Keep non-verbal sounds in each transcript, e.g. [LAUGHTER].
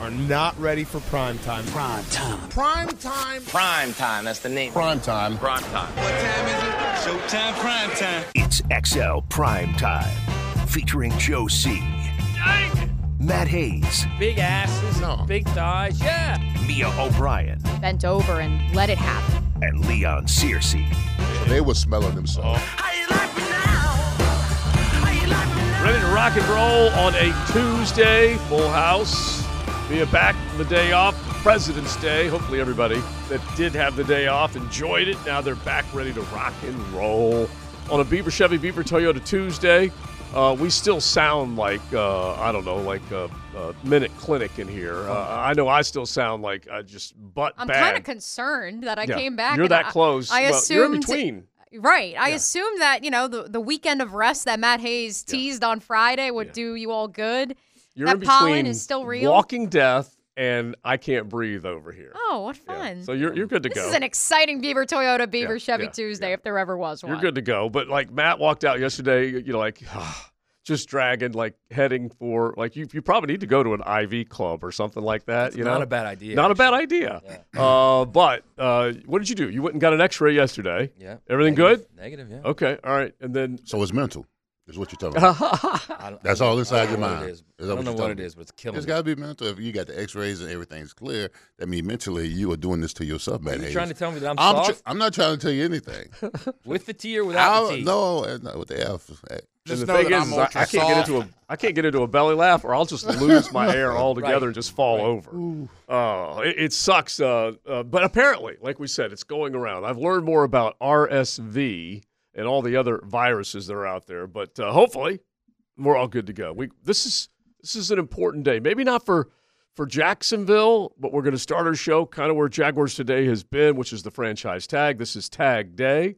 are not ready for prime time. Prime time. Prime time. Prime time. That's the name. Prime time. Prime time. What time is it? Showtime prime time. It's XL Prime Time, featuring Joe C. Matt Hayes, Big asses, No. big thighs, yeah. Mia O'Brien, bent over and let it happen. and Leon Searcy. They were smelling themselves. Ready to rock and roll on a Tuesday, full house. Mia back from the day off, President's Day. Hopefully, everybody that did have the day off enjoyed it. Now they're back ready to rock and roll on a Beaver Chevy Beaver Toyota Tuesday. Uh, we still sound like uh, I don't know, like a, a minute clinic in here. Uh, I know I still sound like I just butt I'm kind of concerned that I Yeah, came back. You're that I- close. I well, assumed you're in between. Right. I Yeah. assumed that you know the the weekend of rest that Matt Hayes Yeah. teased on Friday would Yeah. do you all good. You're that in between pollen is still real. Walking Death and I Can't Breathe over here. Oh, what Yeah. fun! So you're you're good to this go. This is an exciting Beaver Toyota Beaver Yeah, Chevy yeah, Tuesday yeah. if there ever was one. You're good to go. But like Matt walked out yesterday, you know, like [SIGHS] just dragging, like heading for like you. You probably need to go to an IV club or something like that. you know, Not a bad idea. Not a bad idea. Uh, but uh, what did you do? You went and got an X-ray yesterday. Yeah. Everything Negative- good? Negative, yeah. Okay. All right. And then So it's mental, is what you're telling me. [LAUGHS] I don't- That's I don't- all I inside don't your know what mind. It is. Is I don't what know what telling it me? but it's killing It's me. got to be mental. If you got the X-rays and everything's clear, that means mentally you are doing this to yourself, man. Are you Hayes. trying to tell me that I'm, I'm, tr- soft I'm not trying to tell you anything. [LAUGHS] with the T or without the I, T? no, uh, not with the F. and Just the know thing that is, I'm is I, I can't get into a I can't get into a belly laugh, or I'll just [LAUGHS] lose my air altogether Right. and just fall Right. over. Oh, it, it sucks. Uh, uh, but apparently, like we said, it's going around. I've learned more about RSV and all the other viruses that are out there. But uh, hopefully, we're all good to go. We this is this is an important day. Maybe not for for Jacksonville, but we're going to start our show kind of where Jaguars today has been, which is the franchise tag. This is Tag Day,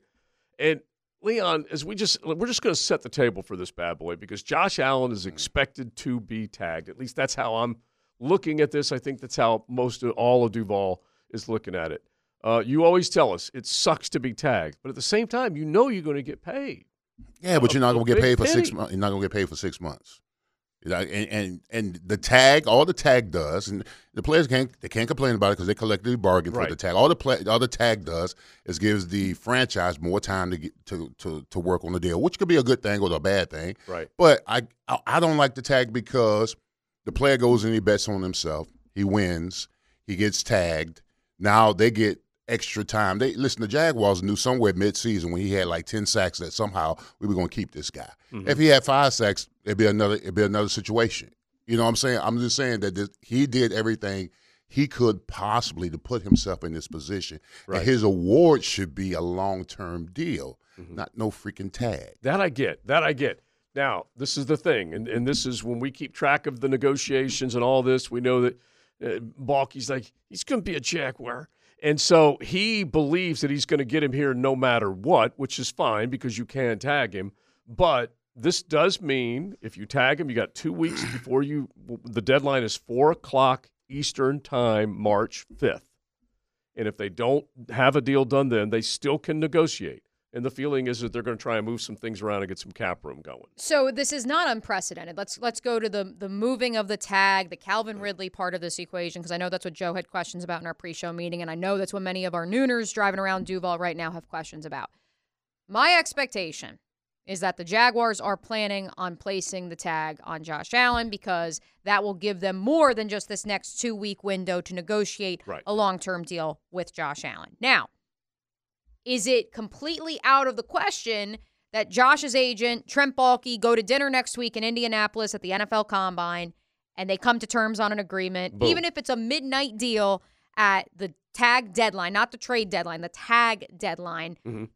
and Leon, as we just we're just going to set the table for this bad boy because Josh Allen is expected to be tagged. At least that's how I'm looking at this. I think that's how most of all of Duval is looking at it. Uh, you always tell us it sucks to be tagged, but at the same time, you know you're going to get paid. Yeah, but you're not going to get paid for six months. You're not going to get paid for six months. You know, and, and and the tag, all the tag does, and the players can't they can't complain about it because they collectively bargained for the tag. All the play, all the tag does is gives the franchise more time to get to, to to work on the deal, which could be a good thing or a bad thing. Right. But I I, I don't like the tag because the player goes and he bets on himself. He wins. He gets tagged. Now they get extra time. They listen. The Jaguars knew somewhere mid-season when he had like ten sacks that somehow we were going to keep this guy. If he had five sacks, it'd be another. It'd be another situation. You know what I'm saying? I'm just saying that this, he did everything he could possibly to put himself in this position. Right. And his award should be a long-term deal, not no freaking tag. That I get. That I get. Now, this is the thing, and, and this is when we keep track of the negotiations and all this, we know that uh, Baalke's like, he's going to be a Jaguar. And so he believes that he's going to get him here no matter what, which is fine because you can tag him. But this does mean if you tag him, you got two weeks [CLEARS THROAT] before you, the deadline is 4 o'clock Eastern Time, March 5th. And if they don't have a deal done then, they still can negotiate. And the feeling is that they're going to try and move some things around and get some cap room going. So this is not unprecedented. Let's let's go to the the moving of the tag, the Calvin Ridley part of this equation, because I know that's what Joe had questions about in our pre-show meeting, and I know that's what many of our nooners driving around Duval right now have questions about. My expectation is that the Jaguars are planning on placing the tag on Josh Allen because that will give them more than just this next two week window to negotiate Right. a long term deal with Josh Allen. Now, is it completely out of the question that Josh's agent, Trent Baalke, go to dinner next week in Indianapolis at the NFL Combine and they come to terms on an agreement, Boom. even if it's a midnight deal at the tag deadline, not the trade deadline, the tag deadline? Mhm.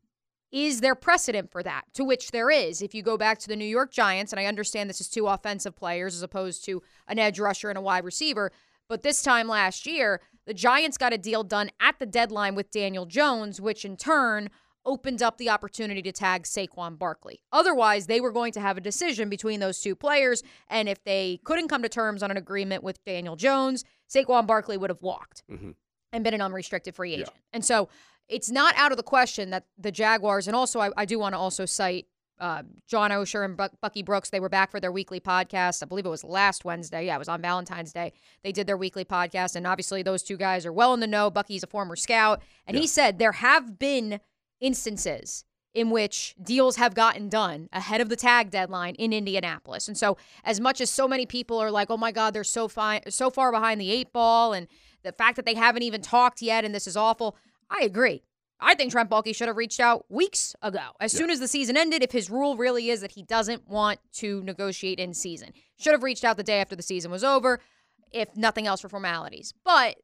Is there precedent for that? To which there is. If you go back to the New York Giants, and I understand this is two offensive players as opposed to an edge rusher and a wide receiver, but this time last year, the Giants got a deal done at the deadline with Daniel Jones, which in turn opened up the opportunity to tag Saquon Barkley. Otherwise, they were going to have a decision between those two players, and if they couldn't come to terms on an agreement with Daniel Jones, Saquon Barkley would have walked Mhm. and been an unrestricted free Yeah. agent. And so it's not out of the question that the Jaguars, and also I, I do want to also cite uh, John Oehser and Bucky Brooks, they were back for their weekly podcast. I believe it was last Wednesday. Yeah, it was on Valentine's Day. They did their weekly podcast, and obviously those two guys are well in the know. Bucky's a former scout, and he said there have been instances in which deals have gotten done ahead of the tag deadline in Indianapolis. And so, as much as so many people are like, "Oh my God, they're so fine, so far behind the eight ball," and the fact that they haven't even talked yet, and this is awful, I agree. I think Trent Baalke should have reached out weeks ago, as soon as the season ended. If his rule really is that he doesn't want to negotiate in season, should have reached out the day after the season was over, if nothing else for formalities. But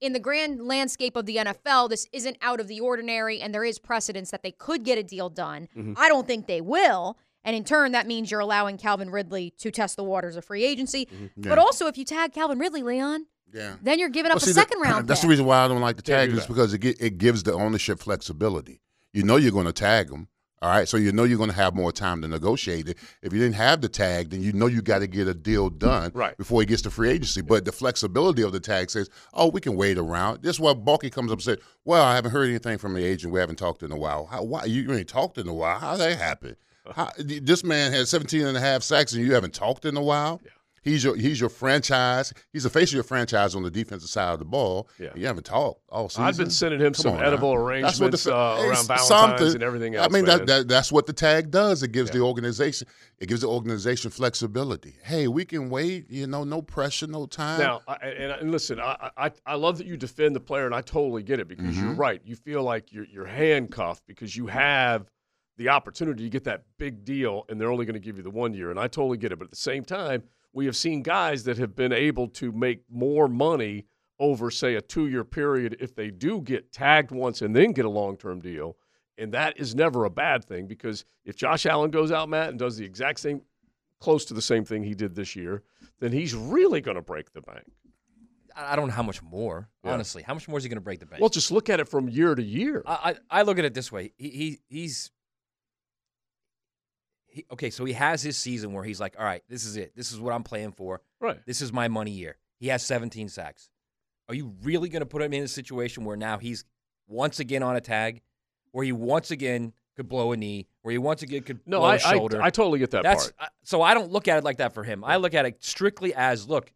in the grand landscape of the NFL, this isn't out of the ordinary, and there is precedence that they could get a deal done. Mm-hmm. I don't think they will. And in turn, that means you're allowing Calvin Ridley to test the waters of free agency. Mm-hmm. But also, if you tag Calvin Ridley, Leon, Yeah. then you're giving up Well, a see, the- second round. That's pick. the reason why I don't like the tag do is because it, gi- it gives the ownership flexibility. You know you're going to tag them. All right, so you know you're going to have more time to negotiate it. If you didn't have the tag, then you know you got to get a deal done Right. before he gets to free agency. But the flexibility of the tag says, "Oh, we can wait around." This is why Baalke comes up and says, "Well, I haven't heard anything from the agent. We haven't talked in a while. How, why you ain't talked in a while? How that happen? [LAUGHS] How, this man has 17 and a half sacks and you haven't talked in a while." He's your he's your franchise. He's the face of your franchise on the defensive side of the ball. Yeah. You haven't talked all season. I've been sending him Come some on edible arrangements That's what the- uh, around Valentine's something. and everything else. I mean that, that that's what the tag does. It gives the organization it gives the organization flexibility. Hey, we can wait. You know, no pressure, no time. Now, I, and, and listen, I, I I love that you defend the player, and I totally get it because you're right. You feel like you're you're handcuffed because you have the opportunity to get that big deal, and they're only going to give you the one year, and I totally get it. But at the same time, we have seen guys that have been able to make more money over, say, a two-year period if they do get tagged once and then get a long-term deal. And that is never a bad thing because if Josh Allen goes out, Matt, and does the exact same, close to the same thing he did this year, then he's really going to break the bank. I I don't know how much more. Yeah. Honestly, how much more is he going to break the bank? Well, just look at it from year to year. I, I I look at it this way. He, he he's he, okay. So he has his season where he's like, all right, this is it. This is what I'm playing for. Right. This is my money year. He has 17 sacks. Are you really going to put him in a situation where now he's once again on a tag, where he once again could blow a knee, where he once again could No, blow I, a shoulder? I I totally get that That's part. I- so I don't look at it like that for him. I look at it strictly as look,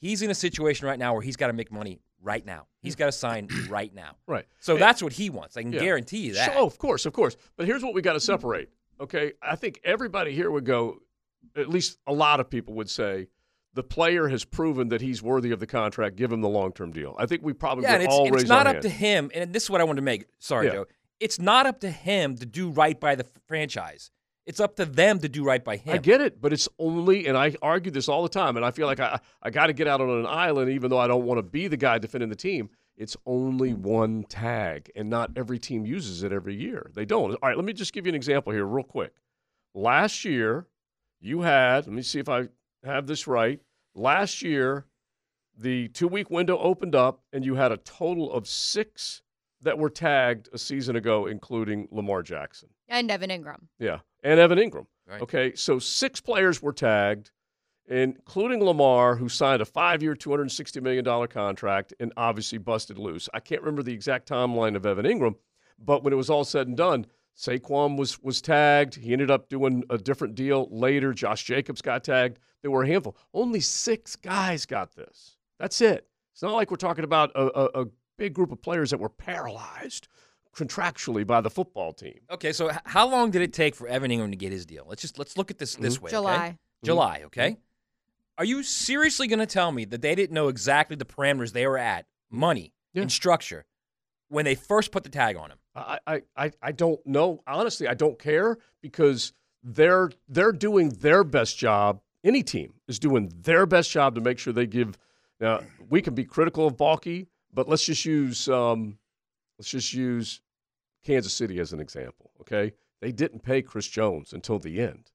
he's in a situation right now where he's got to make money right now. He's got to sign right now. Right. So And- that's what he wants. I can Yeah. guarantee you that. Sure, oh, of course, of course. But here's what we got to separate. Okay, I think everybody here would go. At least a lot of people would say the player has proven that he's worthy of the contract. Give him the long term deal. I think we probably Yeah, would it's, all and it's not up hand. to him. And this is what I wanted to make. Sorry, Yeah. Joe. It's not up to him to do right by the franchise. It's up to them to do right by him. I get it, but it's only, and I argue this all the time, and I feel like I, I got to get out on an island, even though I don't want to be the guy defending the team. It's only hmm. one tag, and not every team uses it every year. They don't. All right, let me just give you an example here, real quick. Last year, you had, let me see if I have this right. Last year, the two week window opened up, and you had a total of six that were tagged a season ago, including Lamar Jackson. and Evan Engram. Yeah, and Evan Engram. Right. Okay, so six players were tagged, including Lamar, who signed a five-year, two hundred and sixty million dollar contract, and obviously busted loose. I can't remember the exact timeline of Evan Engram, but when it was all said and done, Saquon was was tagged. He ended up doing a different deal later. Josh Jacobs got tagged. There were a handful. Only six guys got this. That's it. It's not like we're talking about a, a, a big group of players that were paralyzed contractually by the football team. Okay, so h- how long did it take for Evan Engram to get his deal? Let's just let's look at this Mm-hmm. this way. okay? July. July. Okay. Are you seriously going to tell me that they didn't know exactly the parameters they were at, money Yeah. and structure, when they first put the tag on him? I, I, I, don't know. Honestly, I don't care because they're they're doing their best job. Any team is doing their best job to make sure they give. Now we can be critical of Baalke, but let's just use um, let's just use Kansas City as an example. Okay, they didn't pay Chris Jones until the end.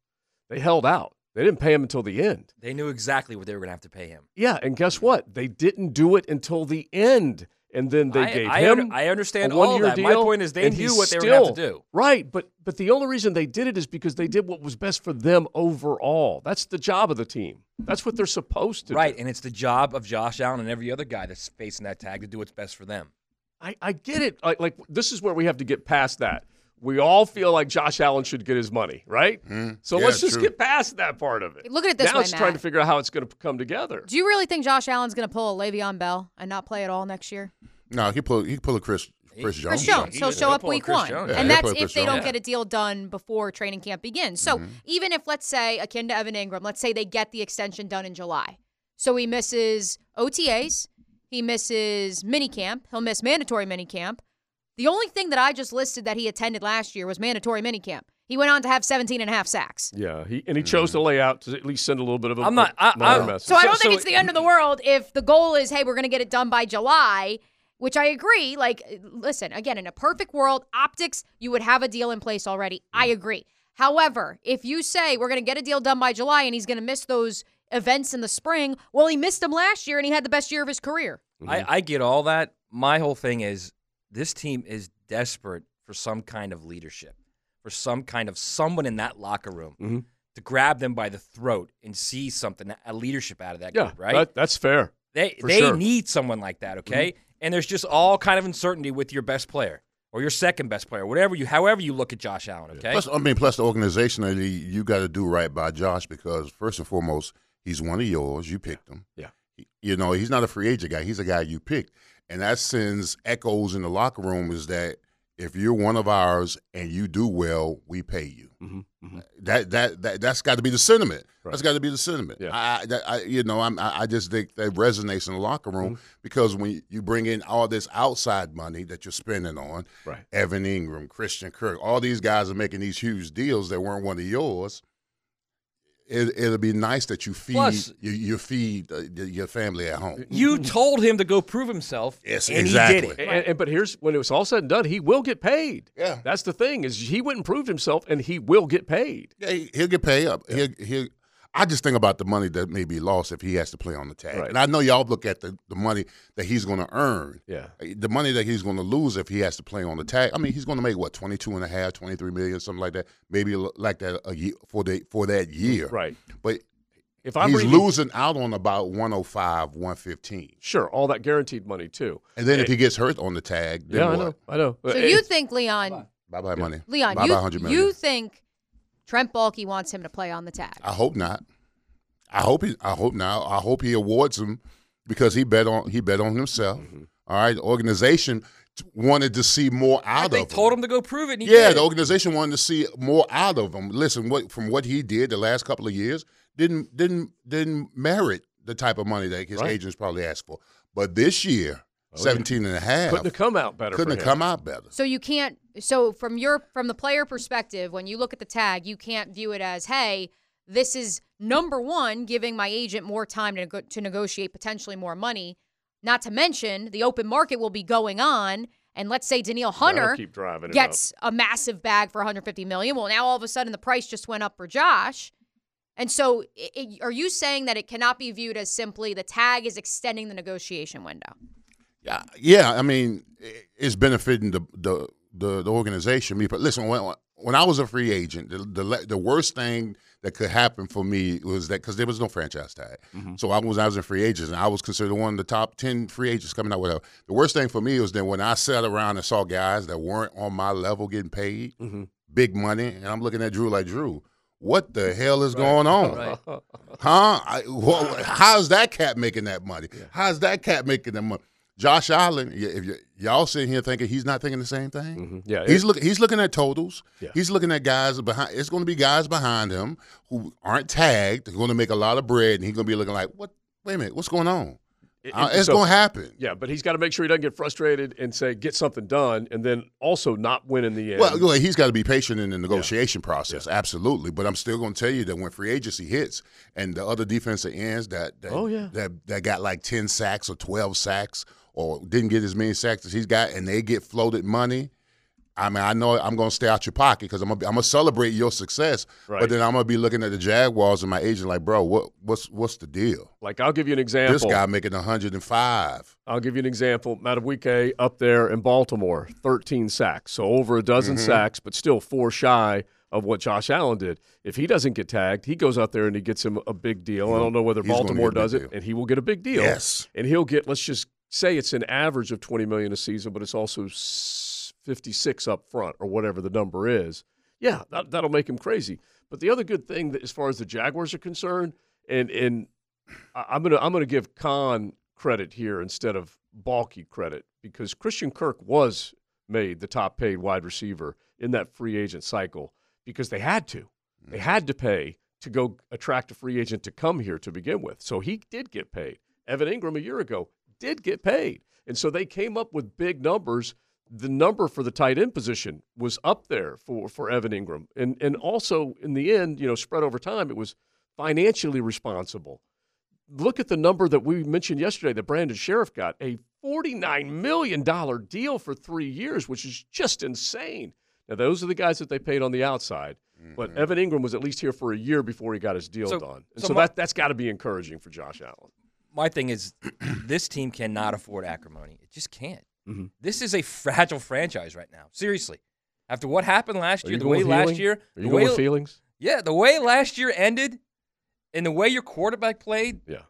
They held out. They didn't pay him until the end. They knew exactly what they were going to have to pay him. Yeah, and guess what? They didn't do it until the end, and then they I, gave I, him. I understand a all that. deal. My point is they knew what they were going to have to do. Right, but but the only reason they did it is because they did what was best for them overall. That's the job of the team. That's what they're supposed to do. Right, do. and it's the job of Josh Allen and every other guy that's facing that tag to do what's best for them. I, I get it. Like this is where we have to get past that. We all feel like Josh Allen should get his money, right? So Yeah, let's just true. get past that part of it. Look at it this now way, it's trying to figure out how it's going to come together. Do you really think Josh Allen's going to pull a Le'Veon Bell and not play at all next year? No, he pull he pull a Chris Chris Jones. Chris he- Jones. he- He'll he'll show up week one. Yeah, and that's if they don't Jones. get a deal done before training camp begins. So Mm-hmm. even if, let's say, akin to Evan Engram, let's say they get the extension done in July. So he misses OTAs, he misses minicamp, he'll miss mandatory minicamp. The only thing that I just listed that he attended last year was mandatory minicamp. He went on to have 17 and a half sacks. Yeah, he and he chose to mm-hmm. lay out to at least send a little bit of a I'm not- I- another I- message. So I don't think so- it's the end of the world if the goal is, hey, we're going to get it done by July, which I agree. Like, listen, again, in a perfect world, optics, you would have a deal in place already. I mm. agree. However, if you say we're going to get a deal done by July and he's going to miss those events in the spring, well, he missed them last year and he had the best year of his career. I, I get all that. My whole thing is this team is desperate for some kind of leadership, for some kind of someone in that locker room Mhm. to grab them by the throat and see something, a leadership out of that yeah, group, right? that- that's fair. they they sure. need someone like that, okay? And there's just all kind of uncertainty with your best player or your second best player, whatever you, however you look at Josh Allen, okay? Plus, I mean, plus the organizationally, you got to do right by Josh because first and foremost, he's one of yours. You picked him. Yeah. You know, he's not a free agent guy. He's a guy you picked, and that sends echoes in the locker room. Is that if you're one of ours and you do well, we pay you. Mm-hmm. That that that that's got to be the sentiment. That's got to be the sentiment. Yeah. I, that, I you know I'm, I I just think that resonates in the locker room Mm-hmm. because when you bring in all this outside money that you're spending on, Right. Evan Engram, Christian Kirk, all these guys are making these huge deals that weren't one of yours. It, it'll be nice that you feed Plus- you, you feed uh, your family at home. you told him to go prove himself, Yes, and exactly. he did it. And, and- but here's when it was all said and done, he will get paid. Yeah. that's the thing is he went and proved himself, and he will get paid. Yeah, he- he'll get paid up. He'll, he'll, I just think about the money that may be lost if he has to play on the tag. Right. And I know y'all look at the, the money that he's going to earn. Yeah. The money that he's going to lose if he has to play on the tag. I mean, he's going to make what 22 and a half, 23 million, something like that. Maybe like that a year for the for that year. Right. But If I'm he's reading, losing out on about 105, 115. sure, all that guaranteed money too. And then if he gets hurt on the tag, then Yeah, I know, I know. So Uh, you think, Leon, Bye bye money. Leon, bye bye you, 100 million. you think Trent Baalke wants him to play on the tag? I hope not. I hope he. I hope now. I hope he awards him because he bet on he bet on himself. Mm-hmm. All right, the organization wanted to see more out They of him. told him to go prove it, and he yeah, did. the organization wanted to see more out of him. Listen, what from what he did the last couple of years didn't didn't didn't merit the type of money that his Right. agents probably asked for. But this year, Oh, 17 and a half, couldn't have come out better. couldn't for have him. come out better. So you can't. So from your from the player perspective, when you look at the tag, you can't view it as, hey, this is number one, giving my agent more time to nego- to negotiate potentially more money. Not to mention the open market will be going on, and let's say Danielle Hunter keep driving it gets a massive bag for 150 million. Well, now all of a sudden the price just went up for Josh. And so, i i are you saying that it cannot be viewed as simply the tag is extending the negotiation window? Yeah, yeah. I mean, it's benefiting the the the, the organization. Me, but listen, when when I was a free agent, the, the the worst thing that could happen for me was that because there was no franchise tag. So I was I was a free agent, and I was considered one of the top ten free agents coming out. Whatever. The worst thing for me was that when I sat around and saw guys that weren't on my level getting paid Mhm. big money, and I'm looking at Drew like Drew. What the [LAUGHS] hell is going on? Right. Huh? I, wha- how's that cat making that money? How's that cat making that money? Josh Allen, if y'all sitting here thinking he's not thinking the same thing, Mhm. Yeah, he's looking. He's looking at totals. Yeah. He's looking at guys behind. It's going to be guys behind him who aren't tagged. They're going to make a lot of bread, and he's going to be looking like, "What? Wait a minute, what's going on?" It- Uh, it's so- going to happen. Yeah, but he's got to make sure he doesn't get frustrated and say get something done, and then also not win in the end. Well, he's got to be patient in the negotiation process, absolutely. But I'm still going to tell you that when free agency hits and the other defensive ends that that, Oh, yeah. that that got like ten sacks or twelve sacks or didn't get as many sacks as he's got, and they get floated money. I mean, I know I'm going to stay out your pocket because I'm I'm gonna celebrate your success, Right. but then I'm gonna be looking at the Jaguars and my agent like, bro, what what's what's the deal? like I'll give you an example. This guy making 105. I'll give you an example. Madubuike up there in Baltimore, 13 sacks, so over a dozen Mm-hmm. sacks, but still four shy of what Josh Allen did. If he doesn't get tagged, he goes out there and he gets him a big deal. I don't know whether Baltimore get a big does it, deal. and he will get a big deal. Yes. and he'll get. Let's just say it's an average of 20 million a season, but it's also 56 up front or whatever the number is, yeah, that, that'll make him crazy. But the other good thing that, as far as the Jaguars are concerned, and and I'm gonna I'm gonna give Khan credit here instead of Baalke credit because Christian Kirk was made the top paid wide receiver in that free agent cycle because they had to. They mm. had to pay to go attract a free agent to come here to begin with. So he did get paid. Evan Engram a year ago did get paid. And so they came up with big numbers. The number for the tight end position was up there for, for Evan Engram. And and also in the end, you know, spread over time, it was financially responsible. Look at the number that we mentioned yesterday that Brandon Scherff got a $49 million deal for three years, which is just insane. Now, those are the guys that they paid on the outside. But mm-hmm. Evan Engram was at least here for a year before he got his deal So- done. And so so, my- that, that's got to be encouraging for Josh Allen. My thing is, [CLEARS THROAT] this team cannot afford acrimony. It just can't. Mhm. This is a fragile franchise right now. Seriously. After what happened last Are year, the way last year, Are the way, feelings? yeah, the way last year ended, and the way your quarterback played, Yeah.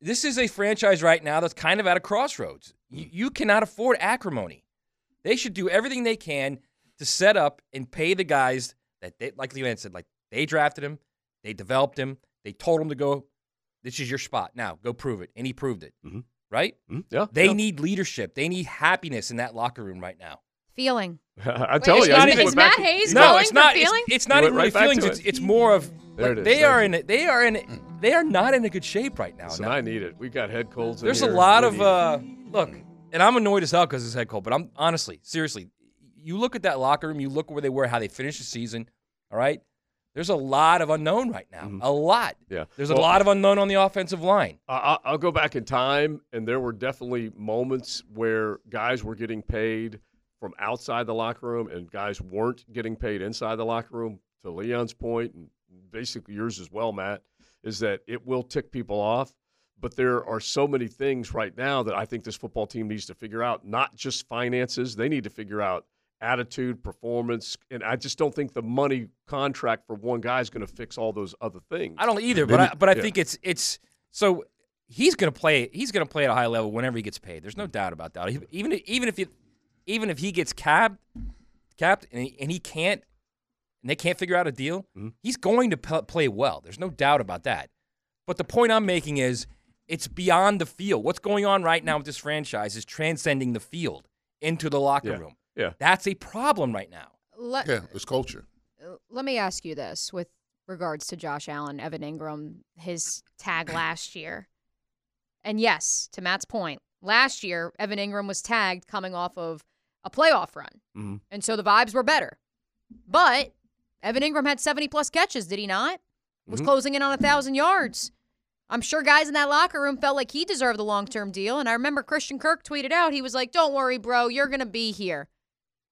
this is a franchise right now that's kind of at a crossroads. You, you cannot afford acrimony. They should do everything they can to set up and pay the guys that they, like Leland said, like they drafted him, they developed him, they told him to go. This is your spot now. Go prove it, and he proved it. Mhm. Right? Mhm. Yeah. They yeah. need leadership. They need happiness in that locker room right now. Feeling. [LAUGHS] I tell is you, I is Matt Hayes no, calling it's not. It's, feeling? it's You not even right really back feelings. It's, it. it's more of There like, it is. they are Thank in. They are in. They are not in a good shape right now. So I need it. We got head colds. in There's a lot We of uh, look, and I'm annoyed as hell because it's head cold. But I'm honestly, seriously, you look at that locker room, you look where they were, how they finished the season. All right, there's a lot of unknown right now. Mm-hmm. A lot. Yeah. There's a lot of unknown on the offensive line. I- I- I'll go back in time, and there were definitely moments where guys were getting paid from outside the locker room, and guys weren't getting paid inside the locker room. To Leon's point, and basically yours as well, Matt, is that it will tick people off. But there are so many things right now that I think this football team needs to figure out. Not just finances; they need to figure out attitude, performance, and I just don't think the money contract for one guy is going to fix all those other things. I don't either, but I, but I Yeah. think it's it's so he's going to play. He's going to play at a high level whenever he gets paid. There's no doubt about that. Even if- even if you, even if he gets capped, capped, and he, and he can't, and they can't figure out a deal, Mm-hmm. he's going to p- play well. There's no doubt about that. But the point I'm making is it's beyond the field. What's going on right now with this franchise is transcending the field into the locker Yeah. room. Yeah. That's a problem right now. Let, Yeah, it's culture. let me ask you this with regards to Josh Allen, Evan Engram, his tag [CLEARS THROAT] last year. And yes, to Matt's point, last year, Evan Engram was tagged coming off of a playoff run. Mhm. And so the vibes were better. But Evan Engram had 70 plus catches, did he not? Was Mhm. closing in on a 1,000 yards. I'm sure guys in that locker room felt like he deserved the long term deal. And I remember Christian Kirk tweeted out, he was like, Don't worry, bro, you're going to be here.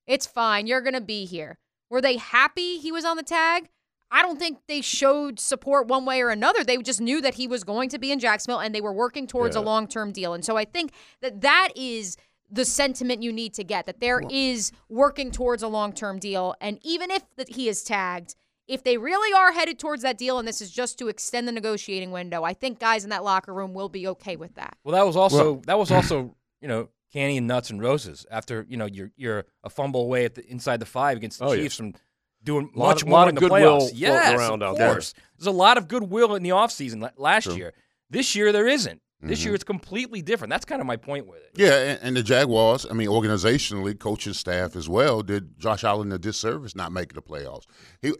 It's fine. You're going to be here. Were they happy he was on the tag? I don't think they showed support one way or another. They just knew that he was going to be in Jacksonville and they were working towards a long term deal. And so I think that that is the sentiment you need to get that there is working towards a long term deal. And even if that he is tagged, if they really are headed towards that deal and this is just to extend the negotiating window, I think guys in that locker room will be okay with that. Well, that was also that was also you know candy and nuts and roses after you know you're you're a fumble away at the inside the five against the Oh, yeah. Chiefs from doing much more lot in of the goodwill playoffs. Yes, around of out there. course. There's a lot of goodwill in the offseason la- last True. year. This year there isn't. This Mm-hmm. year it's completely different. That's kind of my point with it. Yeah, and, and the Jaguars, I mean, organizationally, coaching staff as well, did Josh Allen a disservice not making the playoffs. He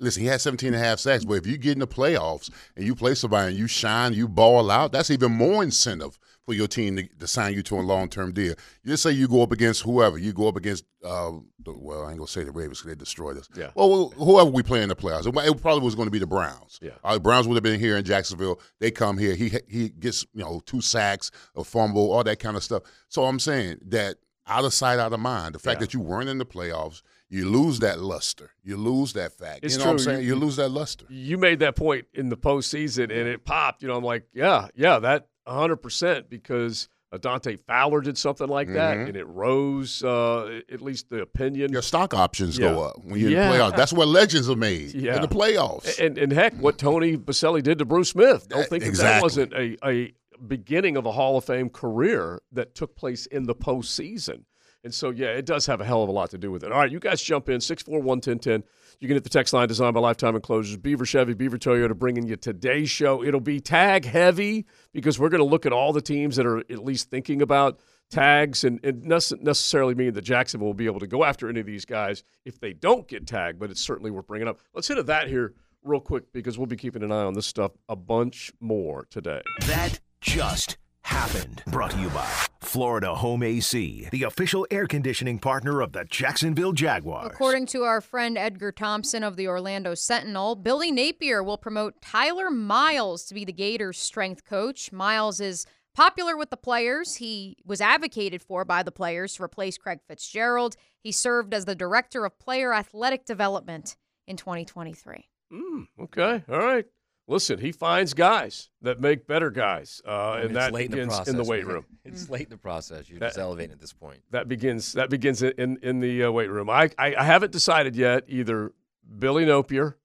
listen, he had 17 and a half sacks, but if you get in the playoffs and you play somebody and you shine, you ball out, that's even more incentive for your team to, to sign you to a long term deal. You just say you go up against whoever, you go up against, uh, the, well, I ain't gonna say the Ravens because they destroyed us. Yeah. Well, whoever we play in the playoffs, it, probably was going to be the Browns. Yeah. Uh, Browns would have been here in Jacksonville. They come here. He he gets you know two sacks, a fumble, all that kind of stuff. So I'm saying that out of sight, out of mind. The fact Yeah. that you weren't in the playoffs, you lose that luster. You lose that fact. It's you know what I'm saying? You- You, lose that luster. you made that point in the postseason and it popped. You know, I'm like, yeah, yeah, that 100% because uh, Dante Fowler did something like that Mhm. and it rose, uh, at least the opinion. Your stock options go up when you're Yeah. in the playoffs. That's where legends are made Yeah. in the playoffs. And, and heck, what Tony Boselli did to Bruce Smith. Don't That- think that, that wasn't a, a beginning of a Hall of Fame career that took place in the postseason. And so, yeah, it does have a hell of a lot to do with it. All right, you guys jump in 641 1010. You can hit the text line designed by Lifetime Enclosures. Beaver Chevy, Beaver Toyota bringing you today's show. It'll be tag heavy because we're going to look at all the teams that are at least thinking about tags and it doesn't necessarily mean that Jacksonville will be able to go after any of these guys if they don't get tagged, but it's certainly worth bringing up. Let's hit at that here real quick because we'll be keeping an eye on this stuff a bunch more today. That just happened. Brought to you by Florida Home AC, the official air conditioning partner of the Jacksonville Jaguars. According to our friend Edgar Thompson of the Orlando Sentinel, Billy Napier will promote Tyler Miles to be the Gators' strength coach. Miles is popular with the players. He was advocated for by the players to replace Craig Fitzgerald. He served as the director of player athletic development in 2023. Mm, okay, all right. Listen, he finds guys that make better guys, uh, and that late in the begins process. in the weight room. [LAUGHS] It's late in the process. You're That- just elevating at this point. That begins that begins in in the uh, weight room. I, I I haven't decided yet either Billy Napier,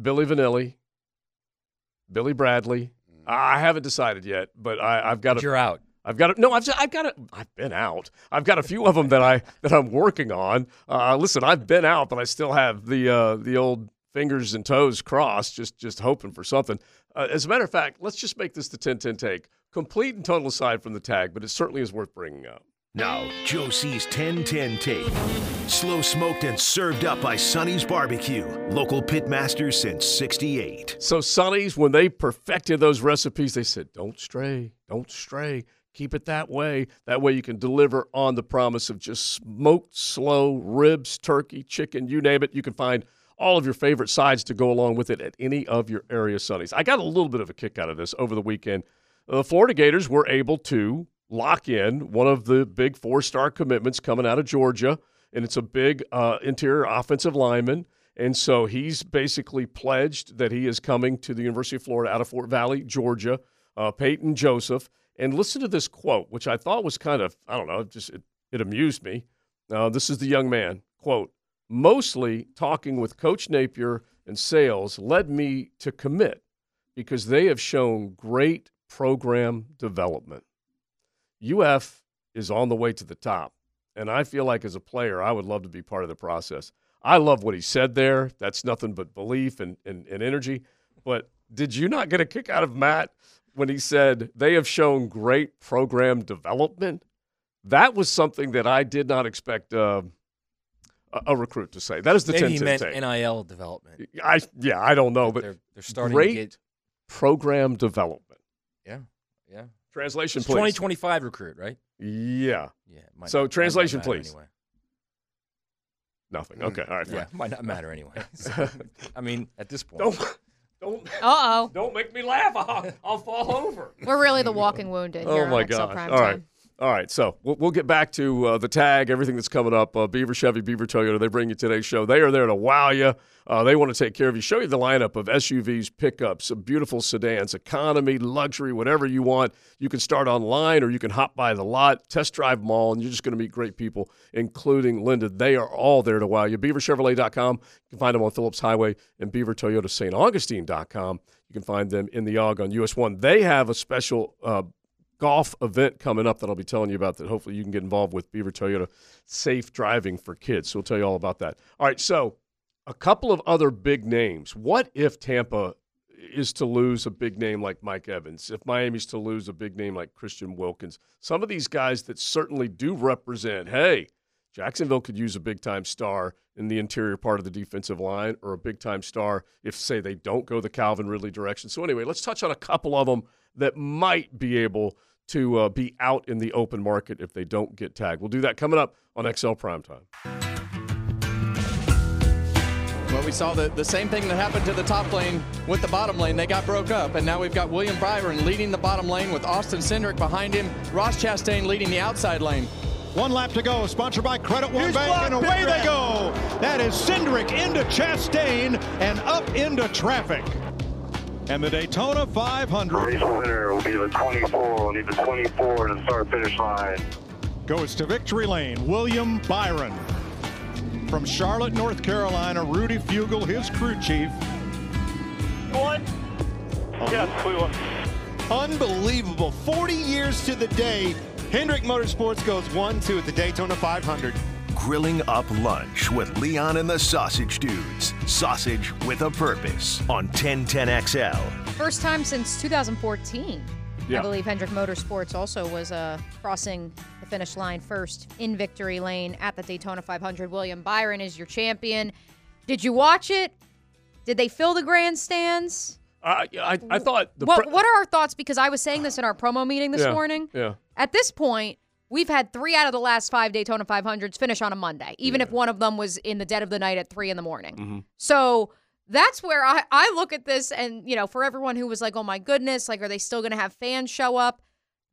Billy Vanilli, Billy Bradley. I haven't decided yet, but I, I've got But a, you're out. I've got a, no. I've I've got a, I've been out. I've got a few of them that I that I'm working on. Uh, listen, I've been out, but I still have the uh, the old fingers and toes crossed, just just hoping for something. Uh, as a matter of fact, let's just make this the 10-10 take, complete and total aside from the tag, but it certainly is worth bringing up. Now, Joe C's 1010 tape. Slow smoked and served up by Sonny's Barbecue, local pit masters since 68. So Sonny's, when they perfected those recipes, they said, "Don't stray, don't stray." Keep it that way. That way you can deliver on the promise of just smoked, slow ribs, turkey, chicken, you name it. You can find all of your favorite sides to go along with it at any of your area Sonny's. I got a little bit of a kick out of this over the weekend. The Florida Gators were able to lock in one of the big four star commitments coming out of Georgia, and it's a big uh, interior offensive lineman. And so he's basically pledged that he is coming to the University of Florida out of Fort Valley, Georgia, uh, Peyton Joseph. And listen to this quote, which I thought was kind of, I don't know, just it, it amused me. Uh, this is the young man, quote, mostly talking with Coach Napier and sales led me to commit because they have shown great program development. UF is on the way to the top. And I feel like as a player, I would love to be part of the process. I love what he said there. That's nothing but belief and, and, and energy. But did you not get a kick out of Matt when he said they have shown great program development? That was something that I did not expect uh, a, a recruit to say. That is the Maybe 10 he 10 meant take. NIL development. I yeah, I don't know, but they're, they're starting great to get program development. yeah, yeah. Translation, It's please. 2025 recruit, right? Yeah, Yeah. might So, not- translation, matter please. Anyway. nothing. Okay, all right. Yeah, fine. might not matter anyway. [LAUGHS] So, I mean, at this point, Don't don't Uh oh. don't make me laugh. I'll, I'll fall over. We're really the walking wounded. Oh here my on XL gosh! Prime All right, Time. All right. So we'll, we'll get back to uh, the tag, everything that's coming up. Uh, Beaver Chevy, Beaver Toyota. They bring you today's show. They are there to wow you. Uh, they want to take care of you. Show you the lineup of SUVs, pickups, beautiful sedans, economy, luxury, whatever you want. You can start online or you can hop by the lot, test drive them all, and you're just going to meet great people, including Linda. They are all there to wow you. BeaverChevrolet.com. You can find them on Phillips Highway and Beaver Toyota St. Augustine.com. You can find them in the AUG on US 1. They have a special uh, golf event coming up that I'll be telling you about that hopefully you can get involved with Beaver Toyota Safe Driving for Kids. So we'll tell you all about that. All right, so a couple of other big names. What if Tampa is to lose a big name like Mike Evans? If Miami's to lose a big name like Christian Wilkins? Some of these guys that certainly do represent, hey, Jacksonville could use a big time star in the interior part of the defensive line or a big time star if, say, they don't go the Calvin Ridley direction. So, anyway, let's touch on a couple of them that might be able to uh, be out in the open market if they don't get tagged. We'll do that coming up on XL Primetime. Well, we saw the, the same thing that happened to the top lane with the bottom lane. They got broke up, and now we've got William Byron leading the bottom lane with Austin Cindric behind him, Ross Chastain leading the outside lane. One lap to go, sponsored by Credit One Here's Bank, blocked, and away they go. That is Cindric into Chastain and up into traffic. And the Daytona 500 Race winner will be the 24. We'll need the 24 to start finish line. goes to victory lane. William Byron. From Charlotte, North Carolina, Rudy Fugle, his crew chief. One. Um, yes, we won. Unbelievable. 40 years to the day, Hendrick Motorsports goes 1 2 at the Daytona 500. Grilling up lunch with Leon and the Sausage Dudes. Sausage with a purpose on 1010XL. First time since 2014. Yeah. I believe Hendrick Motorsports also was uh, crossing the finish line first in victory lane at the Daytona 500. William Byron is your champion. Did you watch it? Did they fill the grandstands? I, I, I thought the What pre- What are our thoughts? Because I was saying this in our promo meeting this Yeah, morning. Yeah. At this point, we've had three out of the last five Daytona 500s finish on a Monday, even if one of them was in the dead of the night at three in the morning. Mm-hmm. So that's where I, I look at this, and you know, for everyone who was like, "Oh my goodness, like, are they still going to have fans show up?"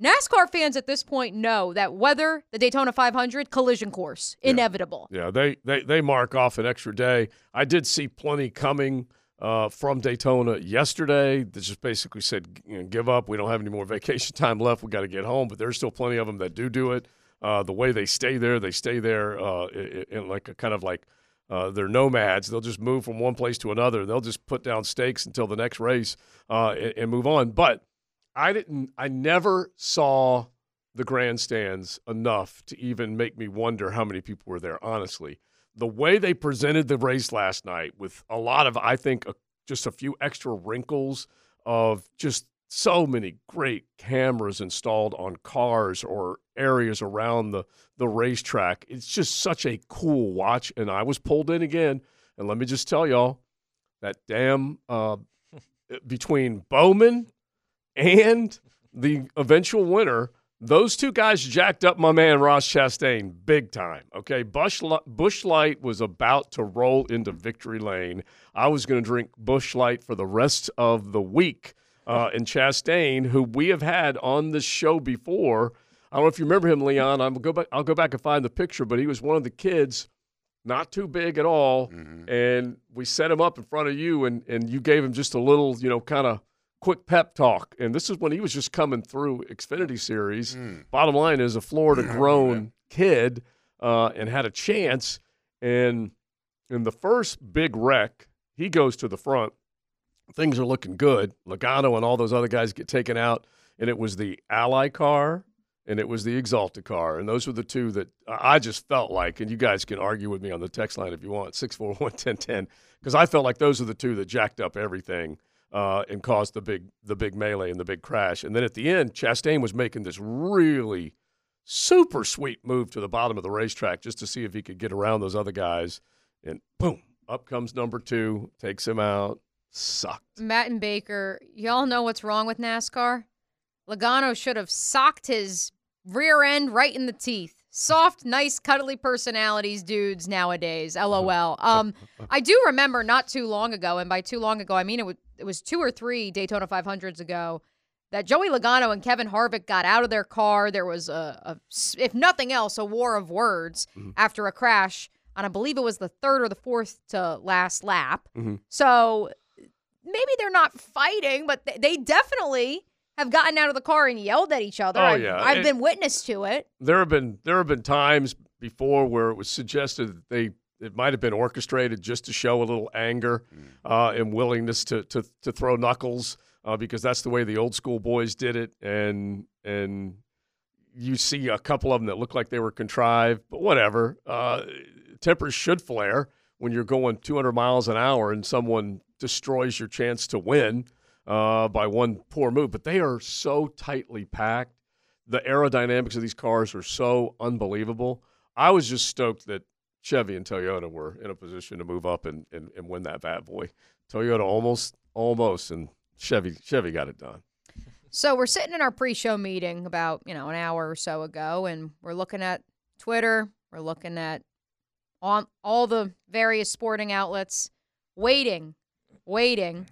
NASCAR fans at this point know that whether the Daytona 500 collision course inevitable. Yeah, they, they they mark off an extra day. I did see plenty coming uh, from Daytona yesterday. That just basically said, you know, "Give up. We don't have any more [LAUGHS] vacation time left. We got to get home." But there's still plenty of them that do do it. Uh, the way they stay there, they stay there uh, in, like a kind of like uh, they're nomads. They'll just move from one place to another. They'll just put down stakes until the next race uh, and, and move on. But I didn't. I never saw the grandstands enough to even make me wonder how many people were there. Honestly, the way they presented the race last night, with a lot of, I think, uh, just a few extra wrinkles of just so many great cameras installed on cars or areas around the the racetrack. It's just such a cool watch, and I was pulled in again. And let me just tell y'all, that damn uh, [LAUGHS] between Bowman and the eventual winner, those two guys jacked up my man Ross Chastain big time. Okay, Bush Busch Light was about to roll into victory lane. I was going to drink Busch Light for the rest of the week. Uh, and Chastain, who we have had on this show before, I don't know if you remember him, Leon. I'll go back. I'll go back and find the picture, but he was one of the kids, not too big at all, and we set him up in front of you, and and you gave him just a little, you know, kind of quick pep talk. And this is when he was just coming through Xfinity Series. Bottom line is a Florida [LAUGHS] grown kid uh, and had a chance. And in the first big wreck, he goes to the front. Things are looking good. Logano and all those other guys get taken out. And it was the Ally car and it was the Axalta car. And those were the two that I just felt like, and you guys can argue with me on the text line if you want, 641 1010, because I felt like those are the two that jacked up everything uh, and caused the big the big melee and the big crash. And then at the end, Chastain was making this really super sweet move to the bottom of the racetrack just to see if he could get around those other guys. And boom, up comes number two, takes him out. Sucked. Matt and Baker, y'all know what's wrong with NASCAR? Logano should have socked his rear end right in the teeth. Soft, nice, cuddly personalities, dudes nowadays. LOL. Um, I do remember not too long ago, and by too long ago, I mean it was, it was two or three Daytona 500s ago, that Joey Logano and Kevin Harvick got out of their car. There was a, a if nothing else, a war of words after a crash on, I believe it was the third or the fourth to last lap. Mhm. So maybe they're not fighting, but they, they definitely have gotten out of the car and yelled at each other. Oh, I've, yeah. I've And- been witness to it. there have been there have been times before where it was suggested that they it might have been orchestrated just to show a little anger uh, and willingness to to to throw knuckles uh, because that's the way the old school boys did it and and you see a couple of them that look like they were contrived but whatever uh, tempers should flare when you're going 200 miles an hour and someone destroys your chance to win uh, by one poor move but they are so tightly packed the aerodynamics of these cars are so unbelievable. I was just stoked that Chevy and Toyota were in a position to move up and, and, and win that bad boy. Toyota almost, almost, and Chevy Chevy got it done. So we're sitting in our pre-show meeting about, you know, an hour or so ago and we're looking at Twitter, we're looking at on all the various sporting outlets, waiting, waiting.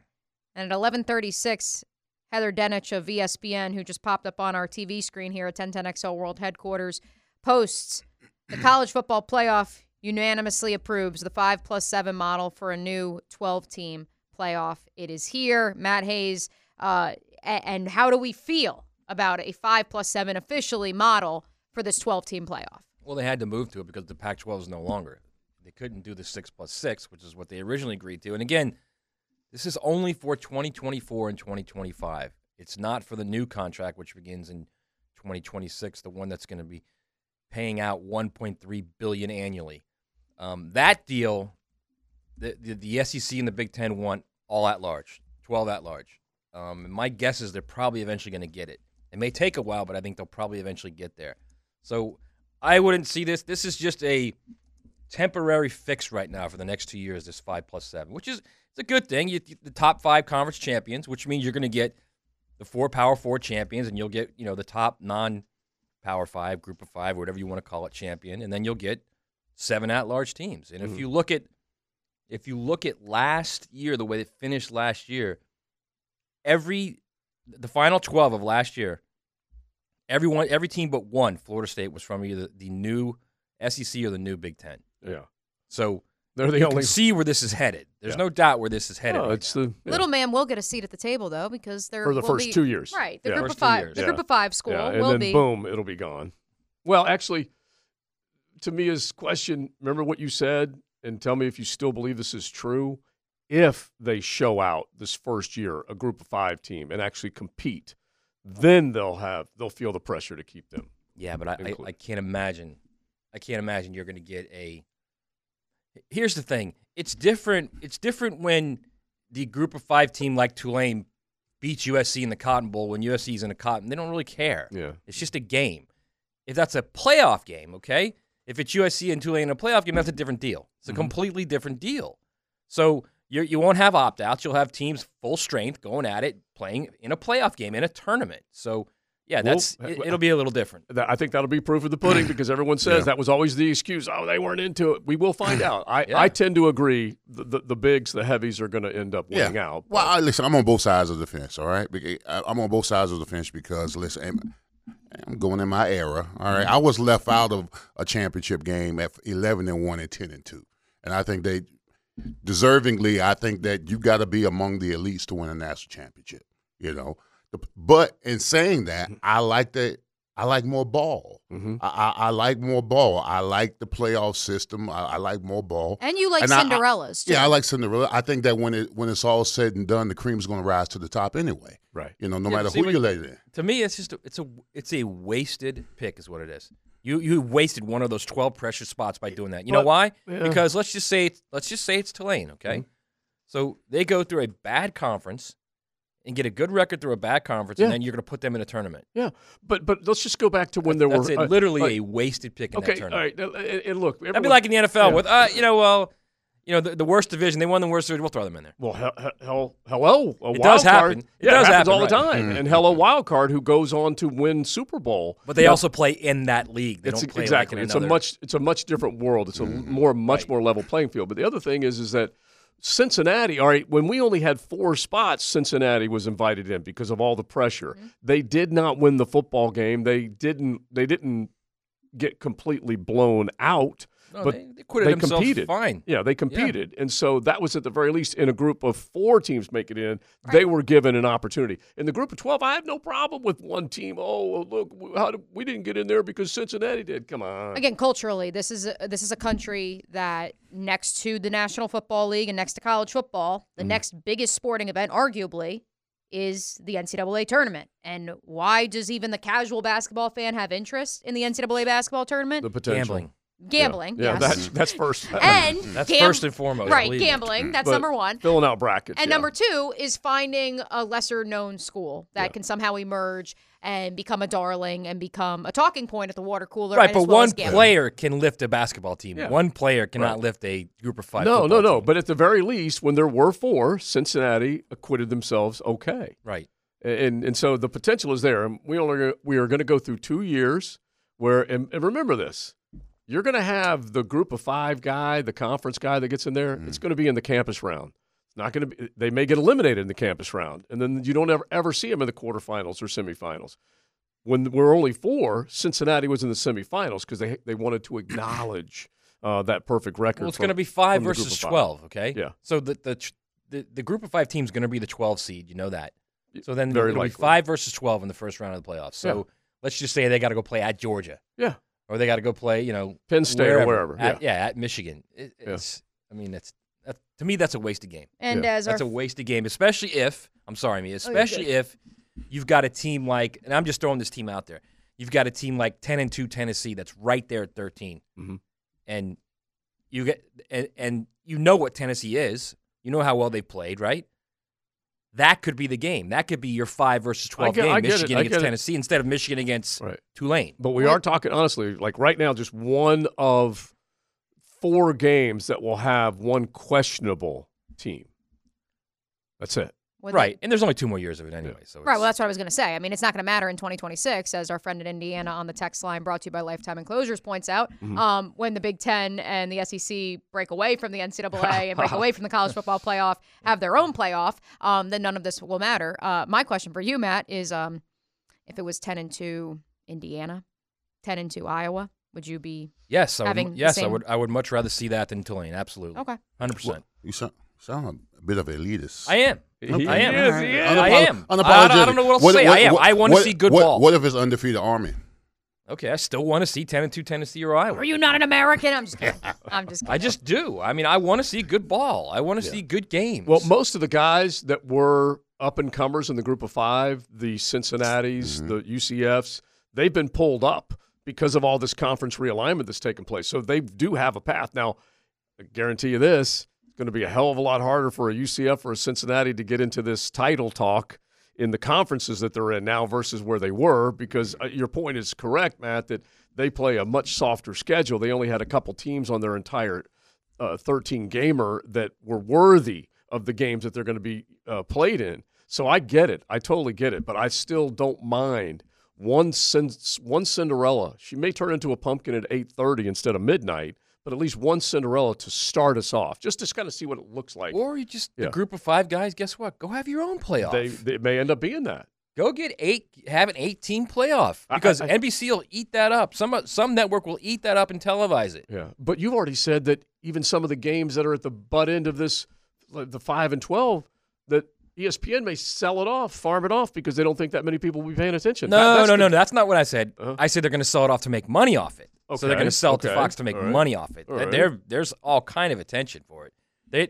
And at 11:36, Heather Dinich of ESPN, who just popped up on our TV screen here at 1010XL World Headquarters, posts the college football playoff unanimously approves the 5 plus 7 model for a new 12 team playoff. It is here. Matt Hayes, uh, and how do we feel about a 5 plus 7 officially model for this 12 team playoff? Well, they had to move to it because the Pac-12 is no longer. They couldn't do the six plus six, which is what they originally agreed to. And again, this is only for 2024 and 2025. It's not for the new contract, which begins in 2026, the one that's going to be paying out 1.3 billion annually. Um, that deal, the, the the SEC and the Big Ten want all at large, 12 at large. Um, my guess is they're probably eventually going to get it. It may take a while, but I think they'll probably eventually get there. So I wouldn't see this. This is just a temporary fix right now for the next two years. This five plus seven, which is it's a good thing. You, the top five conference champions, which means you're going to get the four Power Four champions, and you'll get you know the top non Power Five, Group of Five, whatever you want to call it, champion, and then you'll get seven at large teams. And if Mhm. you look at if you look at last year, the way it finished last year, every the final twelve of last year, everyone every team but one, Florida State, was from either the new SEC or the new Big Ten. Yeah. So They're the you only- can see where this is headed. There's Yeah. no doubt where this is headed. Oh, right it's the yeah. Little man will get a seat at the table though because they're for the first be- two years. Right, the Yeah. group First of five, the Yeah. group of five school Yeah, and will then be. boom, it'll be gone. Well, actually, to me, his question. Remember what you said, and tell me if you still believe this is true. If they show out this first year, a group of five team, and actually compete, then they'll have they'll feel the pressure to keep them. Yeah, but I, I. I can't imagine. I can't imagine you're going to get a. Here's the thing: it's different. It's different when the group of five team like Tulane beats USC in the Cotton Bowl when USC's in a Cotton. They don't really care. Yeah. It's just a game. If that's a playoff game, okay. If it's USC and Tulane in a playoff game, that's a different deal. It's a Mm-hmm. completely different deal. So you you won't have opt outs. You'll have teams full strength going at it, playing in a playoff game in a tournament. So yeah, that's uh, it, it'll be a little different. I think that'll be proof of the pudding because everyone says Yeah. that was always the excuse. Oh, they weren't into it. We will find [CLEARS THROAT] out. I, Yeah. I tend to agree. The, the, the bigs, the heavies, are going to end up winning out. Well, I, listen, I'm on both sides of the fence. All right, I- I'm on both sides of the fence because listen, I'm, I'm going in my era. All right, mm-hmm. I was left out of a championship game at 11 and one and 10 and two, and I think they deservingly. I think that you got to be among the elites to win a national championship. You know, The- but in saying that, I like that. I like more ball. Mm-hmm. I, I, I like more ball. I like the playoff system. I, I like more ball. And you like And I- I- Cinderellas, too. yeah, I like Cinderella. I think that when it when it's all said and done, the cream's going to rise to the top anyway. Right. You know, no Yeah, matter see, who you lay it in. To me, it's just a, it's a it's a wasted pick, is what it is. You you wasted one of those twelve pressure spots by doing that. You know why? yeah. Because let's just say it's, let's just say it's Tulane, okay? Mm-hmm. So they go through a bad conference and get a good record through a bad conference, Yeah. and then you're going to put them in a tournament. Yeah, but but let's just go back to when there That's were a, uh, literally uh, a wasted pick in okay. that tournament. right, and, and look, That'd be like in the NFL yeah. with uh, you know, well, you know, the, the worst division. They won the worst division. We'll throw them in there. Well, hell, hell, hello, a It wild does card. happen. It yeah, does it happens happen, all the time. Mm-hmm. And hello, wild card who goes on to win Super Bowl. But they Now, also play in that league. They it's don't play exactly. Like in it's a much it's a much different world. It's a more much more level playing field. But the other thing is is that Cincinnati, all right, when we only had four spots, Cincinnati was invited in because of all the pressure. Mm-hmm. They did not win the football game. They didn't they didn't get completely blown out. No, but they- they acquitted themselves competed. fine. Yeah, they competed. And so that was at the very least in a group of four teams making it in, they were given an opportunity. In the group of 12, I have no problem with one team. Oh, look, how did, we didn't get in there because Cincinnati did. Come on. Again, culturally, this is a, this is a country that next to the National Football League and next to college football, the Mm-hmm. next biggest sporting event, arguably, is the NCAA tournament. And why does even the casual basketball fan have interest in the NCAA basketball tournament? The potential. Gambling. Gambling, Yeah, yes. that's, that's first. [LAUGHS] and That's gam- first and foremost, right? believe me. Gambling. That's But number one. Filling out brackets. And yeah. number two is finding a lesser known school that Yeah. can somehow emerge and become a darling and become a talking point at the water cooler. Right, but well one player can lift a basketball team. Yeah. One player cannot Right. lift a group of five. No, no, no. team. But at the very least, when there were four, Cincinnati acquitted themselves okay. Right. And and so the potential is there. And we only we are going to go through two years where and, and remember this. You're going to have the group of five guy, the conference guy that gets in there. It's going to be in the campus round. It's not going to be. They may get eliminated in the campus round, and then you don't ever ever see them in the quarterfinals or semifinals. When we're only four, Cincinnati was in the semifinals because they they wanted to acknowledge uh, that perfect record. Well, it's going to be five from the group versus five. twelve. Okay. Yeah. So the the the, the group of five teams is going to be the twelve seed. You know that. So then Very it'll be likely. five versus twelve in the first round of the playoffs. So Yeah. let's just say they got to go play at Georgia. Yeah. Or they got to go play, you know, Penn State or wherever, At, yeah. at Michigan. It, Yeah. I mean, that's that, to me that's a wasted game. And as our that's a wasted game, especially if I'm sorry, me, Oh, especially good. if you've got a team like, and I'm just throwing this team out there. you've got a team like 10 and 2 Tennessee that's right there at 13. Mhm. And you get and, and you know what Tennessee is. You know how well they played, right? That could be the game. That could be your 5 versus 12 get- game I get it. Michigan against get. Tennessee instead of Michigan against Right. Tulane. But we are talking honestly, like right now, just one of four games that will have one questionable team. That's it. With Right. And there's only two more years of it anyway. So Right. Well, that's what I was going to say. I mean, it's not going to matter in 2026, as our friend in Indiana on the text line brought to you by Lifetime Enclosures points out. Mm-hmm. Um, when the Big Ten and the SEC break away from the NCAA and break [LAUGHS] away from the college football playoff, have their own playoff, um, then none of this will matter. Uh, my question for you, Matt, is um, if it was 10 and 2 Indiana, 10 and 2 Iowa, would you be Yes, I having would, the yes, I would I would much rather see that than Tulane. Absolutely. Okay. 100%. You sound, sound a bit of elitist. I am. He I am. is, he is. I Unapolo- am. I, unapologetic. I don't know what else to say. I am. I want to what- see good what- ball. What if it's undefeated Army? Okay, I still want to see 10 and 2 Tennessee or Iowa. Are you not an American? I'm just kidding. [LAUGHS] I'm just kidding. I just do. I mean, I want to see good ball. I want to see good games. Well, most of the guys that were up and comers in the group of five, the Cincinnati's, mm-hmm. the UCFs, they've been pulled up because of all this conference realignment that's taken place. So they do have a path. Now, I guarantee you this, it's going to be a hell of a lot harder for a UCF or a Cincinnati to get into this title talk in the conferences that they're in now versus where they were because uh, your point is correct, Matt, that they play a much softer schedule. They only had a couple teams on their entire uh, 13 gamer that were worthy of the games that they're going to be uh, played in. So I get it. I totally get it. But I still don't mind one one Cinderella. She may turn into a pumpkin at 8:30 instead of midnight, but at least one Cinderella to start us off, just to kind of see what it looks like. or you just Yeah. the group of five guys. Guess what? Go have your own playoff. They, they may end up being that. Go get eight. Have an eight-team playoff because I- NBC will eat that up. Some some network will eat that up and televise it. Yeah, but you've already said that even some of the games that are at the butt end of this, like the five and twelve, that ESPN may sell it off, farm it off because they don't think that many people will be paying attention. That- No, that's no, no, no. That's not what I said. Uh-huh. I said they're going to sell it off to make money off it. So they're going to sell it to Fox to make right, money off it. right. There, there's all kind of attention for it. They,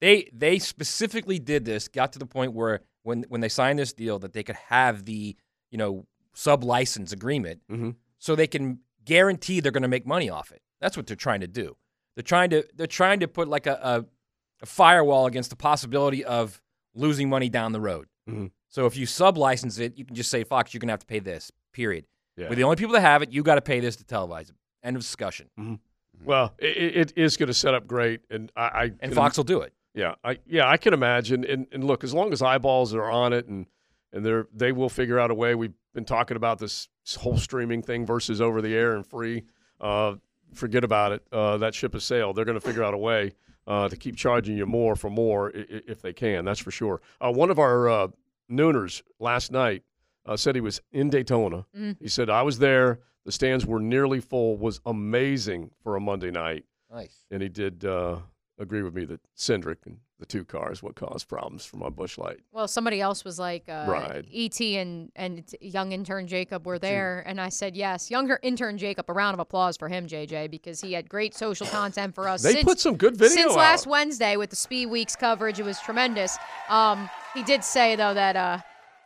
they, they specifically did this. Got to the point where when when they signed this deal, that they could have the you know sub license agreement, Mhm. so they can guarantee they're going to make money off it. That's what they're trying to do. They're trying to they're trying to put like a, a, a firewall against the possibility of losing money down the road. Mhm. So if you sub license it, you can just say, Fox, you're going to have to pay this, period. Yeah. We're the only people that have it. You got to pay this to televise it. End of discussion. Well, it, it is going to set up great, and I, I And can- Fox will do it. Yeah, I yeah I can imagine. And, and look, as long as eyeballs are on it, and and they're they will figure out a way. We've been talking about this whole streaming thing versus over the air and free. Uh, forget about it. Uh, that ship has sailed. They're going to figure out a way uh, to keep charging you more for more i- i- if they can. That's for sure. Uh, one of our uh, nooners last night uh, said he was in Daytona. Mm. He said I was there. The stands were nearly full. Was amazing for a Monday night. Nice. And he did uh, agree with me that Cindric and the two cars what caused problems for my Busch Light. Well, somebody else was like, uh, Right. "Et and and young intern Jacob were there," and I said, "Yes, younger intern Jacob." A round of applause for him, JJ, because he had great social content for us. They since, put some good video since out. last Wednesday with the Speed Weeks coverage. It was tremendous. Um, he did say though that uh,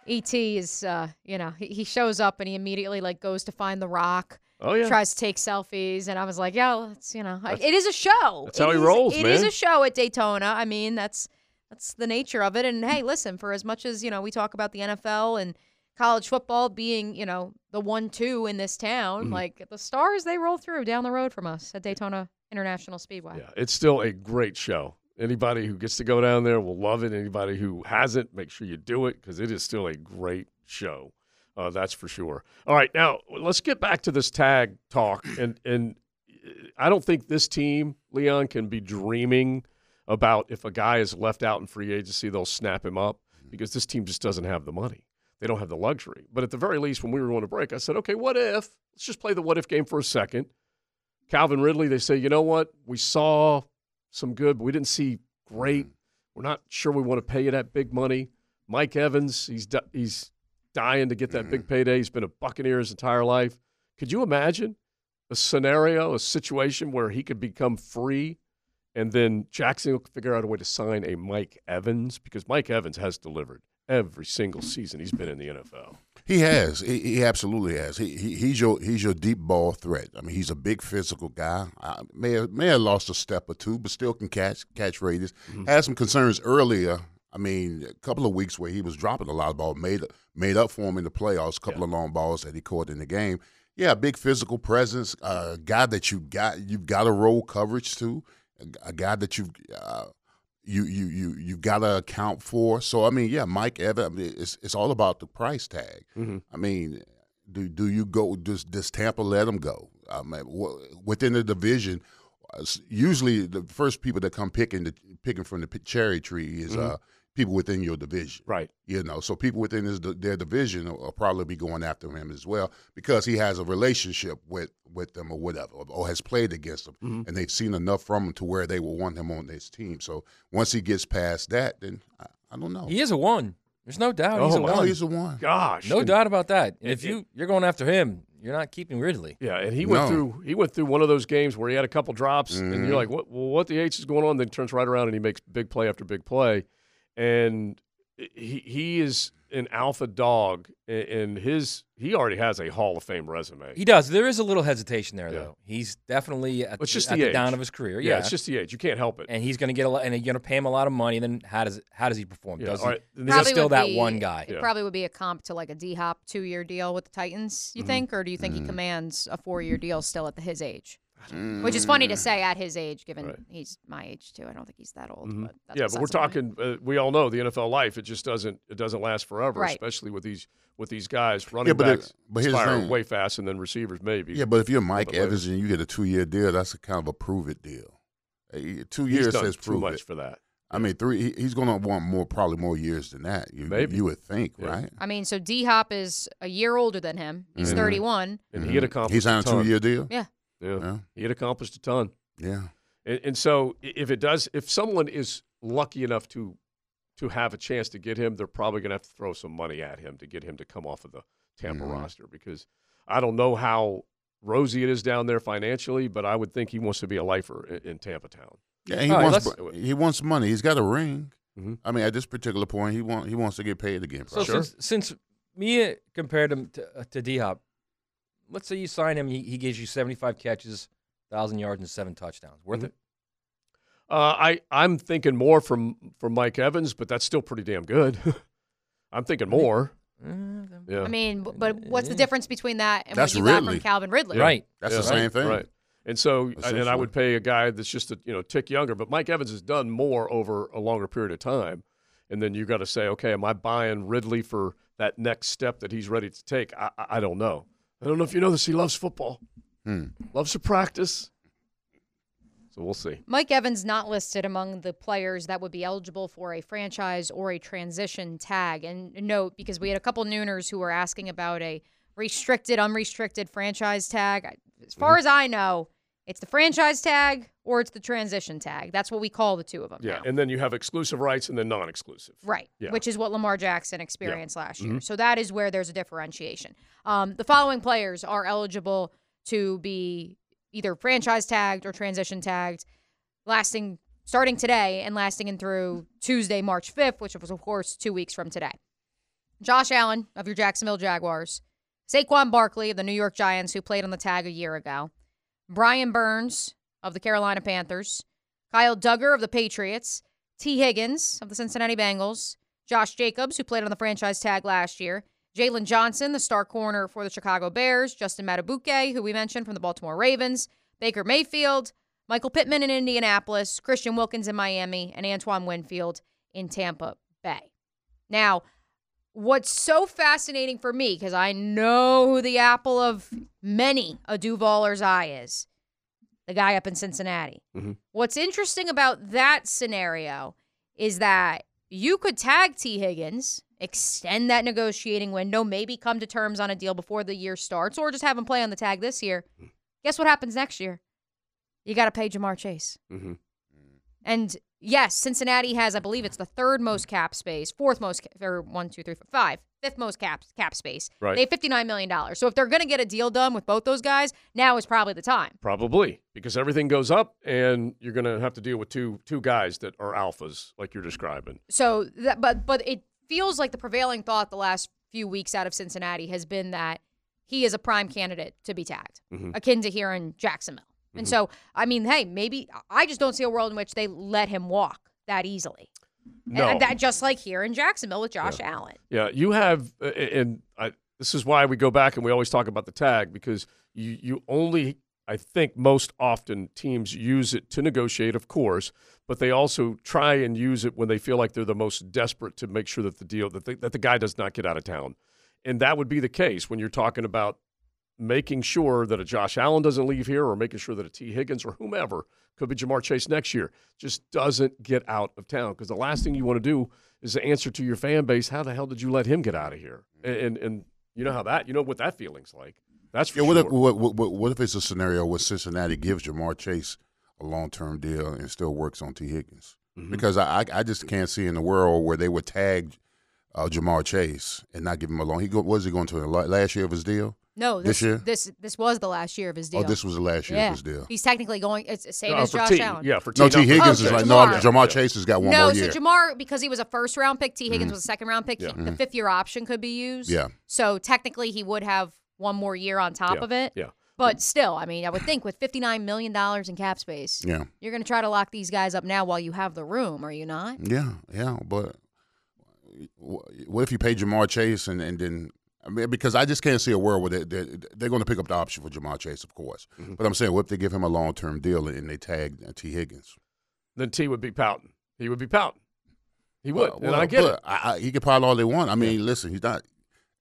Et is, uh, you know, he, he shows up and he immediately like goes to find the Rock. Oh, yeah. Tries to take selfies, and I was like, "Yeah, it's you know, it is a show. that's how he is- rolls, It is man. a show at Daytona. I mean, that's that's the nature of it. And hey, listen, for as much as you know, we talk about the NFL and college football being you know the one-two in this town, Mhm. like the stars they roll through down the road from us at Daytona International Speedway. Yeah, it's still a great show. Anybody who gets to go down there will love it. Anybody who hasn't, make sure you do it because it is still a great show. Uh, that's for sure. All right, now let's get back to this tag talk. And and I don't think this team, Leon, can be dreaming about if a guy is left out in free agency, they'll snap him up because this team just doesn't have the money. They don't have the luxury. But at the very least, when we were going to break, I said, okay, what if? Let's just play the what if game for a second. Calvin Ridley, they say, you know what? We saw some good, but we didn't see great. Mm-hmm. We're not sure we want to pay you that big money. Mike Evans, he's di- he's dying to get that big mm-hmm. payday. He's been a Buccaneer his entire life. Could you imagine a scenario, a situation where he could become free, and then Jackson will figure out a way to sign a Mike Evans because Mike Evans has delivered. Every single season he's been in the NFL. He has. He, he absolutely has. He, he he's your he's your deep ball threat. I mean, he's a big physical guy. I may have, may have lost a step or two, but still can catch catch radius. Had some concerns earlier. I mean, a couple of weeks where he was dropping a lot of ball, made made up for him in the playoffs. A couple of long balls that he caught in the game. Yeah, big physical presence. A uh, guy that you got you've got to roll coverage to. A, a guy that you've uh, you you you you got to account for. So I mean, yeah, Mike Evans. I mean, it's it's all about the price tag. I mean, do do you go? Does does Tampa let him go? I mean, wh- within the division, uh, usually the first people that come picking the picking from the cherry tree is uh, people within your division. Right. You know, so people within his, their division will, will probably be going after him as well because he has a relationship with with them or whatever, or, or has played against them, Mhm. and they've seen enough from him to where they will want him on this team. So once he gets past that, then I, I don't know. He is a one. There's no doubt. he's a Oh, no, one. he's a one. Gosh, No And- doubt about that. And and- if you you're going after him, you're not keeping Ridley. Yeah, and he went through he went through one of those games where he had a couple drops, and Mhm. you're like, what? Well, what the h is going on? Then turns right around and he makes big play after big play, and he he is an alpha dog, and his he already has a Hall of Fame resume. He does. There is a little hesitation there, Yeah. though. He's definitely at, It's just at the the age. down of his career. yeah, Yeah, it's just the age. You can't help it. and he's going to get a lot, and you're going to pay him a lot of money. Then how does how does he perform? Yeah, Does all he? right, then Is he still that be- one guy? It Yeah. probably would be a comp to like a D Hop two year deal with the Titans. You mm-hmm. think, or do you think he mm-hmm. commands a four year deal still at the, his age? Which is funny to say at his age, given Right. he's my age too. I don't think he's that old. Mhm. But that's yeah, but we're besides the point. talking. Uh, we all know the NFL life. It just doesn't. It doesn't last forever, Right. especially with these with these guys running but it- backs but here's the expire thing. way fast, and then receivers maybe. Yeah, but if you're Mike. Evans and you get a two year deal, that's a kind of a prove it deal. Two He's years done says too prove much it. for that. I mean, three. He's going to want more, probably more years than that. You, Maybe. you would think, Yeah. right? I mean, so D Hop is a year older than him. He's Mhm. 31. And he had Mhm. accomplished. He's a on a two year deal. Yeah. Yeah. Yeah. he had accomplished a ton. Yeah. And, and so, if it does, if someone is lucky enough to to have a chance to get him, they're probably going to have to throw some money at him to get him to come off of the Tampa Mhm. roster because I don't know how rosy it is down there financially, but I would think he wants to be a lifer in, in Tampa Town. Yeah, he All right, wants let's- he wants money. He's got a ring. Mhm. I mean, at this particular point, he want he wants to get paid again. So probably. since since Mia compared him to, uh, to D Hop, let's say you sign him, he, he gives you 75 catches, thousand yards, and seven touchdowns. Worth Mhm. it? Uh, I I'm thinking more from from Mike Evans, but that's still pretty damn good. [LAUGHS] I'm thinking more. Yeah. I mean, but what's the difference between that and That's what you got Ridley. from Calvin Ridley? Right. That's Yeah. the same thing. Right. And so, and I would pay a guy that's just a you know tick younger, but Mike Evans has done more over a longer period of time. And then you got to say, okay, am I buying Ridley for that next step that he's ready to take? I, I I don't know. I don't know if you know this. He loves football, Hmm. loves to practice. So we'll see. Mike Evans not listed among the players that would be eligible for a franchise or a transition tag. And note, because we had a couple nooners who were asking about a restricted, unrestricted franchise tag. I- As Mm-hmm. far as I know, it's the franchise tag or it's the transition tag. That's what we call the two of them. Yeah, now. and then you have exclusive rights and then non-exclusive. Right, Yeah. which is what Lamar Jackson experienced last year. Mhm. So that is where there's a differentiation. Um, the following players are eligible to be either franchise tagged or transition tagged, lasting starting today and lasting in through Tuesday, March 5th, which was of course two weeks from today. Josh Allen of your Jacksonville Jaguars, Saquon Barkley of the New York Giants, who played on the tag a year ago, Brian Burns of the Carolina Panthers, Kyle Dugger of the Patriots, Tee Higgins of the Cincinnati Bengals, Josh Jacobs, who played on the franchise tag last year, Jaylon Johnson, the star corner for the Chicago Bears, Justin Madubuike, who we mentioned from the Baltimore Ravens, Baker Mayfield, Michael Pittman in Indianapolis, Christian Wilkins in Miami, and Antoine Winfield in Tampa Bay. Now, what's so fascinating for me, because I know who the apple of many a Duvaler's eye is, the guy up in Cincinnati. Mhm. What's interesting about that scenario is that you could tag Tee Higgins, extend that negotiating window, maybe come to terms on a deal before the year starts, or just have him play on the tag this year. Guess what happens next year? You got to pay Ja'Marr Chase. Mm-hmm. And yes, Cincinnati has, I believe it's the third most cap space, fourth most, or one, two, three, four, five, fifth most cap cap space. Right. They have $59 million. So if they're going to get a deal done with both those guys, now is probably the time. Probably because everything goes up, and you're going to have to deal with two two guys that are alphas, like you're describing. So that, but but it feels like the prevailing thought the last few weeks out of Cincinnati has been that he is a prime candidate to be tagged, Mhm. akin to here in Jacksonville. And Mhm. so, I mean, hey, maybe I just don't see a world in which they let him walk that easily. And- No. And that just like here in Jacksonville with Josh Allen. Yeah, you have, and I, this is why we go back and we always talk about the tag because you you only, I think, most often teams use it to negotiate, of course, but they also try and use it when they feel like they're the most desperate to make sure that the deal that the, that the guy does not get out of town, and that would be the case when you're talking about making sure that a Josh Allen doesn't leave here or making sure that a Tee Higgins or whomever could be Ja'Marr Chase next year just doesn't get out of town because the last thing you want to do is to answer to your fan base how the hell did you let him get out of here and and, and you know how that you know what that feeling's like that's for Yeah, what, sure. if, what, what, what if it's a scenario where Cincinnati gives Ja'Marr Chase a long term deal and still works on Tee Higgins? Mm-hmm. Because I, I I just can't see in the world where they would tag uh, Ja'Marr Chase and not give him a long. He go, was he going to the last year of his deal? No, This this year? this this was the last year of his deal. Oh, this was the last year yeah. of his deal. He's technically going. It's the same No, as for Josh T. Allen. Yeah, for No, T. Tee Higgins Oh, is like Ja'Marr. no. Ja'Marr Chase has got one no, more year. No, so. Ja'Marr because he was a first round pick. Tee Higgins Mhm. was a second round pick. Yeah. The Mhm. fifth year option could be used. Yeah. So technically, he would have one more year on top Yeah, of it. yeah. But still, I mean, I would think with fifty nine million dollars in cap space, Yeah. you're going to try to lock these guys up now while you have the room, are you not? Yeah, yeah, but what if you pay Ja'Marr Chase and, and then I mean because I just can't see a world where they, they, they're going to pick up the option for Ja'Marr Chase, of course. Mm-hmm. But I'm saying, what if they give him a long term deal and they tag uh, Tee Higgins? then T would be pouting he would be pouting he would Well, I get it I, I, he can pile all they want. I mean, listen, he's not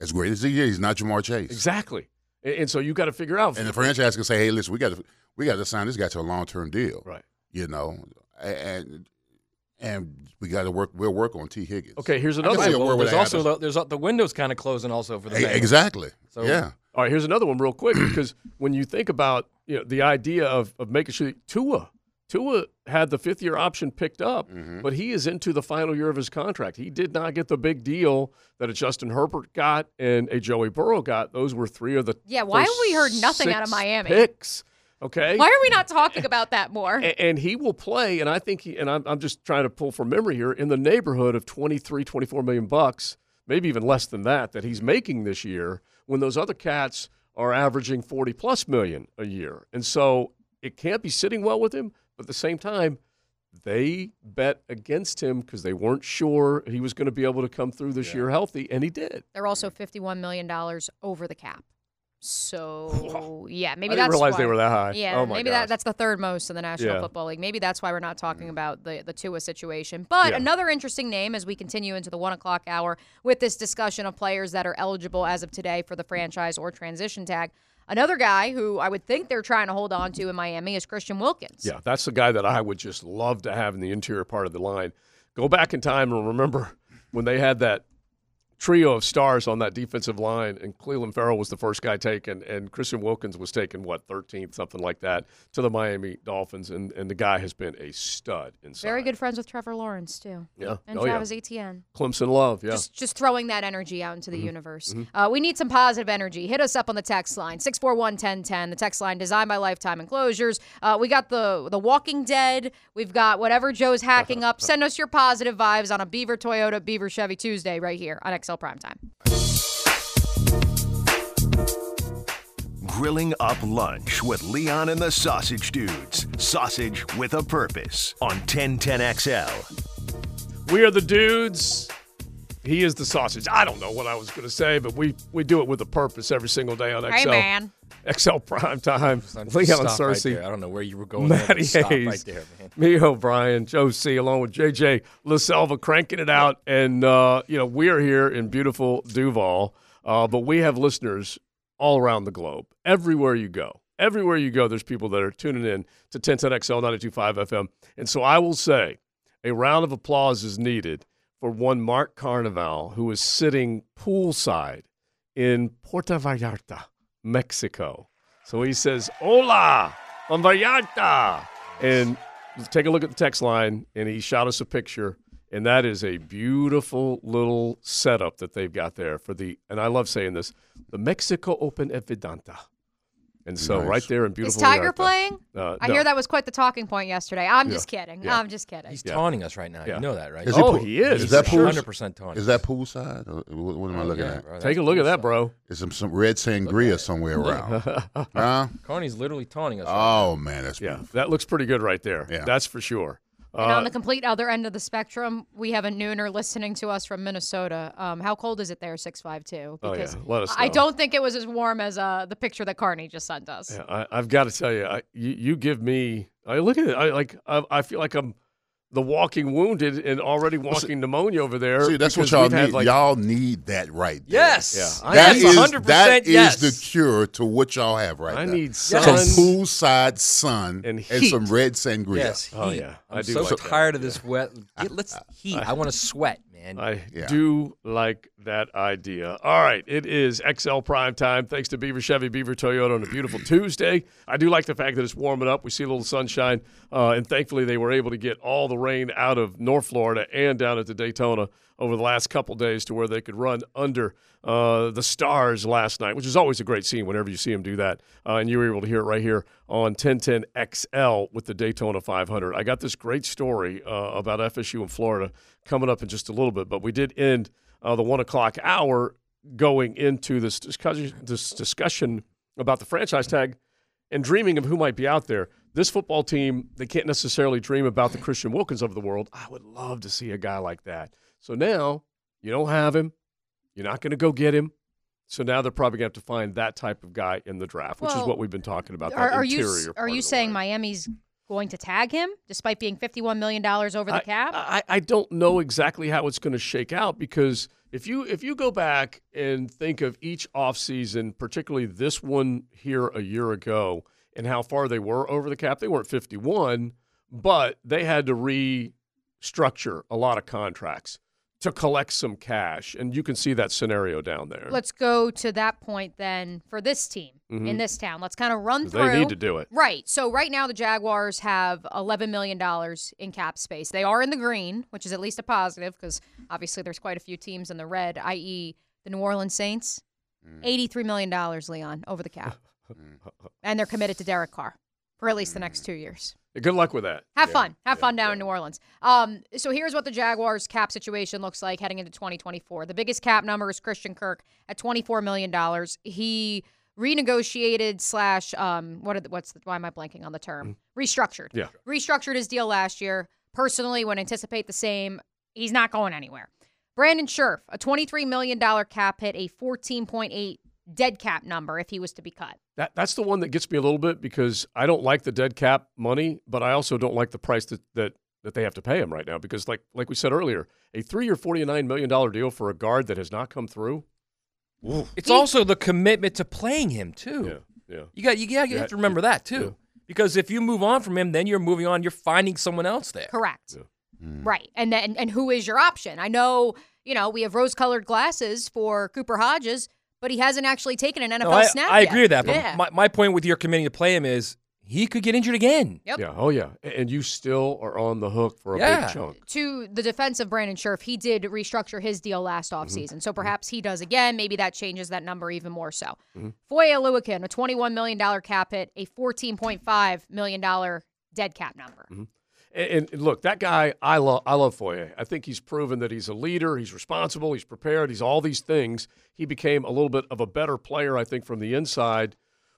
as great as he is. He's not Ja'Marr Chase. exactly and, and so you got to figure out And the franchise can say, "Hey, listen, we got to we got to sign this guy to a long term deal." Right. You know, and and we got to work. We'll work on Tee Higgins. Okay, here's another one. world where there's also the, there's the windows kind of closing also for the E- exactly. So yeah. All right, here's another one real quick [CLEARS THROAT] because when you think about you know the idea of, of making sure Tua Tua had the fifth year option picked up, Mm-hmm. but he is into the final year of his contract. He did not get the big deal that a Justin Herbert got and a Joey Burrow got. Those were three of the Yeah, why have we heard nothing out of Miami? picks? Okay, Why are we not talking about that more? A- and he will play and i think he and I'm, I'm just trying to pull from memory here in the neighborhood of 23 24 million bucks maybe even less than that that he's making this year when those other cats are averaging 40 plus million a year and so it can't be sitting well with him but at the same time they bet against him because they weren't sure he was going to be able to come through this year healthy and he did They're also fifty-one million dollars over the cap. So [LAUGHS] yeah, maybe I didn't that's realize why. they were that high. Yeah, Oh, my maybe gosh. that that's the third most in the National Yeah. Football League. Maybe that's why we're not talking mm. about the the Tua situation. But Yeah. another interesting name as we continue into the one o'clock hour with this discussion of players that are eligible as of today for the franchise or transition tag. Another guy who I would think they're trying to hold on to in Miami is Christian Wilkins. Yeah, that's the guy that I would just love to have in the interior part of the line. Go back in time and remember when they had that trio of stars on that defensive line, and Clelin Ferrell was the first guy taken, and Christian Wilkins was taken, what, 13th, something like that, to the Miami Dolphins, and, and the guy has been a stud inside. Very good friends with Trevor Lawrence too. Yeah. And Oh, yeah. Travis Etienne. Clemson love, yeah. Just just throwing that energy out into the Mhm. universe. Mhm. Uh, we need some positive energy. Hit us up on the text line 641-1010. The text line designed by Lifetime Enclosures. Uh, we got the the Walking Dead. We've got whatever Joe's hacking up. [LAUGHS] Send us your positive vibes on a Beaver Toyota Beaver Chevy Tuesday right here on XL Primetime. Grilling up lunch with Leon and the Sausage Dudes. Sausage with a purpose on 1010XL. We are the dudes. He is the sausage. I don't know what I was going to say, but we, we do it with a purpose every single day on XL. Hey, man. XL Prime Time. Leon Searcy. there. I don't know where you were going there, Matty stop Hayes. right there, man. Mia O'Brien, Joe C, along with JJ LaSelva cranking it out. And, uh, you know, we are here in beautiful Duval, uh, but we have listeners all around the globe. Everywhere you go, everywhere you go, there's people that are tuning in to 1010XL 925 FM. And so I will say a round of applause is needed for one Mark Carnival, who is sitting poolside in Puerto Vallarta, Mexico. So he says, Hola, on Vallarta. And take a look at the text line, and he shot us a picture. And that is a beautiful little setup that they've got there for the, and I love saying this, the Mexico Open at Vidanta. And so Nice. right there in beautiful. Is beautiful Tiger Vallarta. playing? Uh, I no. hear that was quite the talking point yesterday. I'm Yeah. just kidding. Yeah. I'm just kidding. He's Yeah. taunting us right now. Yeah. You know that, right? Is Oh, pool- he is. Is that pool? 100% taunting. Is that poolside? What, what am I Oh, looking yeah, at? bro, Take a look at that, bro. Is some some red sangria somewhere around? [LAUGHS] huh? Carney's literally taunting us. right Oh man, that's Yeah, beautiful. that looks pretty good right there. Yeah. That's for sure. And Uh, on the complete other end of the spectrum, we have a nooner listening to us from Minnesota. Um, how cold is it there, 652? Oh, yeah. Let us I don't think it was as warm as uh, the picture that Carney just sent us. Yeah, I, I've got to tell you, I, you, you give me. I look at it. I like. I, I feel like I'm the walking wounded and already walking pneumonia over there. See, that's what y'all we've need. like- y'all need that right there. Yes. Yeah, I- That yes, is 100% that is yes. the cure to what y'all have right I now. need some sun poolside sun and and some red sangria. Yes. Oh, yeah. I I'm do so like that. tired of this wet. Get, let's [LAUGHS] heat. I, want to sweat, man. I Yeah. do like that idea. All right, it is XL Prime Time. Thanks to Beaver Chevy, Beaver Toyota on a beautiful [LAUGHS] Tuesday. I do like the fact that it's warming up. We see a little sunshine, uh, and thankfully they were able to get all the rain out of North Florida and down at the Daytona over the last couple days to where they could run under uh, the stars last night, which is always a great scene whenever you see them do that. Uh, and you were able to hear it right here on 1010 XL with the Daytona 500. I got this great story uh, about FSU in Florida coming up in just a little bit, but we did end uh, the one o'clock hour going into this discussion, this discussion about the franchise tag and dreaming of who might be out there. This football team, they can't necessarily dream about the Christian Wilkins of the world. I would love to see a guy like that. So now you don't have him. You're not going to go get him. So now they're probably going to have to find that type of guy in the draft, which is what we've been talking about. Are, are you interior are you saying line. Miami's going to tag him despite being $51 million over the I, cap? I, I don't know exactly how it's going to shake out because if you if you go back and think of each offseason, particularly this one here a year ago, and how far they were over the cap, they weren't 51, but they had to restructure a lot of contracts to collect some cash, and you can see that scenario down there. Let's go to that point then for this team mm-hmm. in Mhm. this town. Let's kind of run through. they need to do it. Right. So right now the Jaguars have $11 million in cap space. They are in the green, which is at least a positive because obviously there's quite a few teams in the red, i.e. the New Orleans Saints. Mm. $83 million, Leon, over the cap. [LAUGHS] Mm. and they're committed to Derek Carr for at least the next mm. two years. Good luck with that. Have fun. Have fun down in New Orleans. Um, so here's what the Jaguars cap situation looks like heading into 2024. The biggest cap number is Christian Kirk at $24 million. He renegotiated slash um what are the, what's the, why am I blanking on the term? Restructured. Yeah. Restructured his deal last year. Personally, would anticipate the same. He's not going anywhere. Brandon Scherff, a $23 million cap hit, a 14.8 dead cap number if he was to be cut. That that's the one that gets me a little bit because I don't like the dead cap money, but I also don't like the price that that, that they have to pay him right now because like like we said earlier, a three year forty nine million dollar deal for a guard that has not come through. It's also the commitment to playing him too. Yeah, yeah. You got you got you Yeah, have to remember that too. Because if you move on from him, then you're moving on. You're finding someone else there. Correct. Hmm. Right. And then and who is your option? I know, you know, we have rose colored glasses for Cooper Hodges, but he hasn't actually taken an NFL No, I, snap. I yet. agree with that. But yeah. my, my point with your committing to play him is he could get injured again. Yep. Yeah. Oh yeah. And you still are on the hook for a Yeah. big chunk. to the defense of Brandon Scherff, he did restructure his deal last mm-hmm. offseason. So mm-hmm. perhaps he does again. Maybe that changes that number even more so. Mm-hmm. Foye Oluokun, a $21 million cap hit, a $14.5 million dead cap number. And, and look, that guy, I love. I love Foye. I think he's proven that he's a leader. He's responsible. He's prepared. He's all these things. He became a little bit of a better player, I think, from the inside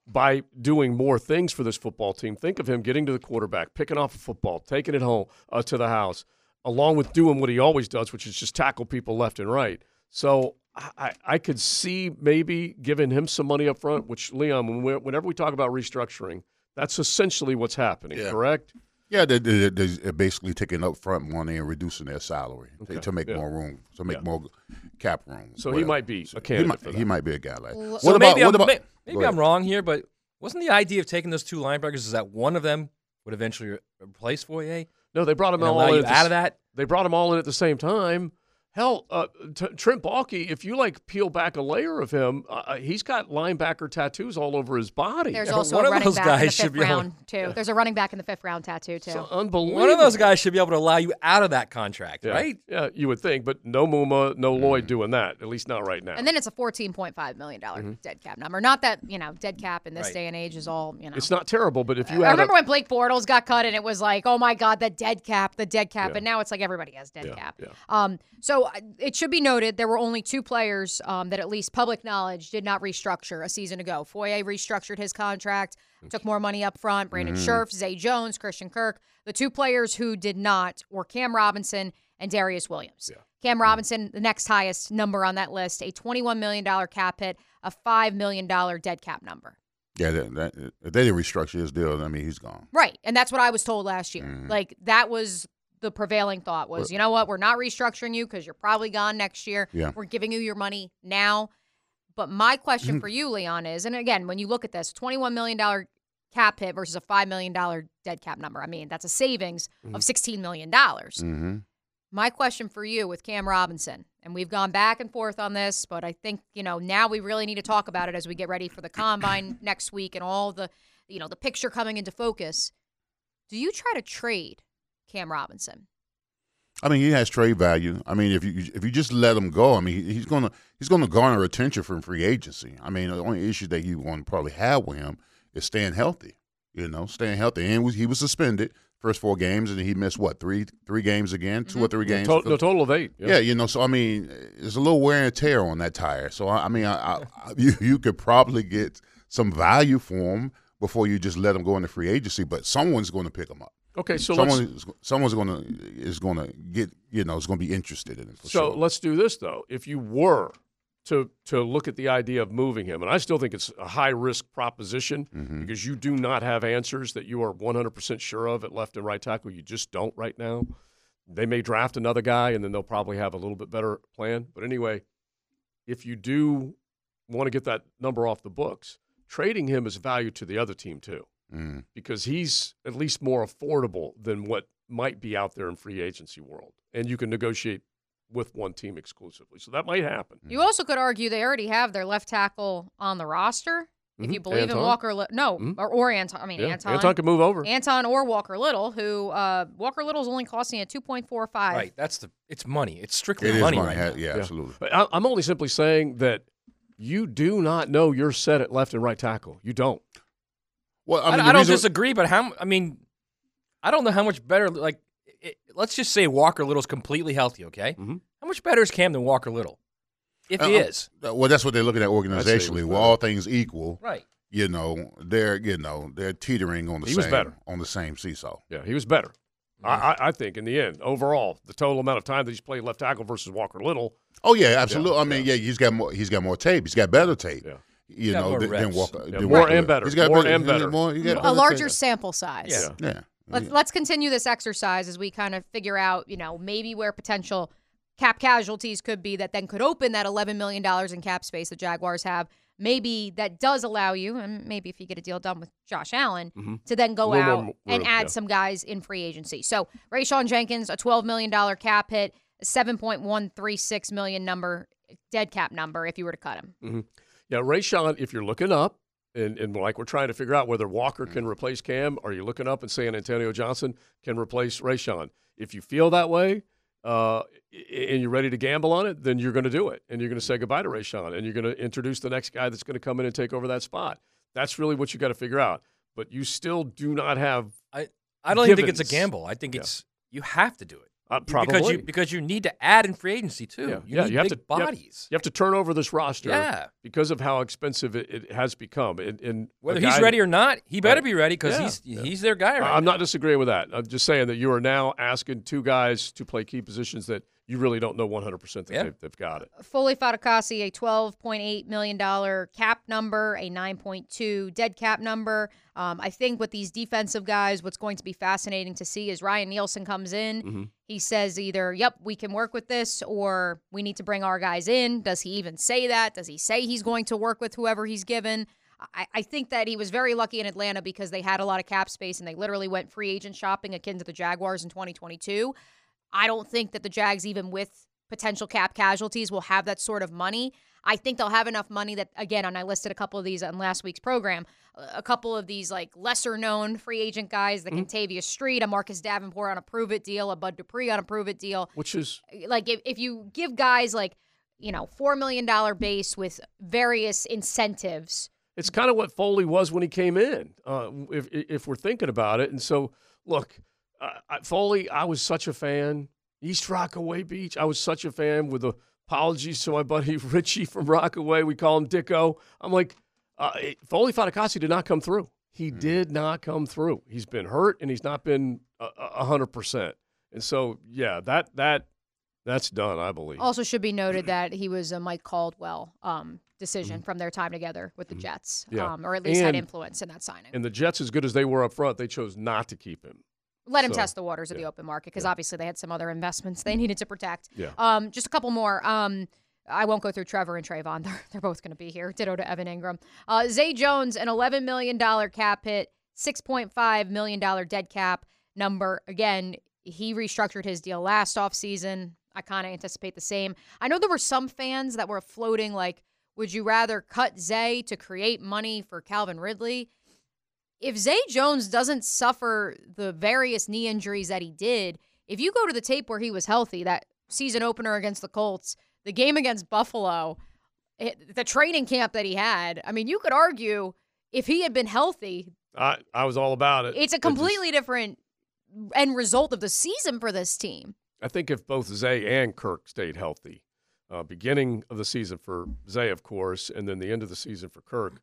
by doing more things for this football team. Think of him getting to the quarterback, picking off a football, taking it home uh, to the house, along with doing what he always does, which is just tackle people left and right. So I, I could see maybe giving him some money up front, which Leon, when whenever we talk about restructuring, that's essentially what's happening. Yeah. Correct? Yeah, they, they, they're basically taking upfront money and reducing their salary to- to make yeah. more room, to make Yeah. more cap room. So he might be a candidate He might, for he might be a guy like. So what about maybe what I'm, about? maybe. I'm wrong here, but wasn't the idea of taking those two linebackers is that one of them would eventually replace Foye? No, they brought them all in you the out of that? They brought them all in at the same time. Hell, uh, t- Trent Baalke, if you like peel back a layer of him, uh, he's got linebacker tattoos all over his body. There's [LAUGHS] Yeah, also one a of running those back in the guys should fifth be able- round [LAUGHS] too. There's a running back in the fifth round tattoo too. So unbelievable. One of those guys should be able to allow you out of that contract, yeah. right? Yeah, you would think, but no Muma, no Mm. Lloyd doing that. At least not right now. And then it's a $14.5 million dead cap number. Not that, you know, dead cap in this Right. day and age is all, you know. it's not terrible, but if you I remember up, when Blake Bortles got cut and it was like, oh my God, the dead cap, the dead cap. Yeah. And now it's like everybody has dead Yeah, cap. yeah. Um, so it should be noted there were only two players um, that, at least public knowledge, did not restructure a season ago. Foye restructured his contract, took more money up front. Brandon Mm-hmm. Scherff, Zay Jones, Christian Kirk. The two players who did not were Cam Robinson and Darious Williams. Cam Robinson, the next highest number on that list, a $21 million cap hit, a $5 million dead cap number. Yeah, that, that, if they didn't restructure his deal, I mean, he's gone. Right. And that's what I was told last year. Mm. Like that was the prevailing thought was, you know what, we're not restructuring you because you're probably gone next year. Yeah. We're giving you your money now. But my question for you, Leon, is, and again, when you look at this, $21 million cap hit versus a $5 million dead cap number, I mean, that's a savings of $16 million. Mm-hmm. My question for you with Cam Robinson, and we've gone back and forth on this, but I think, you know, now we really need to talk about it as we get ready for the combine [COUGHS] next week and all the, you know, the picture coming into focus. Do you try to trade Cam Robinson? I mean, he has trade value. I mean, if you if you just let him go, I mean, he's gonna he's gonna garner attention from free agency. I mean, the only issue that you want to probably have with him is staying healthy. You know, staying healthy, and he was suspended first four games, and he missed what three three games again, two or mm-hmm. three games. to- no total of eight. Yeah. you know, so I mean, there's a little wear and tear on that tire. So I, I mean, I, I, I- [LAUGHS] you you could probably get some value for him before you just let him go into free agency. But someone's going to pick him up. Okay, so let's- someone is, someone's going to is going to get you know is going to be interested in it for So sure. let's do this though. If you were to to look at the idea of moving him, and I still think it's a high risk proposition Mm-hmm. because you do not have answers that you are 100% sure of at left and right tackle. You just don't right now. They may draft another guy, and then they'll probably have a little bit better plan. But anyway, if you do want to get that number off the books, trading him is value to the other team too Mm. because he's at least more affordable than what might be out there in free agency world, and you can negotiate with one team exclusively. So that might happen. You also could argue they already have their left tackle on the roster. If you Mhm. believe in Walker, Li- no, Mhm. or, or Anton. I mean, Yeah, Anton. Anton can move over. Anton or Walker Little, who uh, Walker Little's only costing at two point four five. Right. That's the. It's money. It's strictly It is money, money. right Yeah, now. absolutely. But I, I'm only simply saying that you do not know you're set at left and right tackle. You don't. Well, I, mean, I the don't reason- disagree, but how? I mean, I don't know how much better. Like, it, let's just say Walker Little's completely healthy. Okay, Mhm. how much better is Cam than Walker Little? If he Uh, is, uh, Well, that's what they're looking at organizationally. Well, all things equal, right? you know, they're you know they're teetering on the He same was better. on the same seesaw. Yeah, he was better. I, I, I think in the end, overall, the total amount of time that he's played left tackle versus Walker Little. Oh yeah, absolutely. I mean, yeah. he's got more. He's got more tape. He's got better tape. Yeah. You Got know, more than, than. Walker. Uh, yeah, than more Walker. and better. He's got More better, and better. More, he got A better larger tape. sample size. Yeah. Yeah. Let's, let's continue this exercise as we kind of figure out, you know, maybe where potential cap casualties could be that then could open that $11 million in cap space the Jaguars have. Maybe that does allow you, and maybe if you get a deal done with Josh Allen, mm-hmm. to then go out more and add yeah. some guys in free agency. So Rayshawn Jenkins, a $12 million cap hit, a 7.136 million number, dead cap number if you were to cut him. Mm-hmm. Yeah, Rayshawn, if you're looking up, and, and like we're trying to figure out whether Walker can replace Cam, are you looking up and saying Antonio Johnson can replace Rayshawn? If you feel that way, uh, and you're ready to gamble on it, then you're going to do it, and you're going to say goodbye to Rayshawn, and you're going to introduce the next guy that's going to come in and take over that spot. That's really what you got to figure out. But you still do not have I I don't even think it's a gamble. I think Yeah. it's you have to do it. Uh, because probably you because you need to add in free agency too. Yeah, You yeah, need you have to- you have- bodies. You have to turn over this roster Yeah. because of how expensive it, it has become. And, and Whether he's ready or not, he better Right. be ready because Yeah, he's yeah. he's their guy right I'm now. not disagreeing with that. I'm just saying that you are now asking two guys to play key positions that you really don't know 100% that Yeah. they've, they've got it. Foley Fatukasi, a $12.8 million cap number, a 9.2 dead cap number. Um, I think with these defensive guys, what's going to be fascinating to see is Ryan Nielsen comes in. Mm-hmm. He says either, yep, we can work with this, or we need to bring our guys in. Does he even say that? Does he say he's going to work with whoever he's given? I, I think that he was very lucky in Atlanta because they had a lot of cap space and they literally went free agent shopping akin to the Jaguars in 2022. I don't think that the Jags, even with potential cap casualties will have that sort of money. I think they'll have enough money that, again, and I listed a couple of these on last week's program, a couple of these like lesser known free agent guys, the Mhm. Kentavius Street, a Marcus Davenport on a prove it deal, a Bud Dupree on a prove it deal. Which is like if, if you give guys like, you know, $4 million base with various incentives. It's kind of what Foley was when he came in, uh, if if we're thinking about it. And so, look, uh, I- Foley, I was such a fan. East Rockaway Beach, I was such a fan. With apologies to my buddy [LAUGHS] Richie from Rockaway, we call him Dicko. I'm like, uh, it- Foley Fatukasi did not come through. He did not come through. He's been hurt and he's not been a- a hundred percent. And so, yeah, that that that's done, I believe. Also, should be noted [CLEARS THROAT] that he was a Mike Caldwell um, decision from their time together with the Jets, Mm-hmm. Yeah. um, or at least had influence in that signing. And the Jets, as good as they were up front, they chose not to keep him. Let him So, test the waters of the open market because obviously they had some other investments they needed to protect. Yeah. Um, just a couple more. Um, I won't go through Trevor and Travon. [LAUGHS] They're, they're both going to be here. Ditto to Evan Engram. Uh, Zay Jones, an $11 million cap hit, $6.5 million dead cap number. Again, he restructured his deal last offseason. I kind of anticipate the same. I know there were some fans that were floating like, would you rather cut Zay to create money for Calvin Ridley? If Zay Jones doesn't suffer the various knee injuries that he did, if you go to the tape where he was healthy, that season opener against the Colts, the game against Buffalo, it, the training camp that he had, I mean, you could argue if he had been healthy, I, I was all about it. it's a It just- completely different end result of the season for this team. I think if both Zay and Kirk stayed healthy, uh, beginning of the season for Zay, of course, and then the end of the season for Kirk,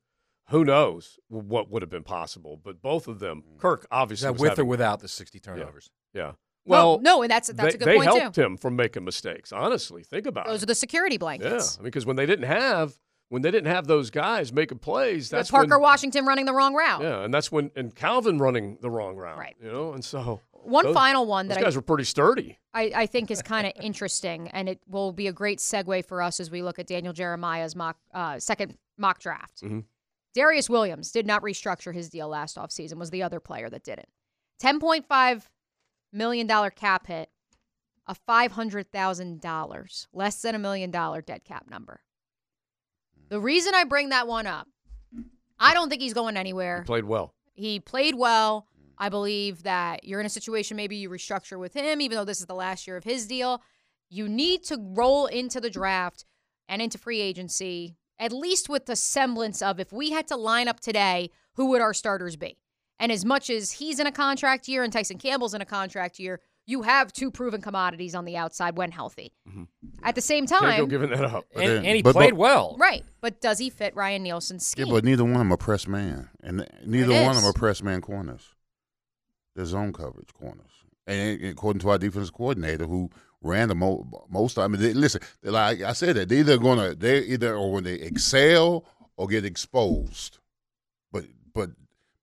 who knows what would have been possible? But both of them, Kirk obviously that was with having- or without the 60 turnovers? Yeah. Well, Well, no, and that's- that's they, a good they point, too. helped him from making mistakes. Honestly, think about Those it. are the security blankets. Yeah, blankets. because when they didn't have when they didn't have those guys making plays, With that's Parker when, Washington running the wrong route. Yeah, and that's when and Calvin running the wrong route. Right. You know, and so One those- final one those that I- guys were pretty sturdy. I, I think is kind of [LAUGHS] interesting, and it will be a great segue for us as we look at Daniel Jeremiah's mock uh, second mock draft. Mhm. Darious Williams did not restructure his deal last offseason, was the other player that didn't. $10.5 million cap hit, a $500,000, less than a million dollar dead cap number. The reason I bring that one up, I don't think he's going anywhere. He played well. He played well. I believe that you're in a situation maybe you restructure with him, even though this is the last year of his deal. You need to roll into the draft and into free agency, at least with the semblance of if we had to line up today, who would our starters be? And as much as he's in a contract year and Tyson Campbell's in a contract year, you have two proven commodities on the outside when healthy. Mm-hmm. At the same Can't go time, giving that up. And, then- and he but- played but- well. right? But does he fit Ryan Nielsen's scheme? Yeah, but neither one of them are press man, and neither one of them are press man corners. They're zone coverage corners, and according to our defensive coordinator, who ran the mo- most, I mean, they, listen, like I said, that they're either gonna they either or when they excel or get exposed. But but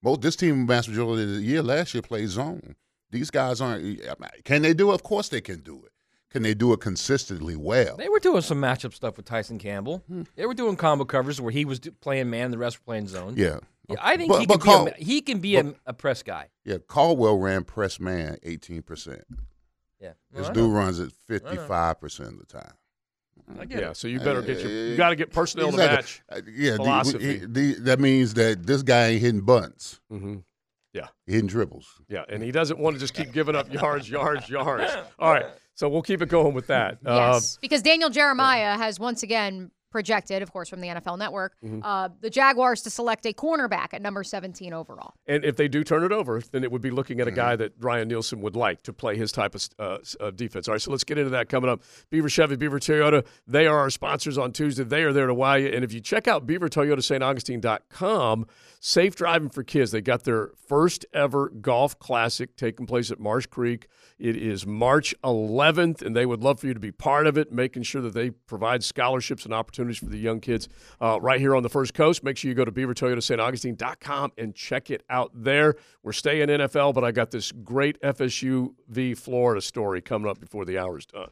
most this team, vast majority of the year last year played zone. These guys aren't. Can they do it? Of course they can do it. Can they do it consistently well? They were doing some matchup stuff with Tyson Campbell. Hmm. They were doing combo covers where he was playing man, the rest were playing zone. Yeah. Yeah, I think But- he, but can be a, he can be a, a press guy. Yeah, Caldwell ran press man eighteen percent. Yeah, This Well, I dude runs it fifty five percent of the time. Yeah, it. so you better get your you got to get personnel to match. Uh, yeah, the- philosophy. he- the- that means that this guy ain't hitting bunts. Mm-hmm. Yeah. Hitting dribbles. Yeah, and he doesn't want to just keep giving up yards, yards, yards. [LAUGHS] All right, so we'll keep it going with that. Uh, Yes, because Daniel Jeremiah has once again projected, of course, from the NFL Network, Mhm. uh, the Jaguars to select a cornerback at number 17 overall. And if they do turn it over, then it would be looking at Mm-hmm. a guy that Ryan Nielsen would like to play his type of uh, uh, defense. All right, so let's get into that coming up. Beaver Chevy, Beaver Toyota, they are our sponsors on Tuesday. They are there to wow you. And if you check out beavertoyota.staugustine.com, safe driving for kids, they got their first ever golf classic taking place at Marsh Creek. It is March 11th, and they would love for you to be part of it, making sure that they provide scholarships and opportunities for the young kids uh, right here on the First Coast. Make sure you go to beavertoyota.staugustine.com and check it out there. We're staying NFL, but I got this great FSU v Florida story coming up before the hour's done.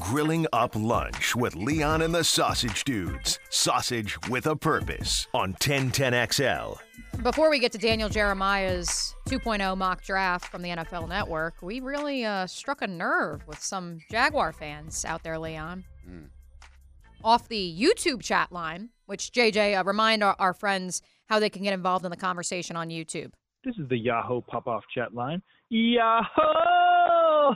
Grilling Up Lunch with Leon and the Sausage Dudes. Sausage with a purpose on 1010XL. Before we get to Daniel Jeremiah's 2.0 mock draft from the NFL Network, we really uh, struck a nerve with some Jaguar fans out there, Leon. Off the YouTube chat line, which JJ, uh, remind our, our friends how they can get involved in the conversation on YouTube. This is the Yahoo pop off chat line. Yahoo!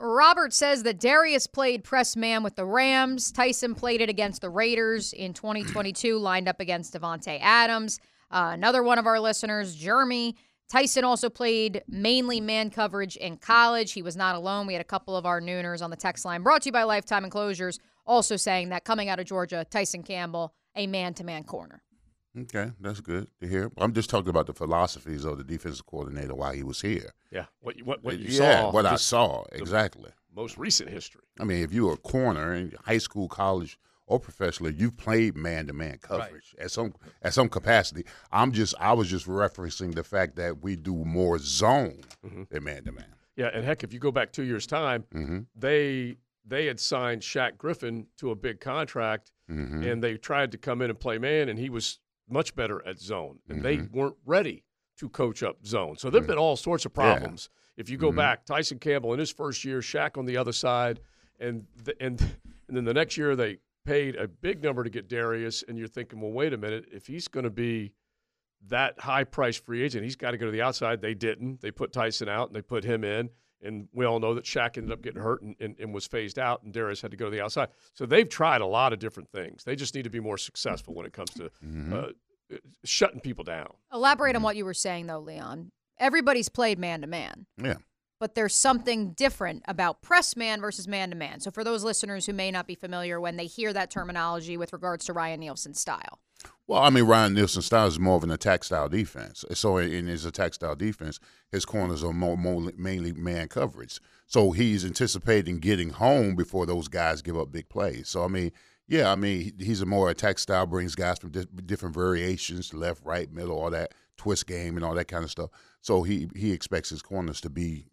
Robert says that Darious played press man with the Rams. Tyson played it against the Raiders in 2022, [CLEARS THROAT] lined up against Davante Adams. Uh, another one of our listeners, Jeremy. Tyson also played mainly man coverage in college. He was not alone. We had a couple of our nooners on the text line, brought to you by Lifetime Enclosures, also saying that coming out of Georgia, Tyson Campbell, a man to man corner. Okay, that's good to hear. I'm just talking about the philosophies of the defensive coordinator while he was here. Yeah, what you, what, what you yeah, saw. what I saw exactly. Most recent history. I mean, if you were a corner in high school, college, or professionally, you've played man-to-man coverage at some at some capacity. I'm just I was just referencing the fact that we do more zone Mm-hmm. than man-to-man. Yeah, and heck, if you go back two years' time, Mhm. they they had signed Shaq Griffin to a big contract, Mhm. and they tried to come in and play man, and he was much better at zone, and they Mhm. weren't ready to coach up zone. So there've been all sorts of Mm-hmm. Yeah. problems. If you go Mhm. back, Tyson Campbell in his first year, Shaq on the other side, and the, and [LAUGHS] and then the next year they paid a big number to get Darious, and you're thinking, well, wait a minute, if he's going to be that high price free agent, he's got to go to the outside. They didn't. They put Tyson out and they put him in. And we all know that Shaq ended up getting hurt and, and, and was phased out, and Darious had to go to the outside. So they've tried a lot of different things. They just need to be more successful when it comes to uh, shutting people down. Elaborate on what you were saying, though, Leon. Everybody's played man to man. Yeah. but there's something different about press man versus man to man. So for those listeners who may not be familiar when they hear that terminology with regards to Ryan Nielsen's style. Well, I mean, Ryan Nielsen's style is more of an attack style defense. So in his attack style defense, his corners are more, more mainly man coverage. So he's anticipating getting home before those guys give up big plays. So I mean, yeah, I mean, he's a more attack style, brings guys from di- different variations, left, right, middle, all that twist game and all that kind of stuff. So he he expects his corners to be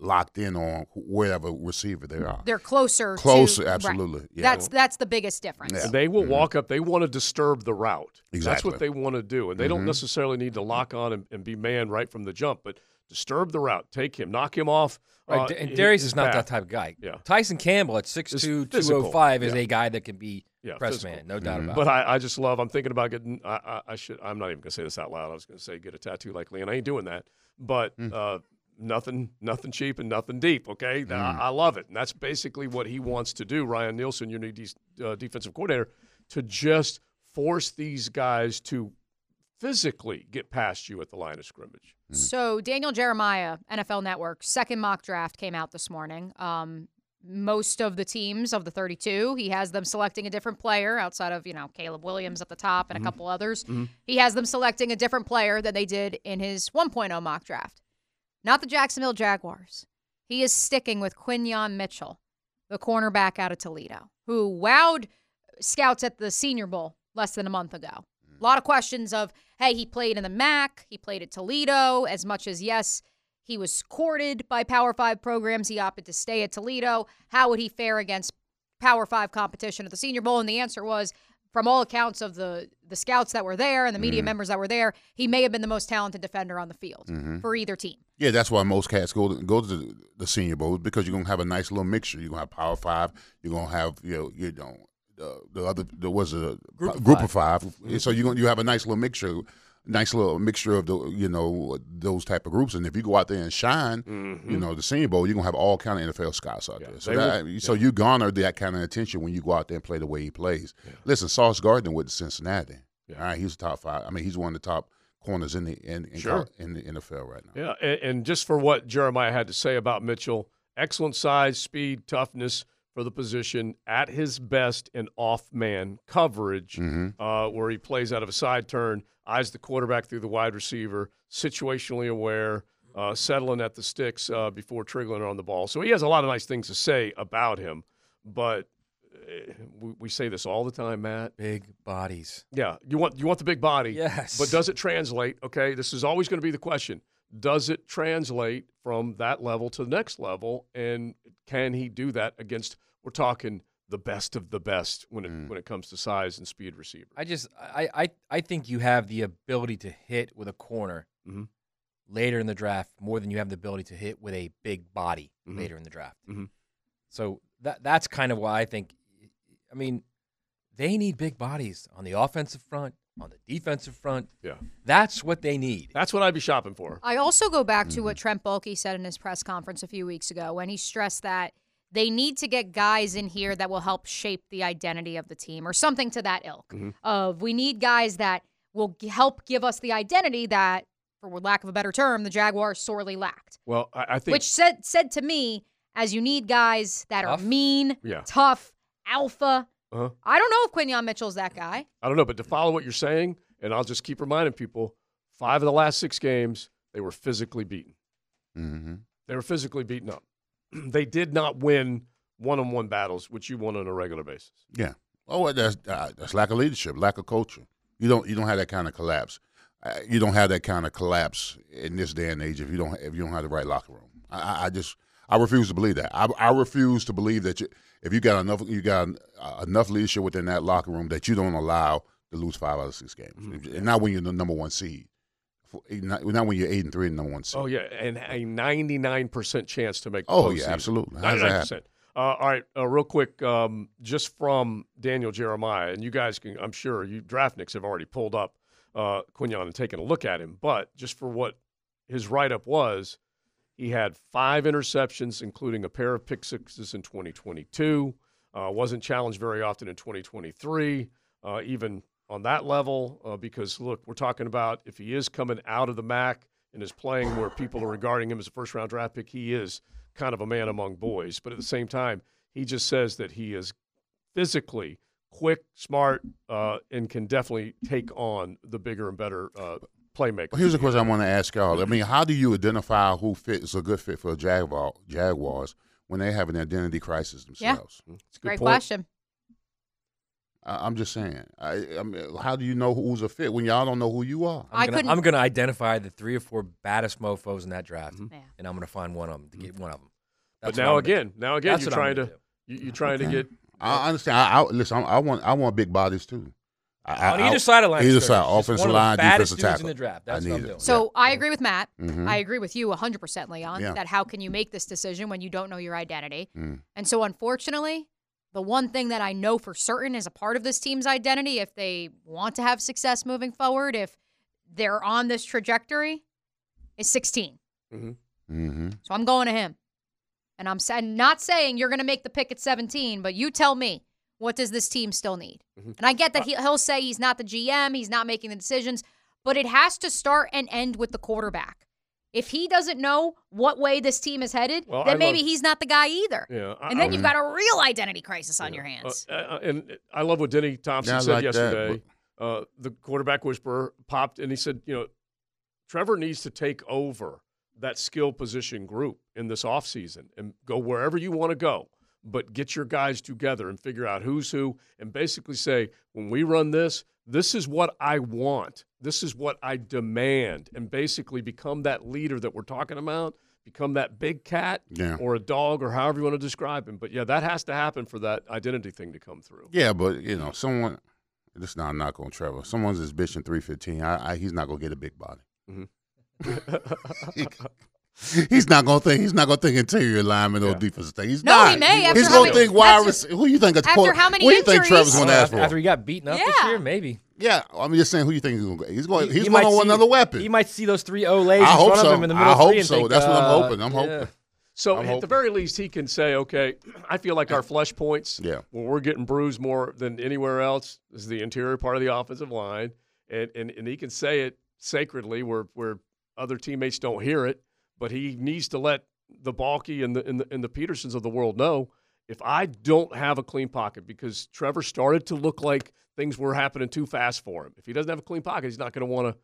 locked in on wherever receiver they are. They're closer to- Closer, right. absolutely. Yeah. That's that's the biggest difference. Yeah. They will walk up. They want to disturb the route. Exactly. That's what they want to do. And they don't Mhm. necessarily need to lock on and, and be man right from the jump, but disturb the route. Take him, knock him off. Right, uh, and hit Darious is not path. that type of guy. Yeah. Tyson Campbell at 6'2", Is 205 is physical. a guy that can be Yeah, press physical. man, no doubt about But it. I, I just love. I'm thinking about getting. I, I, I should. I'm not even gonna say this out loud. I was gonna say get a tattoo like Leon. I ain't doing that. But Hmm. uh, nothing, nothing cheap and nothing deep. Okay, Hmm. I, I love it, and that's basically what he wants to do. Ryan Nielsen, your new de- uh, defensive coordinator, to just force these guys to physically get past you at the line of scrimmage. So Daniel Jeremiah, NFL Network, second mock draft came out this morning. Um, most of the teams of the 32, he has them selecting a different player outside of you know Caleb Williams at the top and a couple others. He has them selecting a different player than they did in his 1.0 mock draft. Not the Jacksonville Jaguars. He is sticking with Quinyon Mitchell, the cornerback out of Toledo, who wowed scouts at the Senior Bowl less than a month ago. A lot of questions of, hey, he played in the MAC, he played at Toledo, as much as, yes, he was courted by Power Five programs. He opted to stay at Toledo. How would he fare against Power Five competition at the Senior Bowl? And the answer was, from all accounts of the the scouts that were there and the media Mhm. members that were there, he may have been the most talented defender on the field Mhm. for either team. Yeah, that's why most cats go to, go to the, the Senior Bowl because you're gonna have a nice little mixture. You're gonna have Power Five. You're gonna have you know you know the, the other there was a Group of group five. of 5 So you gonna you have a nice little mixture, nice little mixture of the you know those type of groups. And if you go out there and shine, you mm-hmm. know the Senior Bowl, you're gonna have all kind of NFL scouts out there. So that, will- so you garner that kind of attention when you go out there and play the way he plays. Listen, Sauce Gardner with the Cincinnati. All right, he's the top five. I mean, he's one of the top corners in the in in, Sure. in the NFL right now. Yeah, and, and just for what Jeremiah had to say about Mitchell, excellent size, speed, toughness for the position at his best in off man coverage, Mm-hmm. uh, where he plays out of a side turn, eyes the quarterback through the wide receiver, situationally aware, uh, settling at the sticks uh, before triggering on the ball. So he has a lot of nice things to say about him, but. uh, We, we say this all the time, Matt. Big bodies. Yeah, you want you want the big body. Yes. But does it translate? Okay, this is always going to be the question. Does it translate from that level to the next level, and can he do that against we're talking the best of the best when it Mm. when it comes to size and speed receiver. I just I I I think you have the ability to hit with a corner Mhm. later in the draft more than you have the ability to hit with a big body Mhm. later in the draft. Mhm. So that that's kind of why I think. I mean, they need big bodies on the offensive front, on the defensive front. Yeah, that's what they need. That's what I'd be shopping for. I also go back Mm-hmm. to what Trent Baalke said in his press conference a few weeks ago when he stressed that they need to get guys in here that will help shape the identity of the team or something to that ilk. Mm-hmm. Of we need guys that will g- help give us the identity that, for lack of a better term, the Jaguars sorely lacked. Well, I, I think Which said said to me as you need guys that Tough? are mean, Yeah. tough, alpha. Uh I don't know if Quinyon Mitchell's that guy. I don't know, but to follow what you're saying, and I'll just keep reminding people, five of the last six games they were physically beaten. Mm-hmm. They were physically beaten up. [CLEARS THROAT] they did not win one-on-one battles, which you won on a regular basis. Yeah. Oh, that's uh, that's lack of leadership, lack of culture. You don't you don't have that kind of collapse. Uh, you don't have that kind of collapse in this day and age if you don't if you don't have the right locker room. I, I- I just I refuse to believe that. I, I refuse to believe that you, if you got enough you got uh, enough leadership within that locker room that you don't allow to lose five out of six games, and not when you're the number one seed. Not, not when you're eight and three and number one seed. Oh yeah, and a 99% chance to make. The Oh, yeah, absolutely. Does that 99%. Uh, all right, uh, real quick, um, just from Daniel Jeremiah, and you guys can, I'm sure you draftniks have already pulled up uh, Quinyon and taken a look at him, but just for what his write up was, he had five interceptions, including a pair of pick sixes in 2022. Uh, wasn't challenged very often in 2023, uh, even on that level, uh, because look, we're talking about if he is coming out of the MAC and is playing where people are regarding him as a first round draft pick, he is kind of a man among boys. But at the same time, he just says that he is physically quick, smart, uh, and can definitely take on the bigger and better uh, playmakers. Well, here's a question I want to ask y'all. I mean, how do you identify who fits a good fit for the Jaguar, Jaguars when they have an identity crisis Yeah. themselves? It's a great question. I, I'm just saying. I, I mean, how do you know who's a fit when y'all don't know who you are? I'm gonna, I'm gonna identify the three or four baddest mofo's in that draft, Mm-hmm. and I'm gonna find one of them to get one of them. But now again, now again, you're trying to you, you're trying to get I understand. I, I listen. I, I want. I want big bodies too. I, On I, either side of the line, Either side, Just offensive one of the line, baddest defensive dudes in tackle. the draft. I need what I'm it. doing. So I agree with Matt. Mhm. I agree with you 100%, Leon, Yeah. that how can you make this decision when you don't know your identity? Mm. And so, unfortunately, the one thing that I know for certain is a part of this team's identity, if they want to have success moving forward, if they're on this trajectory, is 16. Mm-hmm. So I'm going to him. And I'm sa- not saying you're going to make the pick at 17, but you tell me, what does this team still need? Mm-hmm. And I get that he, he'll say he's not the GM, he's not making the decisions, but it has to start and end with the quarterback. If he doesn't know what way this team is headed, Well, then I maybe love- he's not the guy either. Yeah, I- and then I- you've got a real identity crisis on your hands. Uh, uh, and I love what Denny Thompson Yeah, I said like that, yesterday. uh, the quarterback whisperer popped and he said, you know, Trevor needs to take over that skill position group in this offseason and go wherever you want to go, but get your guys together and figure out who's who and basically say, when we run this, this is what I want. This is what I demand. And basically become that leader that we're talking about, become that big cat Yeah. or a dog or however you want to describe him. But yeah, that has to happen for that identity thing to come through. Yeah, but you know, someone. This is not a knock on Trevor. Someone's his bitch in three fifteen. I, I, he's not gonna get a big body. Mm-hmm. [LAUGHS] [LAUGHS] [LAUGHS] he's not gonna think. He's not gonna think interior lineman or defensive thing. He's No, not. he may, after He's gonna many- think wide after- receiver. Who you think? At the after quarter- how many Who you think injuries? Trevor's gonna ask for? after he got beaten up this year, maybe. Yeah, I'm just saying. Who you think he's gonna? Go. He's going. He- He's he going to want see- another weapon. He might see those three Olays in I hope front so. of him in the I middle of hope three so. think, That's what I'm uh, hoping. I'm hoping. yeah. So I'm at the very least, he can say, okay, I feel like our flesh points, Yeah. where we're getting bruised more than anywhere else, is the interior part of the offensive line, and and, and he can say it sacredly where where other teammates don't hear it, but he needs to let the Baalke and the and the, and the Petersons of the world know if I don't have a clean pocket because Trevor started to look like things were happening too fast for him. If he doesn't have a clean pocket, he's not going to want to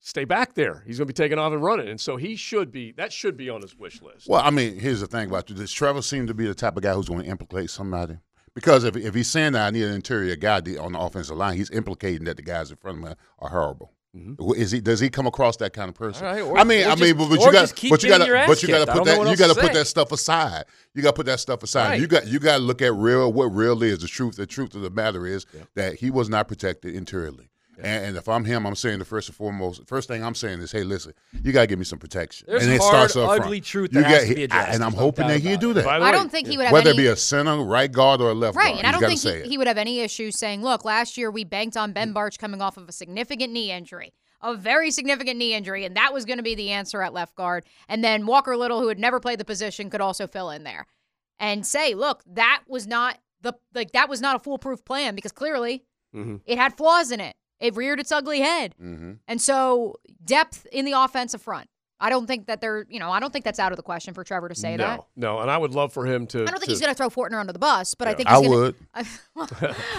stay back there. He's going to be taking off and running, and so he should be. That should be on his wish list. Well, I mean, here's the thing about you. Does Trevor seem to be the type of guy who's going to implicate somebody? Because if, if he's saying that I need an interior guy on the offensive line, he's implicating that the guys in front of him are horrible. Is he? Does he come across that kind of person? Right, or- I mean, I mean, just- but, but you got, but you got, but you got to put that, you got to to put that stuff aside. You got to put that stuff aside. Right. You got, you got to look at real what real is. The truth, the truth of the matter is that he was not protected interiorly. And, and if I'm him, I'm saying the first and foremost, first thing I'm saying is, hey, listen, you got to give me some protection. There's and it hard, starts up ugly front. truth You that has got- to be addressed. And I'm hoping that he'd do that. By the I don't think he would have Whether it be a center, right guard, or a left Right, guard. and I don't think he, he would have any issue saying, "Look, last year we banked on Ben Bartch coming off of a significant knee injury, a very significant knee injury, and that was going to be the answer at left guard." And then Walker Little, who had never played the position, could also fill in there, and say, "Look, that was not the like that was not a foolproof plan because clearly Mhm. it had flaws in it. It reared its ugly head, Mhm. and so depth in the offensive front. I don't think that they're, you know, I don't think that's out of the question for Trevor to say no, that. no, and I would love for him to. I don't think to- he's going to throw Fortner under the bus, but I Yeah. think I gonna, would. [LAUGHS] I,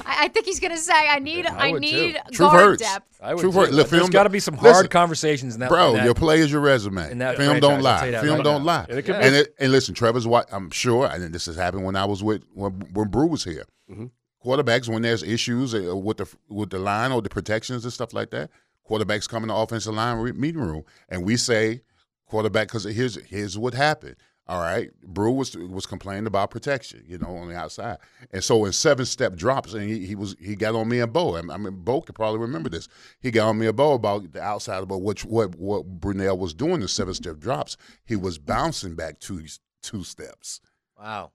I think he's going to say, "I need, I I, would too. need Truth guard hurts. depth." I would True too. word. Look, There's film got to be some listen, hard conversations in that. Bro, in that- your play is your resume. in that film don't lie. tell you that Film right don't now. lie. And it could be- And, it, and listen, Trevor's what I'm sure, and this has happened when I was with when, when Brew was here. Mm-hmm. Quarterbacks, when there's issues uh, with the with the line or the protections and stuff like that, quarterbacks come in the offensive line re- meeting room, and we say quarterback because here's here's what happened. All right, Brew was was complaining about protection, you know, on the outside, and so in seven step drops, and he, he was he got on me and Bo. I mean, Bo could probably remember this. He got on me and Bo about the outside about which what what Brunell was doing in seven step drops. He was bouncing back two two steps, Wow.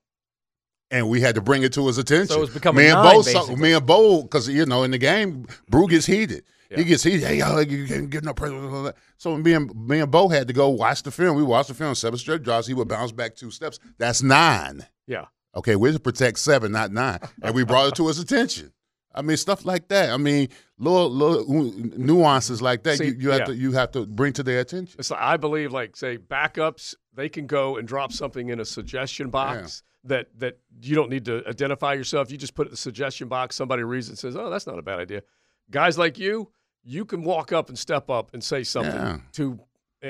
And we had to bring it to his attention. So it was becoming me and nine, Bo. me and Bo, because you know in the game, Brew gets heated. He gets heated. Hey, yo, you can't get no pressure. So me and me and Bo had to go watch the film. We watched the film. Seven straight drops. He would bounce back two steps. That's nine. yeah. Okay, we're to protect seven, not nine. And we brought it to his attention. I mean, stuff like that. I mean, little little nuances like that. See, you, you have yeah. to you have to bring to their attention. It's like, I believe, like say backups, they can go and drop something in a suggestion box that that you don't need to identify yourself. You just put it in the suggestion box. Somebody reads it and says, "Oh, that's not a bad idea." Guys like you, you can walk up and step up and say something Yeah. to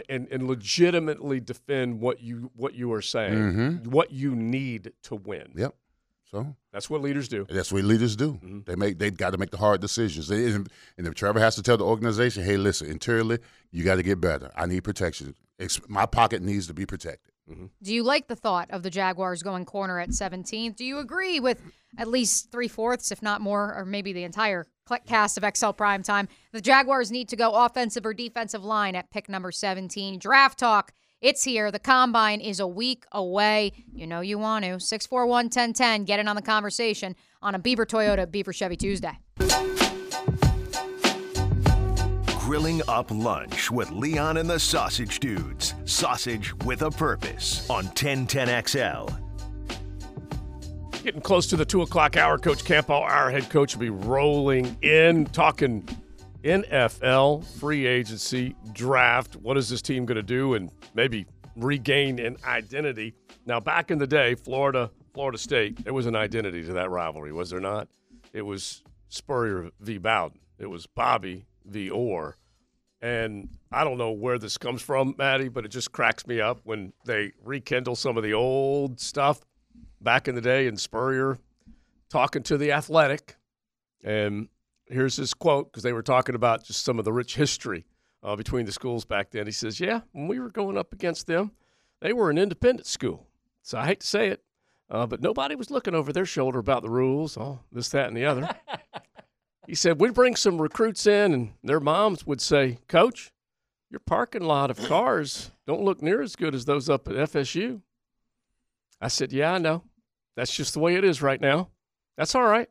and and legitimately defend what you what you are saying, Mhm. what you need to win. Yep. So That's what leaders do. that's what leaders do. Mm-hmm. They make they got to make the hard decisions. They, and, and if Trevor has to tell the organization, "Hey, listen, internally, you got to get better. I need protection. Ex- My pocket needs to be protected." Mm-hmm. Do you like the thought of the Jaguars going corner at 17th? Do you agree with at least three fourths, if not more, or maybe the entire cast of XL Prime Time? The Jaguars need to go offensive or defensive line at pick number 17. Draft talk. It's here. The combine is a week away. You know you want to. 641 1010. Get in on the conversation on a Beaver Toyota Beaver Chevy Tuesday. Grilling up lunch with Leon and the Sausage Dudes. Sausage with a purpose on 1010XL. Getting close to the two o'clock hour. Coach Campo, our head coach, will be rolling in, talking NFL, free agency, draft. What is this team going to do and maybe regain an identity? Now, back in the day, Florida, Florida State, there was an identity to that rivalry, was there not? It was Spurrier v. Bowden. It was Bobby v. Orr. And I don't know where this comes from, Maddie, but it just cracks me up when they rekindle some of the old stuff back in the day and Spurrier talking to the athletic. And here's his quote because they were talking about just some of the rich history uh, between the schools back then. He says, Yeah, when we were going up against them, they were an independent school. So I hate to say it, uh, but nobody was looking over their shoulder about the rules, all this, that, and the other. [LAUGHS] he said, We'd bring some recruits in, and their moms would say, Coach, your parking lot of cars don't look near as good as those up at FSU. I said, Yeah, I know. That's just the way it is right now. That's all right.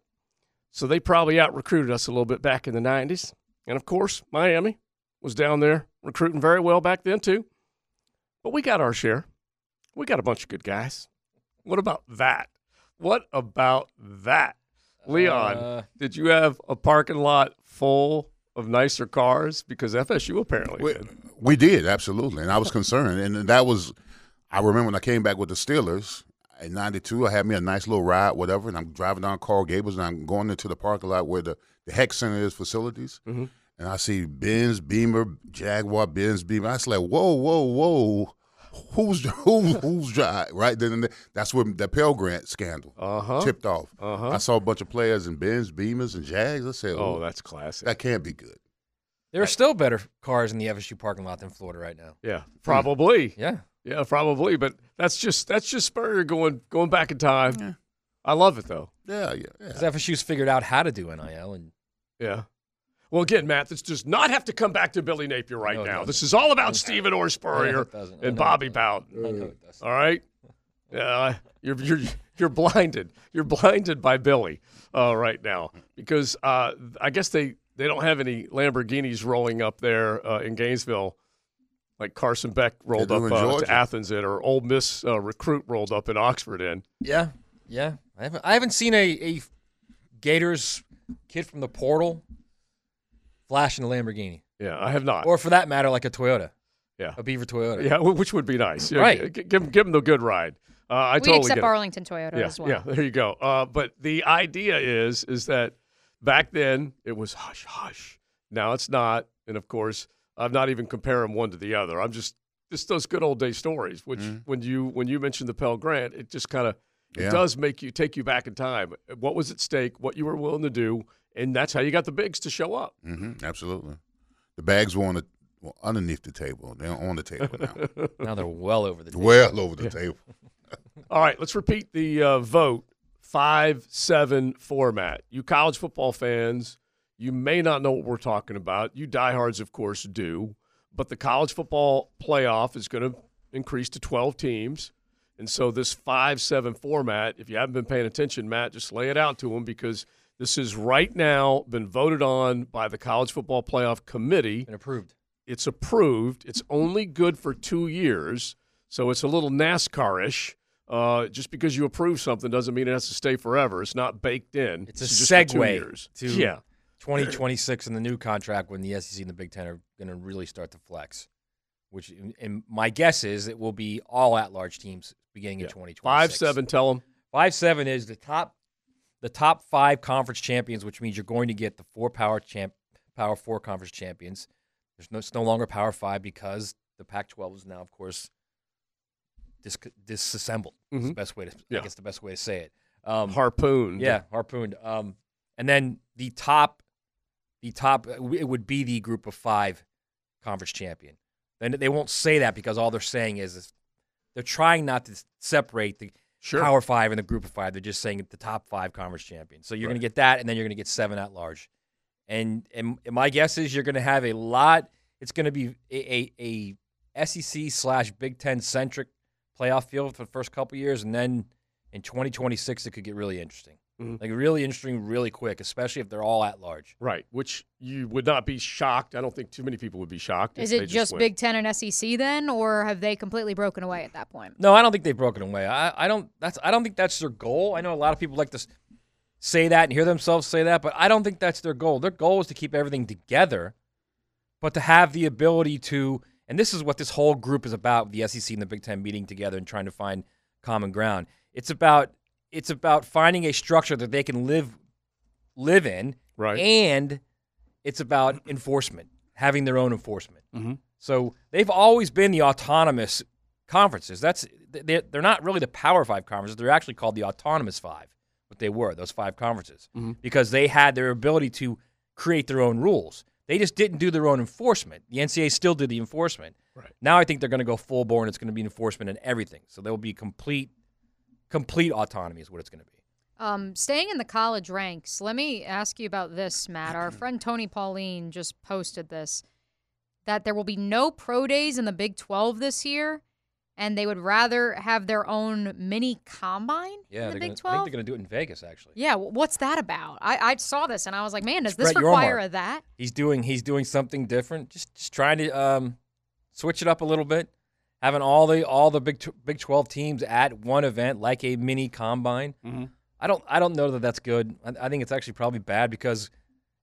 So they probably out recruited us a little bit back in the 90s. And of course, Miami was down there recruiting very well back then, too. But we got our share. We got a bunch of good guys. What about that? What about that? Leon, Uh, did you have a parking lot full of nicer cars? Because FSU apparently We, did. we did absolutely, and I was concerned, and that was. I remember when I came back with the Steelers in '92. I had me a nice little ride, whatever, and I'm driving down Coral Gables, and I'm going into the parking lot where the the Hecht Center is facilities, Mhm. and I see Benz, Beamer, Jaguar, Benz, Beamer. I was like, whoa, whoa, whoa. Who's [LAUGHS] who, who's driving right then? and That's when the Pell Grant scandal Uh-huh. tipped off. Uh-huh. I saw a bunch of players in Benz, Beamers, and Jags. I said, Oh, that's classic. that can't be good. There are still better cars in the FSU parking lot than Florida right now. Yeah, probably. Yeah. Yeah, probably. But that's just that's just Spurrier going going back in time. I love it though. Yeah, yeah, Because FSU's figured out how to do NIL, and Yeah. Well, again, Matt, this does not have to come back to Billy Napier right No, now. This is all about Stephen Orr Spurrier No, it doesn't. and Bobby. Bowden. No, it doesn't. All right. Yeah, you're you're you're blinded. You're blinded by Billy uh, right now because uh, I guess they they don't have any Lamborghinis rolling up there uh, in Gainesville. Like Carson Beck rolled up uh, to Athens in, or Ole Miss uh, recruit rolled up in Oxford in. yeah, yeah. I haven't I haven't seen a, a Gators kid from the portal flash in a Lamborghini, Yeah, I have not. or for that matter, like a Toyota, yeah, a Beaver Toyota. yeah, which would be nice. Yeah, Right. g- Give, give them the good ride. Uh, I we totally accept get it. Arlington Toyota yeah, as well. Yeah, there you go. Uh, but the idea is is that back then it was hush hush. Now it's not, and of course I'm not even comparing one to the other. I'm just just those good old day stories. Which when you when you mentioned the Pell Grant, it just kind of it Yeah. does make you take you back in time. What was at stake? What you were willing to do, and that's how you got the bigs to show up. hmm absolutely. The bags were on the well, underneath the table. They're on the table now. [LAUGHS] Now they're well over the. well over the table. [LAUGHS] All right, let's repeat the uh, vote five seven format. You college football fans, you may not know what we're talking about. You diehards, of course, do. But the college football playoff is going to increase to 12 teams. And so this 5 7 format, if you haven't been paying attention, Matt, just lay it out to them because this has right now been voted on by the College Football Playoff Committee. Been approved. It's approved. It's only good for two years. So it's a little NASCAR ish. Uh, just because you approve something doesn't mean it has to stay forever. It's not baked in. It's a just two segue years. to yeah. 2026 and the new contract when the SEC and the Big Ten are going to really start to flex. Which, and my guess is it will be all at-large teams beginning in 2026. Five seven. Tell them. Five seven is the top, the top five conference champions, which means you're going to get the four power champ, power four conference champions. There's no, it's no longer power five because the Pac-12 is now, of course, dis- disassembled. Is the Mhm. best way to, Yeah. I guess, the best way to say it. Um, Harpooned. yeah, harpooned. Um, and then the top, the top, it would be the group of five conference champion. Then they won't say that because all they're saying is, is they're trying not to separate the Sure. power five and the group of five. They're just saying the top five conference champions. So you're going to get that, and then you're going to get seven at large. And, and and my guess is you're going to have a lot. It's going to be a, a, a SEC slash Big Ten centric playoff field for the first couple years, and then in 2026 it could get really interesting. Mhm. Like really interesting, really quick, especially if they're all at large. Right. Which you would not be shocked. I don't think too many people would be shocked. if Is they it just win. Big Ten and SEC then, or have they completely broken away at that point? No, I don't think they've broken away. I, I don't. That's. I don't think that's their goal. I know a lot of people like to say that and hear themselves say that, but I don't think that's their goal. Their goal is to keep everything together, but to have the ability to. And this is what this whole group is about: the SEC and the Big Ten meeting together and trying to find common ground. It's about. It's about finding a structure that they can live live in, Right. and it's about enforcement, having their own enforcement. Mhm. So they've always been the autonomous conferences. That's they're, they're not really the Power Five conferences. They're actually called the Autonomous Five. What they were those five conferences Mhm. because they had their ability to create their own rules. They just didn't do their own enforcement. The NCAA still did the enforcement. Right. Now I think they're going to go full bore and it's going to be enforcement and everything. So there will be complete, complete autonomy is what it's going to be. Um, staying in the college ranks, let me ask you about this, Matt. Our [CLEARS THROAT] friend Tony Pauline just posted this that there will be no pro days in the Big 12 this year, and they would rather have their own mini combine Yeah, in the Big gonna, I think they're going to do it in Vegas actually. Yeah, what's that about? I, I saw this and I was like, man, does It's this Brett require Yormark. a that? He's doing he's doing something different. Just just trying to um, switch it up a little bit. Having all the all the big Big Twelve teams at one event like a mini combine. Mhm. I don't I don't know that that's good. I, I think it's actually probably bad because,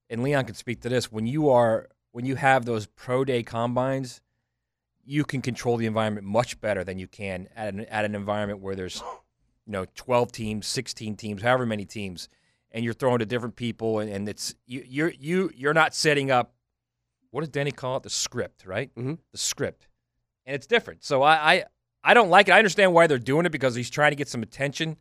and Leon can speak to this. When you are when you have those pro day combines, you can control the environment much better than you can at an at an environment where there's you know 12 teams 16 teams however many teams and you're throwing to different people and, and it's you, you're you you're not setting up what does denny call it the script right Mhm. the script and it's different so I, I i don't like it i understand why they're doing it because he's trying to get some attention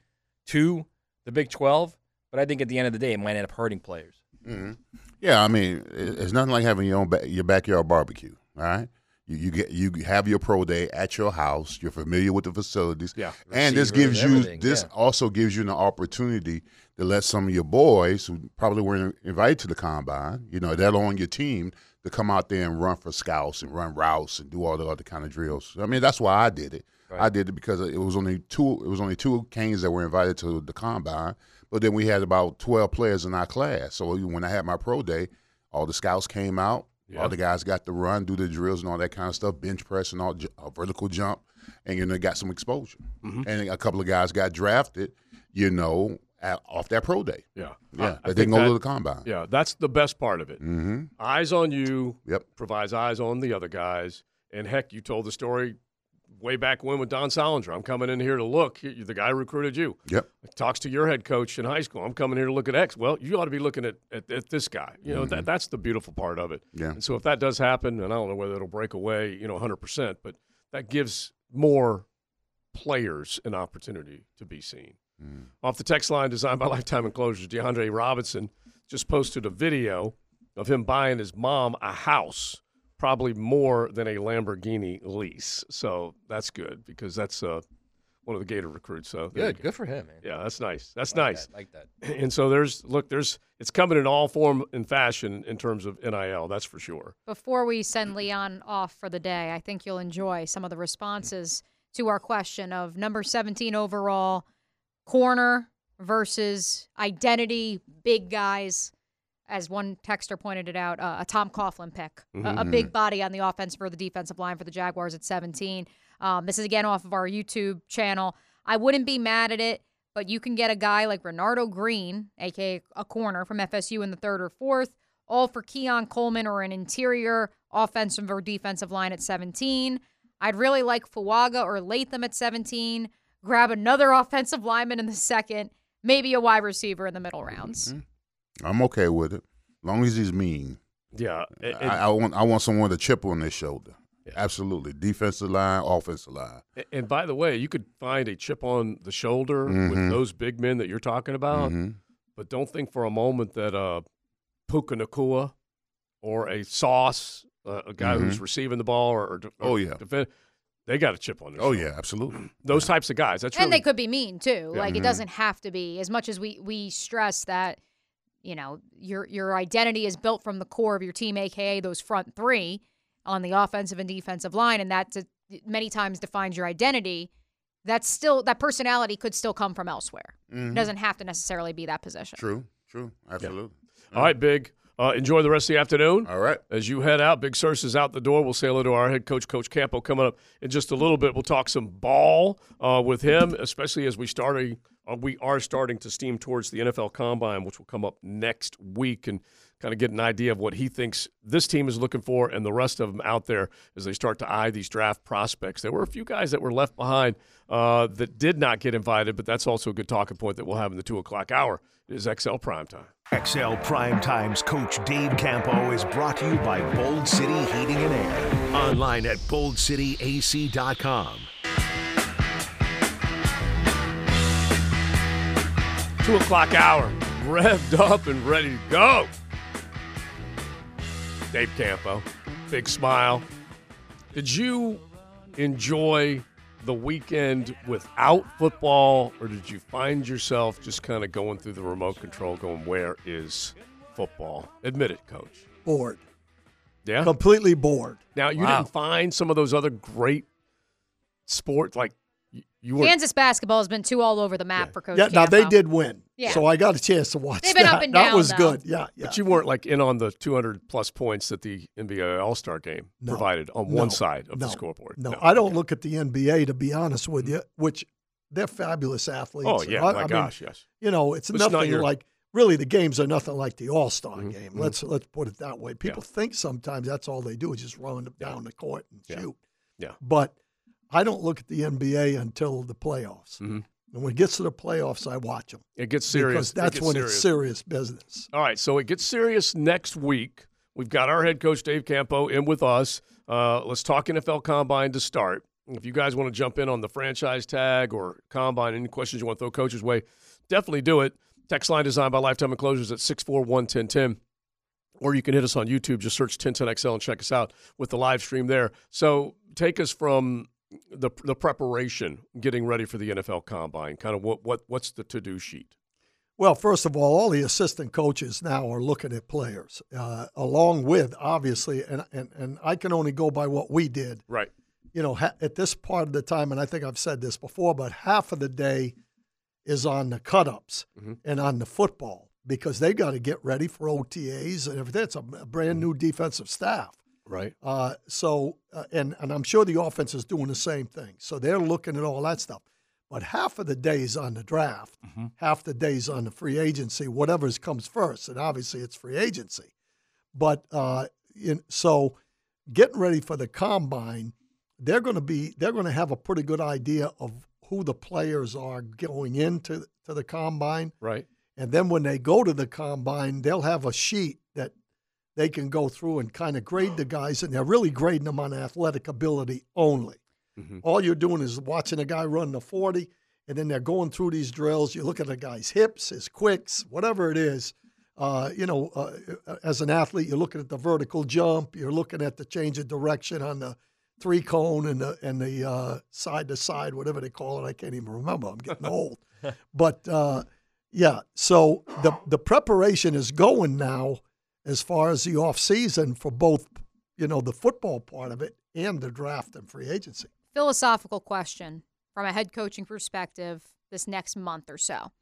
to the big 12 but i think at the end of the day it might end up hurting players hmm Yeah, I mean, it's nothing like having your own ba- your backyard barbecue. All right, you, you get you have your pro day at your house. You're familiar with the facilities. Yeah. and this gives you this yeah. also gives you an opportunity to let some of your boys who probably weren't invited to the combine, you know, that are on your team, to come out there and run for scouts and run routes and do all the other kind of drills. I mean, that's why I did it. I did it because it was only two. It was only two Canes that were invited to the combine, but then we had about twelve players in our class. So when I had my pro day, all the scouts came out. Yeah. All the guys got to run, do the drills and all that kind of stuff, bench press and all, uh, vertical jump, and you know got some exposure. Mm-hmm. And a couple of guys got drafted, you know, at, off that pro day. Yeah. Yeah, I- I think didn't go that- to the combine. Yeah, that's the best part of it. Mm-hmm. Eyes on you Yep. provides eyes on the other guys. And heck, you told the story way back when with Don Soldinger. I'm coming in here to look. The guy recruited you. Yep. Talks to your head coach in high school. I'm coming here to look at X. Well, you ought to be looking at, at, at this guy. You know, that, that's the beautiful part of it. Mm-hmm. Yeah. And so if that does happen, and I don't know whether it'll break away, you know, 100%, but that gives more players an opportunity to be seen. Mm. Off the text line designed by Lifetime Enclosures, DeAndre Robinson just posted a video of him buying his mom a house, probably more than a Lamborghini lease. So that's good because that's uh, one of the Gator recruits. So Good, go. good for him, man. Yeah, that's nice. That's Like nice. that, like that. [CLEARS THROAT] And so there's look, there's it's coming in all form and fashion in terms of NIL. That's for sure. Before we send Leon off for the day, I think you'll enjoy some of the responses to our question of number 17 overall, corner versus identity, big guys. As one texter pointed it out, uh, a Tom Coughlin pick, a, a Mhm. big body on the offense for the defensive line for the Jaguars at 17. Um, this is again off of our YouTube channel. I wouldn't be mad at it, but you can get a guy like Renardo Green, aka a corner from FSU in the third or fourth, all for Keon Coleman or an interior offensive or defensive line at 17. I'd really like Fuaga or Latham at 17. Grab another offensive lineman in the second, maybe a wide receiver in the middle rounds. I'm okay with it, as long as he's mean. Yeah, and- I, I want I want someone to chip on their shoulder. Absolutely, defensive line, offensive line. And by the way, you could find a chip on the shoulder with Mhm. those big men that you're talking about, Mhm. but don't think for a moment that uh, Puka Nacua or a Sauce, uh, a guy who's Mhm. receiving the ball or, or Oh, yeah. defend, they got a chip on their Oh shoulder. yeah, absolutely. [CLEARS THROAT] Those types of guys. That's true. and really they could be mean too. Yeah. Like it Mhm. doesn't have to be as much as we we stress that you know your your identity is built from the core of your team, aka those front three on the offensive and defensive line, and that many times defines your identity. That's still that personality could still come from elsewhere. Mhm. It doesn't have to necessarily be that position. True, true, absolutely. All right, Big. Uh, enjoy the rest of the afternoon. All right. As you head out, Big Sirs is out the door. We'll say hello to our head coach, Coach Campo, coming up in just a little bit. We'll talk some ball uh, with him, especially as we start Uh, we are starting to steam towards the NFL Combine, which will come up next week, and kind of get an idea of what he thinks this team is looking for, and the rest of them out there as they start to eye these draft prospects. There were a few guys that were left behind uh, that did not get invited, but that's also a good talking point that we'll have in the two o'clock hour. Is XL Prime Time. XL Prime Times coach Dave Campo is brought to you by Bold City Heating and Air. Online at boldcityac.com. Two o'clock hour, revved up and ready to go. Dave Campo, big smile. Did you enjoy the weekend without football, or did you find yourself just kind of going through the remote control, going, "Where is football?" Admit it, Coach. Bored. Yeah, Completely bored. Now you Wow. didn't find some of those other great sports like you, you were. Kansas basketball has been too all over the map for Coach. Yeah, now they did win. Yeah. So I got a chance to watch They've been that. up and that was though. good. Yeah, yeah. But you weren't like in on the 200 plus points that the NBA All Star game No. provided on No. one side of No. the scoreboard. No, I don't look at the NBA to be honest with you, which they're fabulous athletes. Oh, yeah, I- my I mean, gosh, yes. You know, it's But it's not nothing your- like really the games are nothing like the All Star Mm-hmm, game. Let's let's put it that way. People think sometimes that's all they do is just run down the court and Yeah. shoot. Yeah. But I don't look at the NBA until the playoffs. And when it gets to the playoffs, I watch them. Mm-hmm. It gets serious. Because that's gets when serious. it's serious business. All right, so it gets serious next week. We've got our head coach Dave Campo in with us. Uh, let's talk NFL Combine to start. If you guys want to jump in on the franchise tag or Combine, any questions you want to throw coaches' way, definitely do it. Text line designed by Lifetime Enclosures at 641 1010. Or you can hit us on YouTube. Just search 1010XL and check us out with the live stream there. So take us from the the preparation, getting ready for the NFL Combine. Kind of what what what's the to do sheet? Well, first of all, all the assistant coaches now are looking at players, uh, along with obviously, and, and and I can only go by what we did. Right. You know, ha- at this part of the time, and I think I've said this before, but half of the day is on the cut ups Mhm. and on the football because they got to get ready for OTAs and everything. It's a brand new defensive staff. Right. Uh, so, uh, and and I'm sure the offense is doing the same thing. So they're looking at all that stuff. But half of the days on the draft, half the days on the free agency, whatever comes first, and obviously it's free agency. But uh, in, so getting ready for the combine, they're going to be they're going to have a pretty good idea of who the players are going into to the combine. Right. And then when they go to the combine, they'll have a sheet that they can go through and kind of grade the guys, and they're really grading them on athletic ability only. All you're doing is watching a guy run the 40, and then they're going through these drills. You look at the guy's hips, his quicks, whatever it is. Uh, you know, uh, as an athlete, you're looking at the vertical jump, you're looking at the change of direction on the three cone and the and the uh, side to side, whatever they call it. I can't even remember. I'm getting [LAUGHS] old. But uh, yeah, so the the preparation is going now as far as the off season for both, you know, the football part of it and the draft and free agency. Philosophical question from a head coaching perspective this next month or so.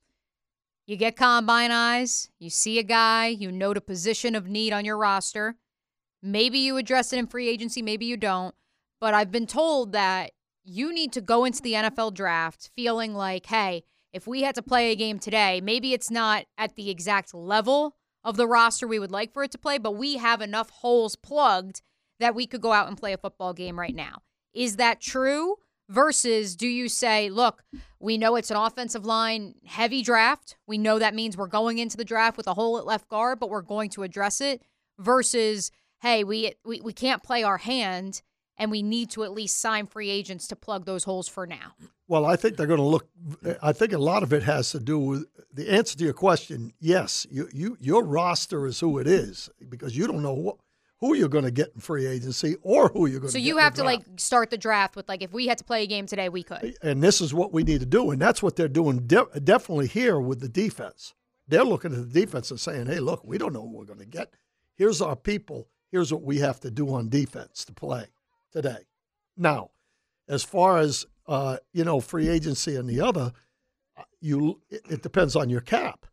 You get combine eyes, you see a guy, you note a position of need on your roster. Maybe you address it in free agency, maybe you don't. But I've been told that you need to go into the NFL draft feeling like, hey, if we had to play a game today, maybe it's not at the exact level of the roster we would like for it to play, but we have enough holes plugged that we could go out and play a football game right now. Is that true? Versus, do you say, look, we know it's an offensive line heavy draft. We know that means we're going into the draft with a hole at left guard, but we're going to address it. Versus, hey, we, we, we can't play our hand and we need to at least sign free agents to plug those holes for now. Well, I think they're going to look. I think a lot of it has to do with the answer to your question. Yes, you, you your roster is who it is because you don't know what, who you're going to get in free agency or who you're going So to. you get in have to draft. like start the draft with like if we had to play a game today, we could. and this is what we need to do, and that's what they're doing. De- definitely here with the defense. They're looking at the defense and saying, "Hey, look, we don't know what we're going to get. Here's our people. Here's what we have to do on defense to play today." Now, as far as uh, you know, free agency and the other, you it, it depends on your cap.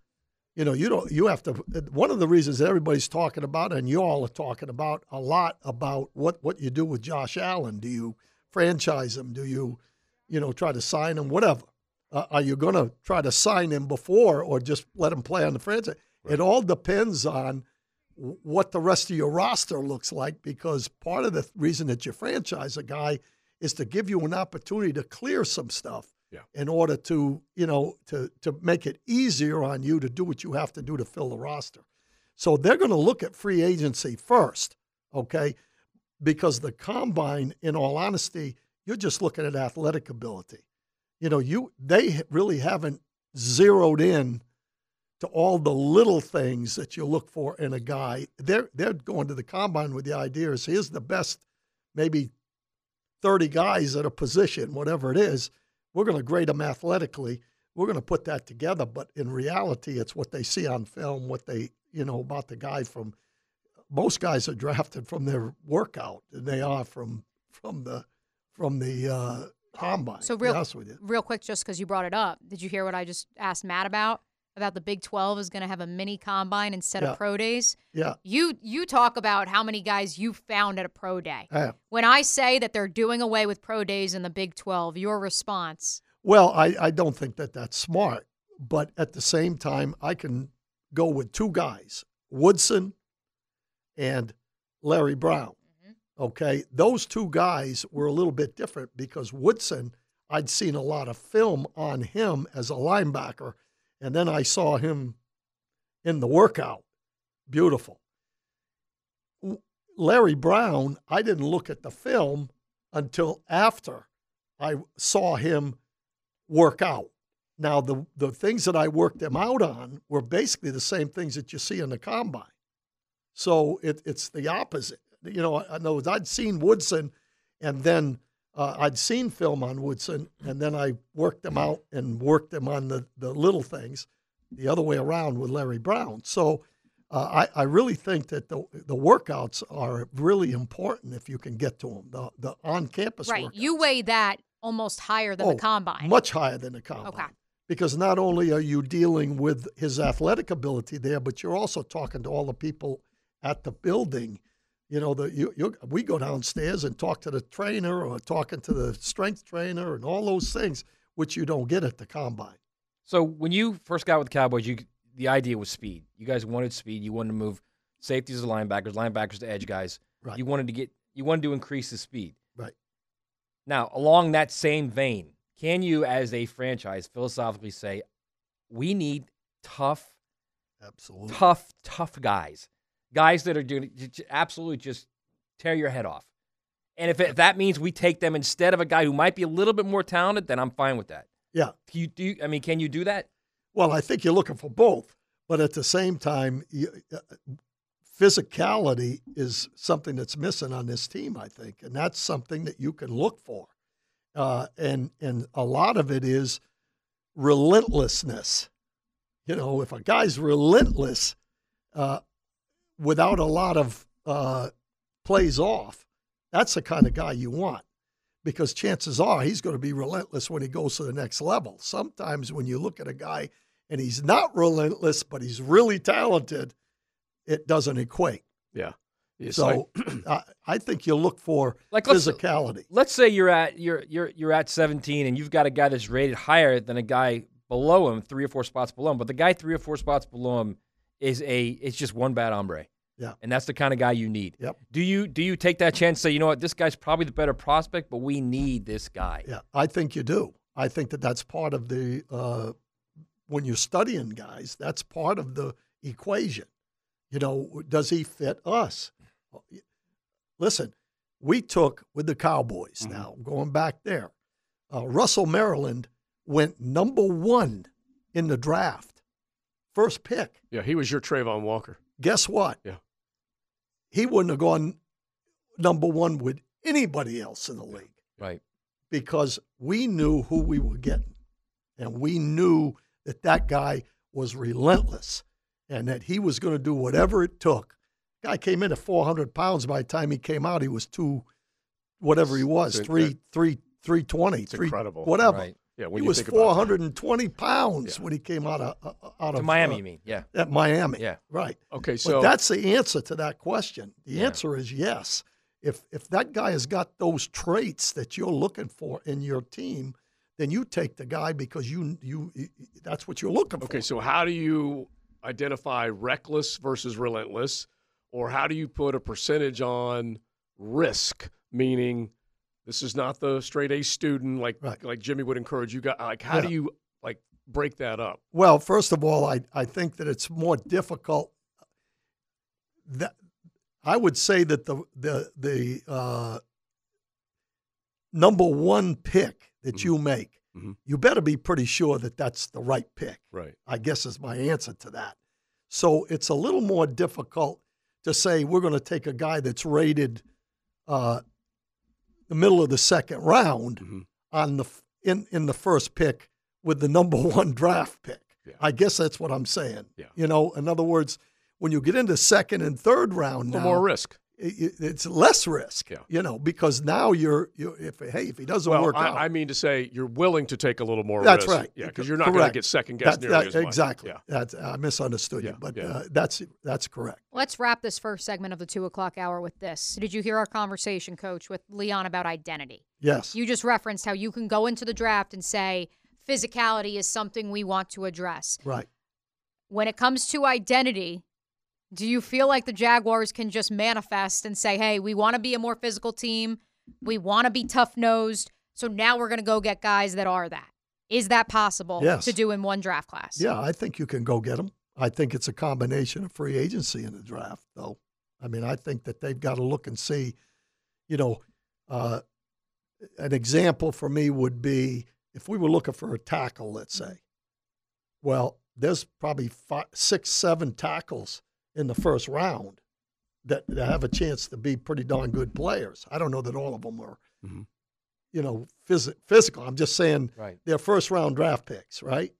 You know, you don't. You have to. One of the reasons everybody's talking about, and you all are talking about a lot about what what you do with Josh Allen. Do you franchise him? Do you, you know, try to sign him? Whatever. Uh, are you going to try to sign him before, or just let him play on the franchise? It all depends on what the rest of your roster looks like, because part of the reason that you franchise a guy is to give you an opportunity to clear some stuff Yeah. in order to you know to to make it easier on you to do what you have to do to fill the roster. So they're going to look at free agency first, okay? Because the combine, in all honesty, you're just looking at athletic ability. You know, you they really haven't zeroed in to all the little things that you look for in a guy. They're they're going to the combine with the idea is here's the best, maybe 30 guys at a position, whatever it is. We're going to grade them athletically. We're going to put that together. But in reality, it's what they see on film, what they, you know, about the guy from most guys are drafted from their workout and they are from from the from the uh, combine. So real, real quick, just because you brought it up, did you hear what I just asked Matt about? About the Big Twelve is going to have a mini combine instead Yeah. of pro days. Yeah. You you talk about how many guys you found at a pro day. Yeah. When I say that they're doing away with pro days in the Big Twelve, your response? Well, I, I don't think that that's smart. But at the same time, I can go with two guys, Woodson and Larry Brown. Mm-hmm. Okay. Those two guys were a little bit different because Woodson, I'd seen a lot of film on him as a linebacker. And then I saw him in the workout. Beautiful. Larry Brown, I didn't look at the film until after I saw him work out. Now, the, the things that I worked him out on were basically the same things that you see in the combine. So it, it's the opposite. You know, I know I'd seen Woodson, and then uh, I'd seen film on Woodson, and then I worked them out and worked them on the, the little things the other way around with Larry Brown. So uh, I, I really think that the, the workouts are really important if you can get to them, the, the on campus Right. workouts. You weigh that almost higher than Oh, the combine. Much higher than the combine. Okay. Because not only are you dealing with his athletic ability there, but you're also talking to all the people at the building. You know, the you, you we go downstairs and talk to the trainer or talking to the strength trainer and all those things, which you don't get at the combine. So when you first got with the Cowboys, you the idea was speed. You guys wanted speed. You wanted to move safeties to linebackers, linebackers to edge guys. Right. You wanted to get you wanted to increase the speed. Right. Now, along that same vein, can you as a franchise philosophically say we need tough Absolutely. tough tough guys. Guys that are doing absolutely just tear your head off. And if, it, if that means we take them instead of a guy who might be a little bit more talented, then I'm fine with that. Yeah. Do you, do you, I mean, can you do that? Well, I think you're looking for both, but at the same time, you, uh, physicality is something that's missing on this team. I think, and that's something that you can look for, uh, and and a lot of it is relentlessness. You know, if a guy's relentless uh, without a lot of uh, plays off, that's the kind of guy you want because chances are he's going to be relentless when he goes to the next level. Sometimes when you look at a guy and he's not relentless, but he's really talented, it doesn't equate. Yeah. Yes, so [CLEARS THROAT] I, I think you look for Like, let's- physicality. Let's say you're at you're you're you're at 17 and you've got a guy that's rated higher than a guy below him, three or four spots below him, but the guy three or four spots below him is a it's just one bad hombre. Yeah. And that's the kind of guy you need. Yep. Do you do you take that chance and say, you know what, this guy's probably the better prospect, but we need this guy? Yeah, I think you do. I think that that's part of the uh, when you're studying guys. That's part of the equation. You know, does he fit us? Listen, we took with the Cowboys. Now going back there, uh, Russell Maryland went number one in the draft, first pick. Yeah, he was your Travon Walker. Guess what? Yeah. He wouldn't have gone number one with anybody else in the league Right. because we knew who we were getting. And we knew that that guy was relentless and that he was going to do whatever it took. Guy came in at 400 pounds. By the time he came out, he was two, whatever he was, It's- three, three, 320, It's three, incredible. whatever. Right. Yeah, when he you was think about that. 420 pounds when he came out of uh, out To of Miami, uh, you mean? Yeah. At Miami, Yeah. right. Okay, But so that's the answer to that question. The Yeah. answer is yes. If if that guy has got those traits that you're looking for in your team, then you take the guy because you you that's what you're looking for. Okay, so how do you identify reckless versus relentless, or how do you put a percentage on risk? Meaning, this is not the straight A student like like Jimmy would encourage you guys. Like, how do you like break that up? Well, first of all, I, I think that it's more difficult. That I would say that the the the uh, number one pick that Mm-hmm. you make, you better be pretty sure that that's the right pick. Right. I guess is my answer to that. So it's a little more difficult to say we're going to take a guy that's rated uh, the middle of the second round Mm-hmm. on the in in the first pick with the number [LAUGHS] one draft pick. I guess that's what I'm saying. Yeah. You know, in other words, when you get into second and third round, now, more risk. I- i- It's less risk. Yeah. You know, because now you're you if hey if he doesn't Well, work I, out, I mean to say you're willing to take a little more that's risk. right. Yeah, because you're not going to get second guessed nearly that- as much. Exactly. Yeah. That's I misunderstood you, but yeah. uh, that's that's correct. Let's wrap this first segment of the two o'clock hour with this. Did you hear our conversation, Coach, with Leon about identity? Yes. You just referenced how you can go into the draft and say physicality is something we want to address. Right. When it comes to identity, do you feel like the Jaguars can just manifest and say, hey, we want to be a more physical team? We want to be tough nosed. So now we're going to go get guys that are that. Is that possible Yes. to do in one draft class? Yeah, I think you can go get them. I think it's a combination of free agency and the draft, though. I mean, I think that they've got to look and see, you know, uh, an example for me would be if we were looking for a tackle, let's say, Well, there's probably five, six, seven tackles in the first round that, that have a chance to be pretty darn good players. I don't know that all of them are, Mhm. you know, phys- physical. I'm just saying Right. they're first round draft picks, right?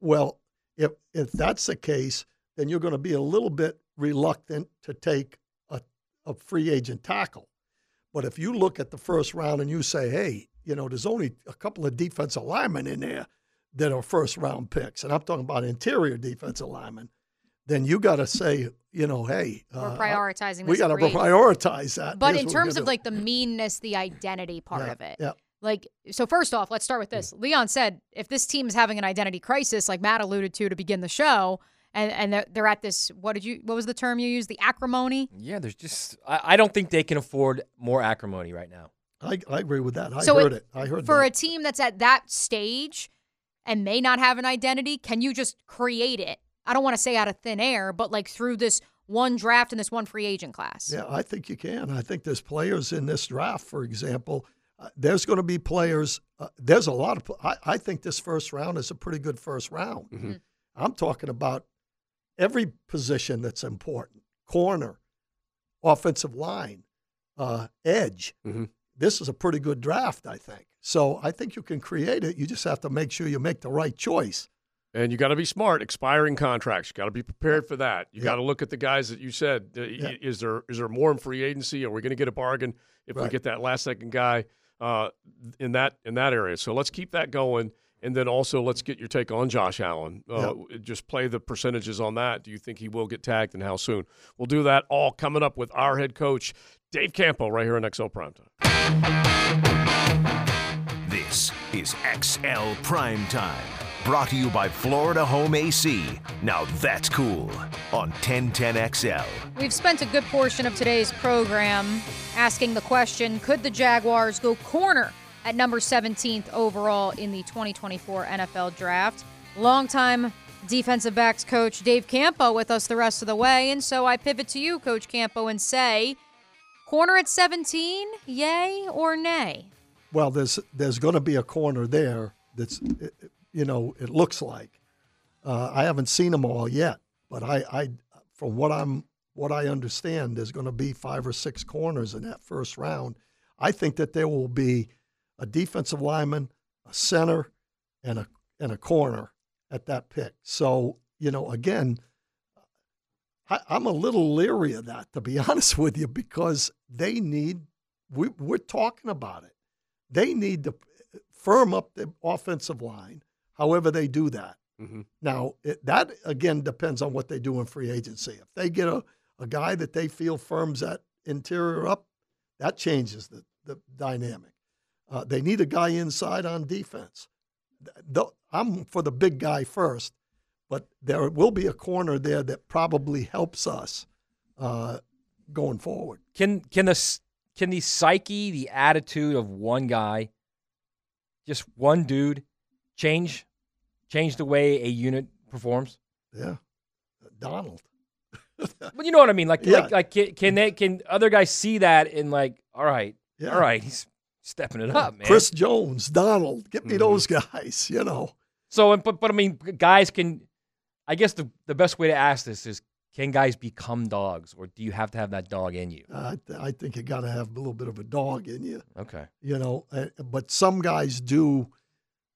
Well, if if that's the case, then you're going to be a little bit reluctant to take a, a free agent tackle. But if you look at the first round and you say, hey, you know, there's only a couple of defensive linemen in there that are first round picks, and I'm talking about interior defensive linemen, then you got to say, you know, hey, We're uh, prioritizing We got to prioritize that. But Here's in terms of like the meanness, the identity part Yeah, of it, yeah. like so. First off, let's start with this. Leon said if this team is having an identity crisis, like Matt alluded to to begin the show, and and they're, they're at this. What did you? What was the term you used? The acrimony. Yeah, there's just I, I don't think they can afford more acrimony right now. I, I agree with that. I so heard it. I heard for that. a team that's at that stage and may not have an identity, can you just create it? I don't want to say out of thin air, but like through this one draft and this one free agent class. Yeah, I think you can. I think there's players in this draft, for example. Uh, there's going to be players. Uh, there's a lot of. I, I think this first round is a pretty good first round. Mm-hmm. I'm talking about every position that's important: corner, offensive line, uh, edge. Mm-hmm. This is a pretty good draft, I think. So I think you can create it. You just have to make sure you make the right choice. And you got to be smart. Expiring contracts. You got to be prepared for that. You got to look at the guys that you said. uh, Yeah. Is there is there more in free agency? Are we going to get a bargain if we get that last second guy uh, in that in that area? So let's keep that going. And then also let's get your take on Josh Allen. Uh, Just play the percentages on that. Do you think he will get tagged and how soon? We'll do that all coming up with our head coach Dave Campo right here on XL Primetime. This is XL Prime Time, brought to you by Florida Home AC. Now that's cool on 1010XL. We've spent a good portion of today's program asking the question Could the Jaguars go corner at number 17th overall in the 2024 NFL Draft? Longtime defensive backs coach Dave Campo with us the rest of the way. And so I pivot to you, Coach Campo, and say corner at 17, yay or nay? Well, there's there's going to be a corner there that's, you know, it looks like. Uh, I haven't seen them all yet, but I, I, from what I'm what I understand, there's going to be five or six corners in that first round. I think that there will be a defensive lineman, a center, and a and a corner at that pick. So you know, again, I, I'm a little leery of that, to be [LAUGHS] honest with you, because they need. We, we're talking about it. They need to firm up the offensive line. However, they do that. Mhm. Now, it, that again depends on what they do in free agency. If they get a, a guy that they feel firms that interior up, that changes the, the dynamic. Uh, they need a guy inside on defense. Th- th- I'm for the big guy first, but there will be a corner there that probably helps us uh, going forward. Can can the can the psyche, the attitude of one guy, just one dude, change change the way a unit performs? Yeah, Donald. [LAUGHS] Well, you know what I mean. Like, Yeah. like, like can, can they can other guys see that and like, all right, Yeah. all right, he's stepping it up, man. Chris Jones, Donald, get me those guys. You know, So, but but I mean, guys can. I guess the the best way to ask this is, can guys become dogs, or do you have to have that dog in you? I, I think you got to have a little bit of a dog in you. Okay. You know, uh, but some guys do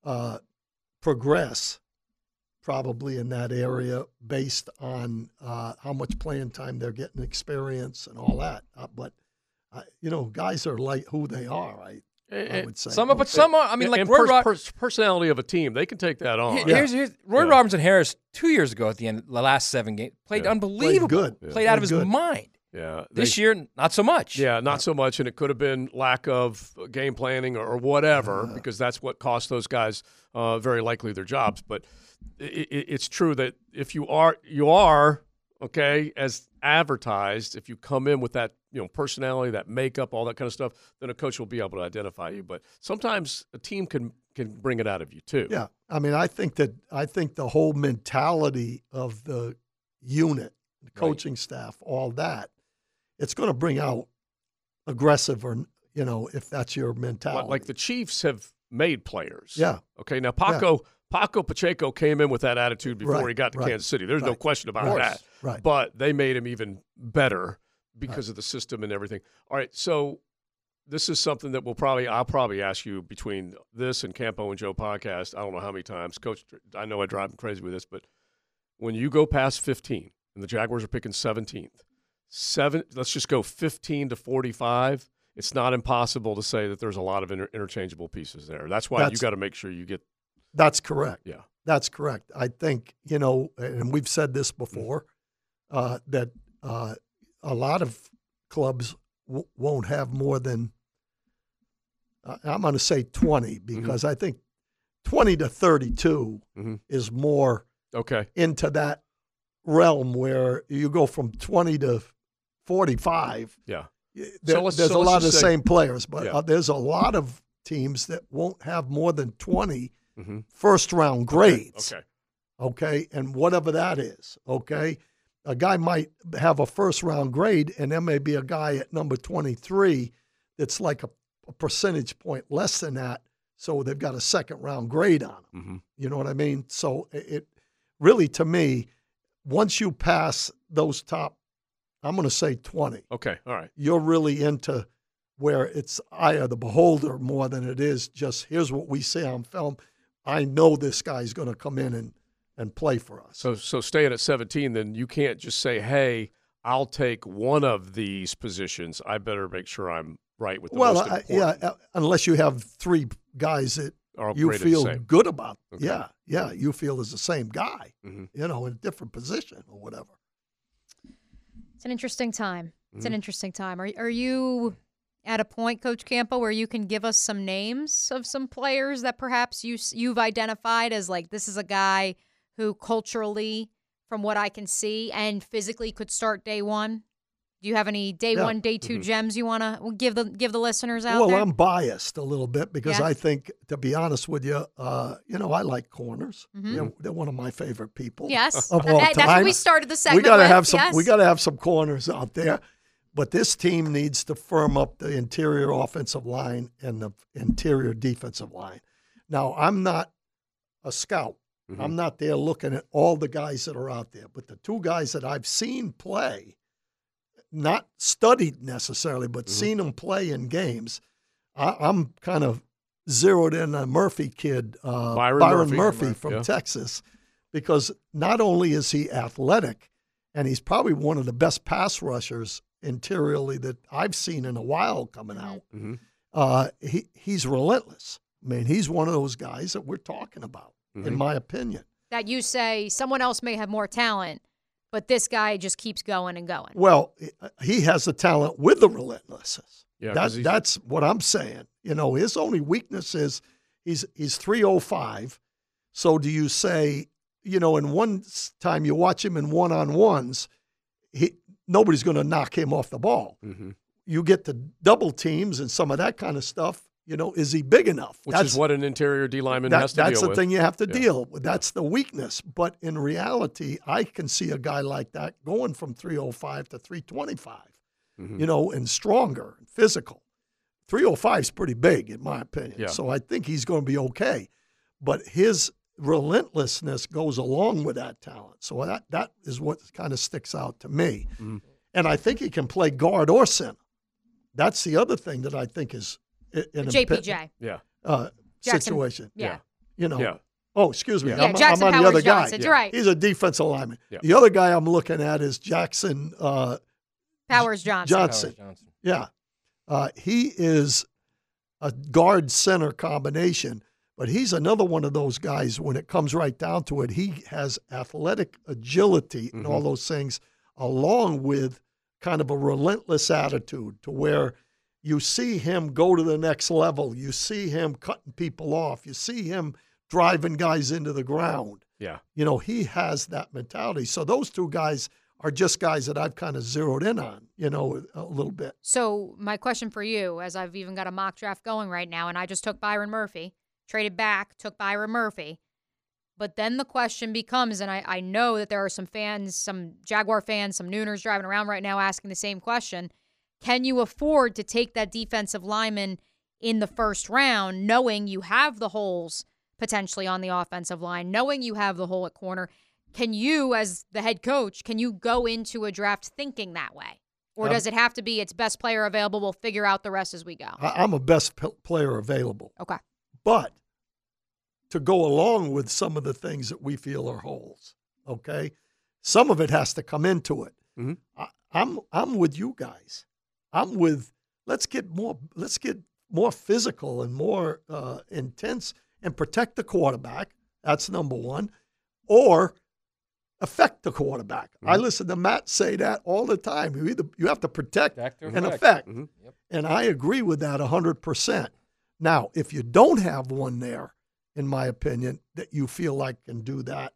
uh, progress probably in that area based on uh, how much playing time they're getting, experience, and all that. Uh, but uh, you know, guys are like who they are. I, I would say Some, but some are. I mean, And- like and Roy pers- Rod- pers- personality of a team, they can take that on. Here- Here's, here's Roy Robertson-Harris two years ago at the end, the last seven games, played Yeah. unbelievable. good. Played, Yeah. out Played of his good. mind. Yeah. This they- year, not so much. Yeah, not so much, and it could have been lack of game planning or, or whatever, Uh. because that's what cost those guys uh, very likely their jobs. But i i it's true that if you are you are okay as advertised, if you come in with that you know personality, that makeup, all that kind of stuff, then a coach will be able to identify you. But sometimes a team can can bring it out of you too. Yeah, I mean, I think that I think the whole mentality of the unit, the coaching staff, all that, it's going to bring out aggressive or you know if that's your mentality. Like, like the Chiefs have made players. Yeah. Okay. Now Paco Paco Pacheco came in with that attitude before Right, he got to right, Kansas City. There's no question about that. right. But they made him even better because of the system and everything. All right, so this is something that we'll probably I'll probably ask you between this and Campo and Joe podcast. I don't know how many times, Coach. I know I drive him crazy with this, but when you go past 15 and the Jaguars are picking 17th, seven. Let's just go 15 to 45. It's not impossible to say that there's a lot of inter- interchangeable pieces there. That's why you That's- got to make sure you get. That's correct. Yeah. That's correct. I think, you know, and we've said this before, uh, that uh, a lot of clubs w- won't have more than, uh, I'm going to say 20, because I think 20 to 32 Mhm. is more Okay. into that realm where you go from 20 to 45. Yeah. There- So there's so a lot of the same players, but Yeah. uh, there's a lot of teams that won't have more than 20 Mhm. first round grades. Okay. Okay. And whatever that is. Okay. A guy might have a first round grade, and there may be a guy at number 23 that's like a, a percentage point less than that. So they've got a second round grade on them. Mhm. You know what I mean? So it really, to me, once you pass those top, I'm going to say 20, Okay. All right. you're really into where it's eye of the beholder more than it is just here's what we see on film. I know this guy's going to come in and, and play for us. So so staying at 17, then you can't just say, "Hey, I'll take one of these positions. I better make sure I'm right with the well, most important." yeah, uh, unless you have three guys that Are you feel good about. Okay. Yeah, yeah, you feel is the same guy, Mhm. you know, in a different position or whatever. It's an interesting time. It's an Mhm. interesting time. Are are you at a point, Coach Campo, where you can give us some names of some players that perhaps you you've identified as like this is a guy who culturally, from what I can see, and physically could start day one. Do you have any day Yeah. one, day 2 Mhm. gems you want to give the give the listeners out well, there? I'm biased a little bit because Yeah. I think, to be honest with you, uh, you know, I like corners. Mhm. They're, they're one of my favorite people. Yes. of all that- that's what we started the segment. We gotta have some. yes. We got to have some corners out there. But this team needs to firm up the interior offensive line and the interior defensive line. Now, I'm not a scout. Mm-hmm. I'm not there looking at all the guys that are out there, but the two guys that I've seen play, not studied necessarily, but Mm-hmm. seen him play in games, I, I'm kind of zeroed in on Murphy kid, uh, Byron Byron, Murphy. Murphy, Murphy, from yeah. Texas, because not only is he athletic, and he's probably one of the best pass rushers interiorly that I've seen in a while coming out. Mhm. Uh, he he's relentless. I mean, he's one of those guys that we're talking about, in Mhm. my opinion. that you say someone else may have more talent, but this guy just keeps going and going. Well, he has the talent with the relentlessness. Yeah, That- that's what I'm saying. You know, his only weakness is he's he's 305. So do you say, you know, in one time you watch him in one on ones, he nobody's going to knock him off the ball. Mhm. You get the double teams and some of that kind of stuff. You know, is he big enough? Which is what an interior D lineman that- has to that's the with. thing you have to Yeah. deal with. That's the weakness. But in reality, I can see a guy like that going from 305 to 325, Mhm. you know, and stronger, and physical. 305 is pretty big, in my opinion. Yeah. So I think he's going to be okay. But his relentlessness goes along with that talent. So that, that is what kind of sticks out to me. Mm-hmm. And I think he can play guard or center. That's the other thing that I think is i- an JPJ. Yeah. uh, Jackson. situation. Yeah. You know. Yeah. Oh, excuse me. Yeah. Yeah, I'm, Jackson I'm on Powers the other Johnson. guy. You're right. He's a defensive lineman. Yeah. The other guy I'm looking at is Jackson uh, Powers Johnson. Johnson. Powers Johnson. Yeah. Uh, he is a guard center combination, but he's another one of those guys when it comes right down to it. He has athletic agility and all those things, along with kind of a relentless attitude to where you see him go to the next level. You see him cutting people off. You see him driving guys into the ground. Yeah. You know, he has that mentality. So those two guys are just guys that I've kind of zeroed in on, you know, a little bit. So my question for you, as I've even got a mock draft going right now, and I just took Byron Murphy, traded back, took Byron Murphy. But then the question becomes, and I, I know that there are some fans, some Jaguar fans, some Nooners driving around right now asking the same question. Can you afford to take that defensive lineman in the first round, knowing you have the holes potentially on the offensive line, knowing you have the hole at corner. Can you, as the head coach, can you go into a draft thinking that way? Or Um, does it have to be its best player available? We'll figure out the rest as we go. I, I'm a best p- player available. Okay. But to go along with some of the things that we feel are holes, okay, some of it has to come into it. Mhm. I, I'm I'm with you guys. I'm with let's get more let's get more physical and more uh, intense and protect the quarterback. That's number one, or affect the quarterback. I listen to Matt say that all the time. You either you have to protect, Protect and affect. affect, Mhm. and I agree with that hundred percent. Now, if you don't have one there, in my opinion, that you feel like can do that,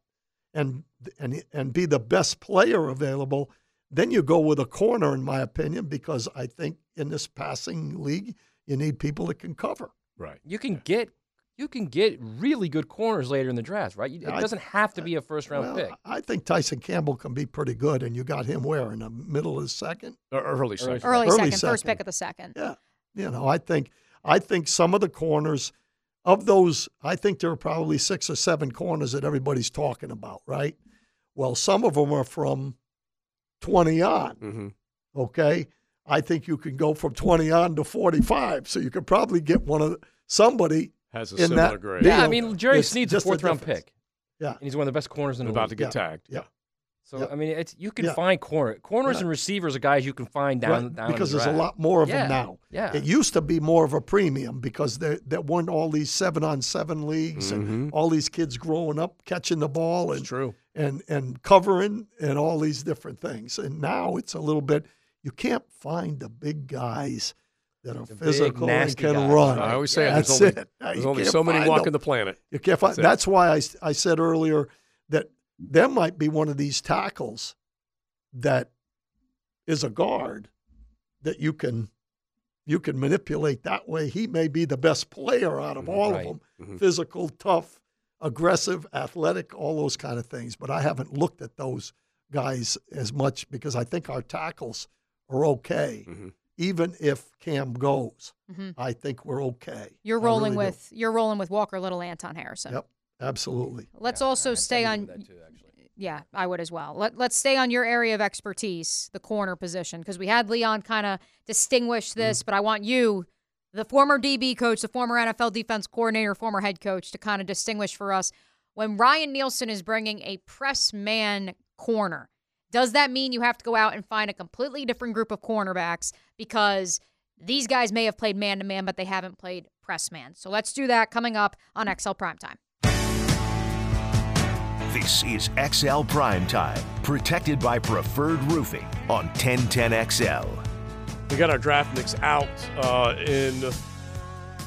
and and and be the best player available, then you go with a corner, in my opinion, because I think in this passing league, you need people that can cover. Right. You can get you can get really good corners later in the draft, right? It I- doesn't have to be a first round Well, pick. I think Tyson Campbell can be pretty good, and you got him where in the middle of the second. Or early second. Early, Early second, first pick of the second. Yeah, you know, I think I think some of the corners of those, I think there are probably six or seven corners that everybody's talking about, right? Well, some of them are from twenty on. Mhm. Okay, I think you can go from twenty on to forty-five, so you could probably get one of the, somebody Has a in similar that grade. Yeah, I mean Jerry It's Sneed's a just fourth round pick. Yeah. And he's one of the best corners in the About league. to get Yeah. tagged. Yeah. So Yeah. I mean, it's you can Yeah. find corner corners Yeah. and receivers are guys you can find down, Right, down because the there's a lot more of Yeah. them now. Yeah. It used to be more of a premium because there there weren't all these seven on seven leagues and all these kids growing up catching the ball and It's true. And and covering and all these different things. And now it's a little bit you can't find the big guys that are The big, physical and can guys, run. I always say Yeah. there's That's only, it. there's only so many find walking them. the planet. You can't find. That's it. That's why I, s- I said earlier that there might be one of these tackles that is a guard that you can you can manipulate that way. He may be the best player out of all Right. of them. Mhm. Physical, tough, aggressive, athletic, all those kind of things. But I haven't looked at those guys as much because I think our tackles are okay. Mhm. Even if Cam goes, Mhm. I think we're okay. You're I rolling really do. with you're rolling with Walker Little, Anton Harrison. Yep, absolutely. Let's also stay on. Too. Yeah, I would as well. Let, let's stay on your area of expertise, the corner position, because we had Leon kind of distinguish this, but I want you, the former DB coach, the former NFL defense coordinator, former head coach, to kind of distinguish for us when Ryan Nielsen is bringing a press man corner. Does that mean you have to go out and find a completely different group of cornerbacks because these guys may have played man to man, but they haven't played press man? So let's do that coming up on XL Primetime. This is XL Prime Time, protected by Preferred Roofing on 1010XL. We got our draft mix out uh, in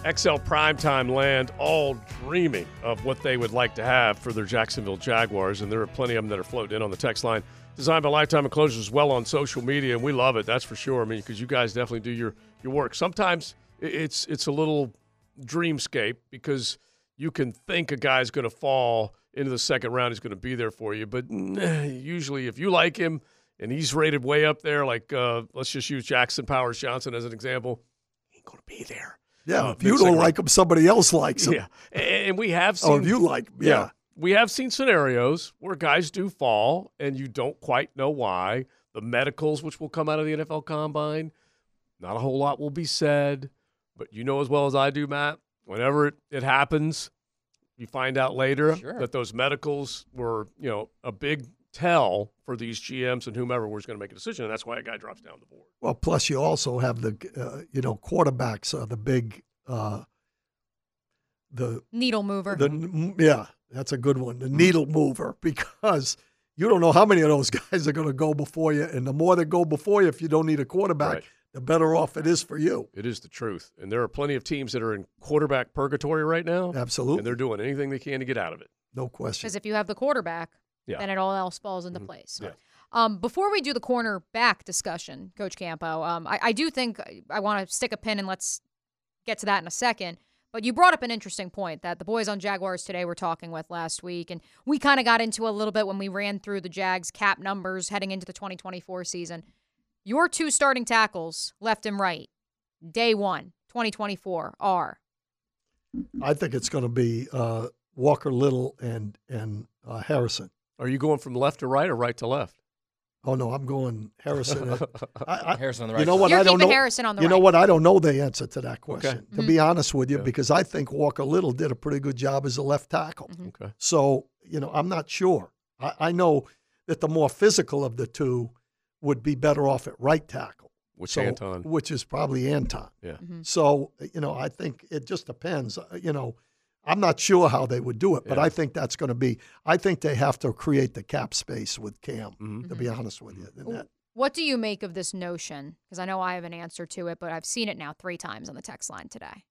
XL primetime land, all dreaming of what they would like to have for their Jacksonville Jaguars. And there are plenty of them that are floating in on the text line. Designed by Lifetime Enclosures as well on social media, and we love it. That's for sure. I mean, because you guys definitely do your your work. Sometimes it's it's a little dreamscape because you can think a guy's going to fall into the second round, he's going to be there for you. But usually, if you like him and he's rated way up there, like uh, let's just use Jackson Powers Johnson as an example, he ain't going to be there. Yeah, Uh, if you don't like him, somebody else likes him. yeah, and, and we have seen. Oh, if you like, yeah. we have seen scenarios where guys do fall, and you don't quite know why. The medicals, which will come out of the NFL Combine, not a whole lot will be said, but you know as well as I do, Matt. Whenever it, it happens, you find out later Sure. that those medicals were, you know, a big tell for these GMs and whomever was going to make a decision, and that's why a guy drops down the board. Well, plus you also have the, uh, you know, quarterbacks are the big, uh, the Needle mover. the mm, yeah, that's a good one, the needle mover, [LAUGHS] because you don't know how many of those [LAUGHS] guys are going to go before you, and the more that go before you, if you don't need a quarterback, Right. the better off it is for you. It is the truth, and there are plenty of teams that are in quarterback purgatory right now, Absolutely, and they're doing anything they can to get out of it. no question. Because if you have the quarterback, Yeah. then it all else falls into place. Yeah. Um, before we do the cornerback discussion, Coach Campo, um, I, I do think I want to stick a pin and let's get to that in a second. But you brought up an interesting point that the boys on Jaguars today were talking with last week, and we kind of got into a little bit when we ran through the Jags cap numbers heading into the 2024 season. Your two starting tackles, left and right, day one, 2024, are I think it's going to be uh, Walker Little and and uh, Harrison. Are you going from left to right or right to left? Oh no, I'm going Harrison. [LAUGHS] I, I, [LAUGHS] Harrison on the You know side. what? You're I don't know. Harrison on the you know what? I don't know the answer to that question. To Mhm. be honest with you, Yeah. because I think Walker Little did a pretty good job as a left tackle. Mm-hmm. Okay. So you know, I'm not sure. I, I know that the more physical of the two would be better off at right tackle. Which So- Anton? Which is probably Anton. Yeah. Mm-hmm. So you know, I think it just depends. Uh, You know, I'm not sure how they would do it, but Yeah. I think that's going to be. I think they have to create the cap space with Cam. Mm-hmm. To be honest with you, And that- What do you make of this notion? Because I know I have an answer to it, but I've seen it now three times on the text line today.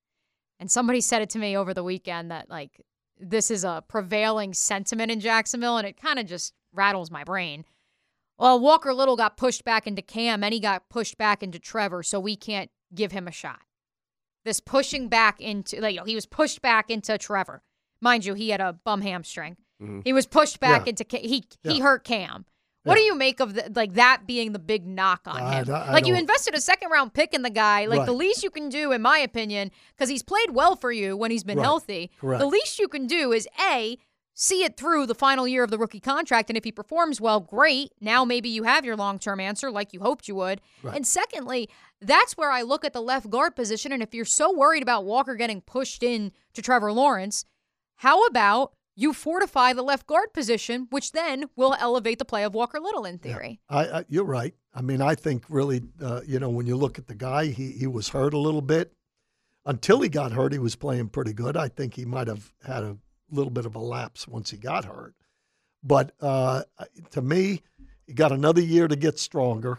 And somebody said it to me over the weekend that, like, this is a prevailing sentiment in Jacksonville, and it kind of just rattles my brain. Well, Walker Little got pushed back into Cam, and he got pushed back into Trevor, so we can't give him a shot. This pushing back into, like, you know, he was pushed back into Trevor. Mind you, he had a bum hamstring. Mhm. He was pushed back Yeah. into he he hurt Cam. What do you make of the, like that being the big knock on I- him? I- I like you invested a second round pick in the guy. Like the least you can do, in my opinion, because he's played well for you when he's been Right. healthy. Correct. The least you can do is a see it through the final year of the rookie contract, and if he performs well, great. Now maybe you have your long term answer, like you hoped you would. Right. And secondly, that's where I look at the left guard position. And if you're so worried about Walker getting pushed in to Trevor Lawrence, how about you fortify the left guard position, which then will elevate the play of Walker Little in theory. I, I you're right. I mean, I think really, uh, you know, when you look at the guy, he he was hurt a little bit. Until he got hurt, he was playing pretty good. I think he might have had a little bit of a lapse once he got hurt. But uh, to me, he got another year to get stronger,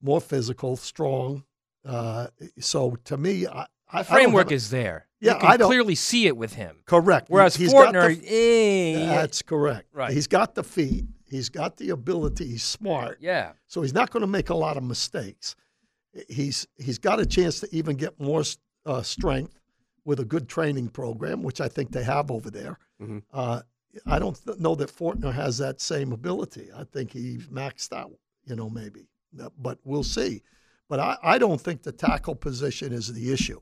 more physical, strong. Uh, so to me, I, I- The framework a- is there. Yeah, you can I clearly see it with him. Correct. Whereas He's got the- Fortner, eh, That's correct. Right. He's got the feet. He's got the ability. He's smart. Yeah. So he's not going to make a lot of mistakes. He's he's got a chance to even get more uh, strength with a good training program, which I think they have over there. Mhm. Uh, I don't th- know that Fortner has that same ability. I think he's maxed out. You know, maybe, Uh, but we'll see. But I, I don't think the tackle position is the issue.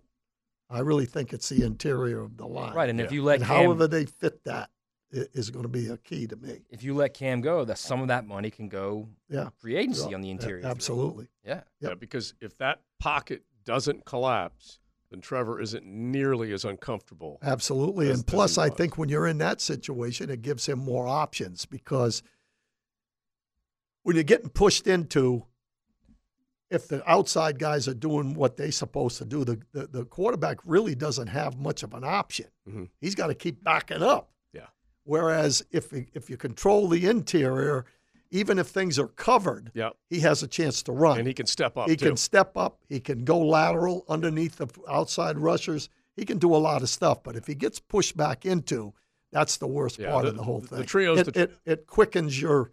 I really think it's the interior of the line. Right, and if you let And Cam- however they fit that is going to be a key to me. If you let Cam go, that some of that money can go Yeah. free agency Yeah, on the interior. three. absolutely. Yeah. Yeah, because if that pocket doesn't collapse, then Trevor isn't nearly as uncomfortable. Absolutely. as- and plus, I think when you're in that situation, it gives him more options because when you're getting pushed into, if the outside guys are doing what they're supposed to do, the, the, the quarterback really doesn't have much of an option. Mhm. He's got to keep backing up. Yeah. Whereas if if you control the interior, even if things are covered, Yeah. he has a chance to run. And he can step up, He too. can step up. He can go lateral underneath the outside rushers. He can do a lot of stuff. But if he gets pushed back into, that's the worst Yeah, part the- of the whole thing. the trio's it, the- it, it quickens your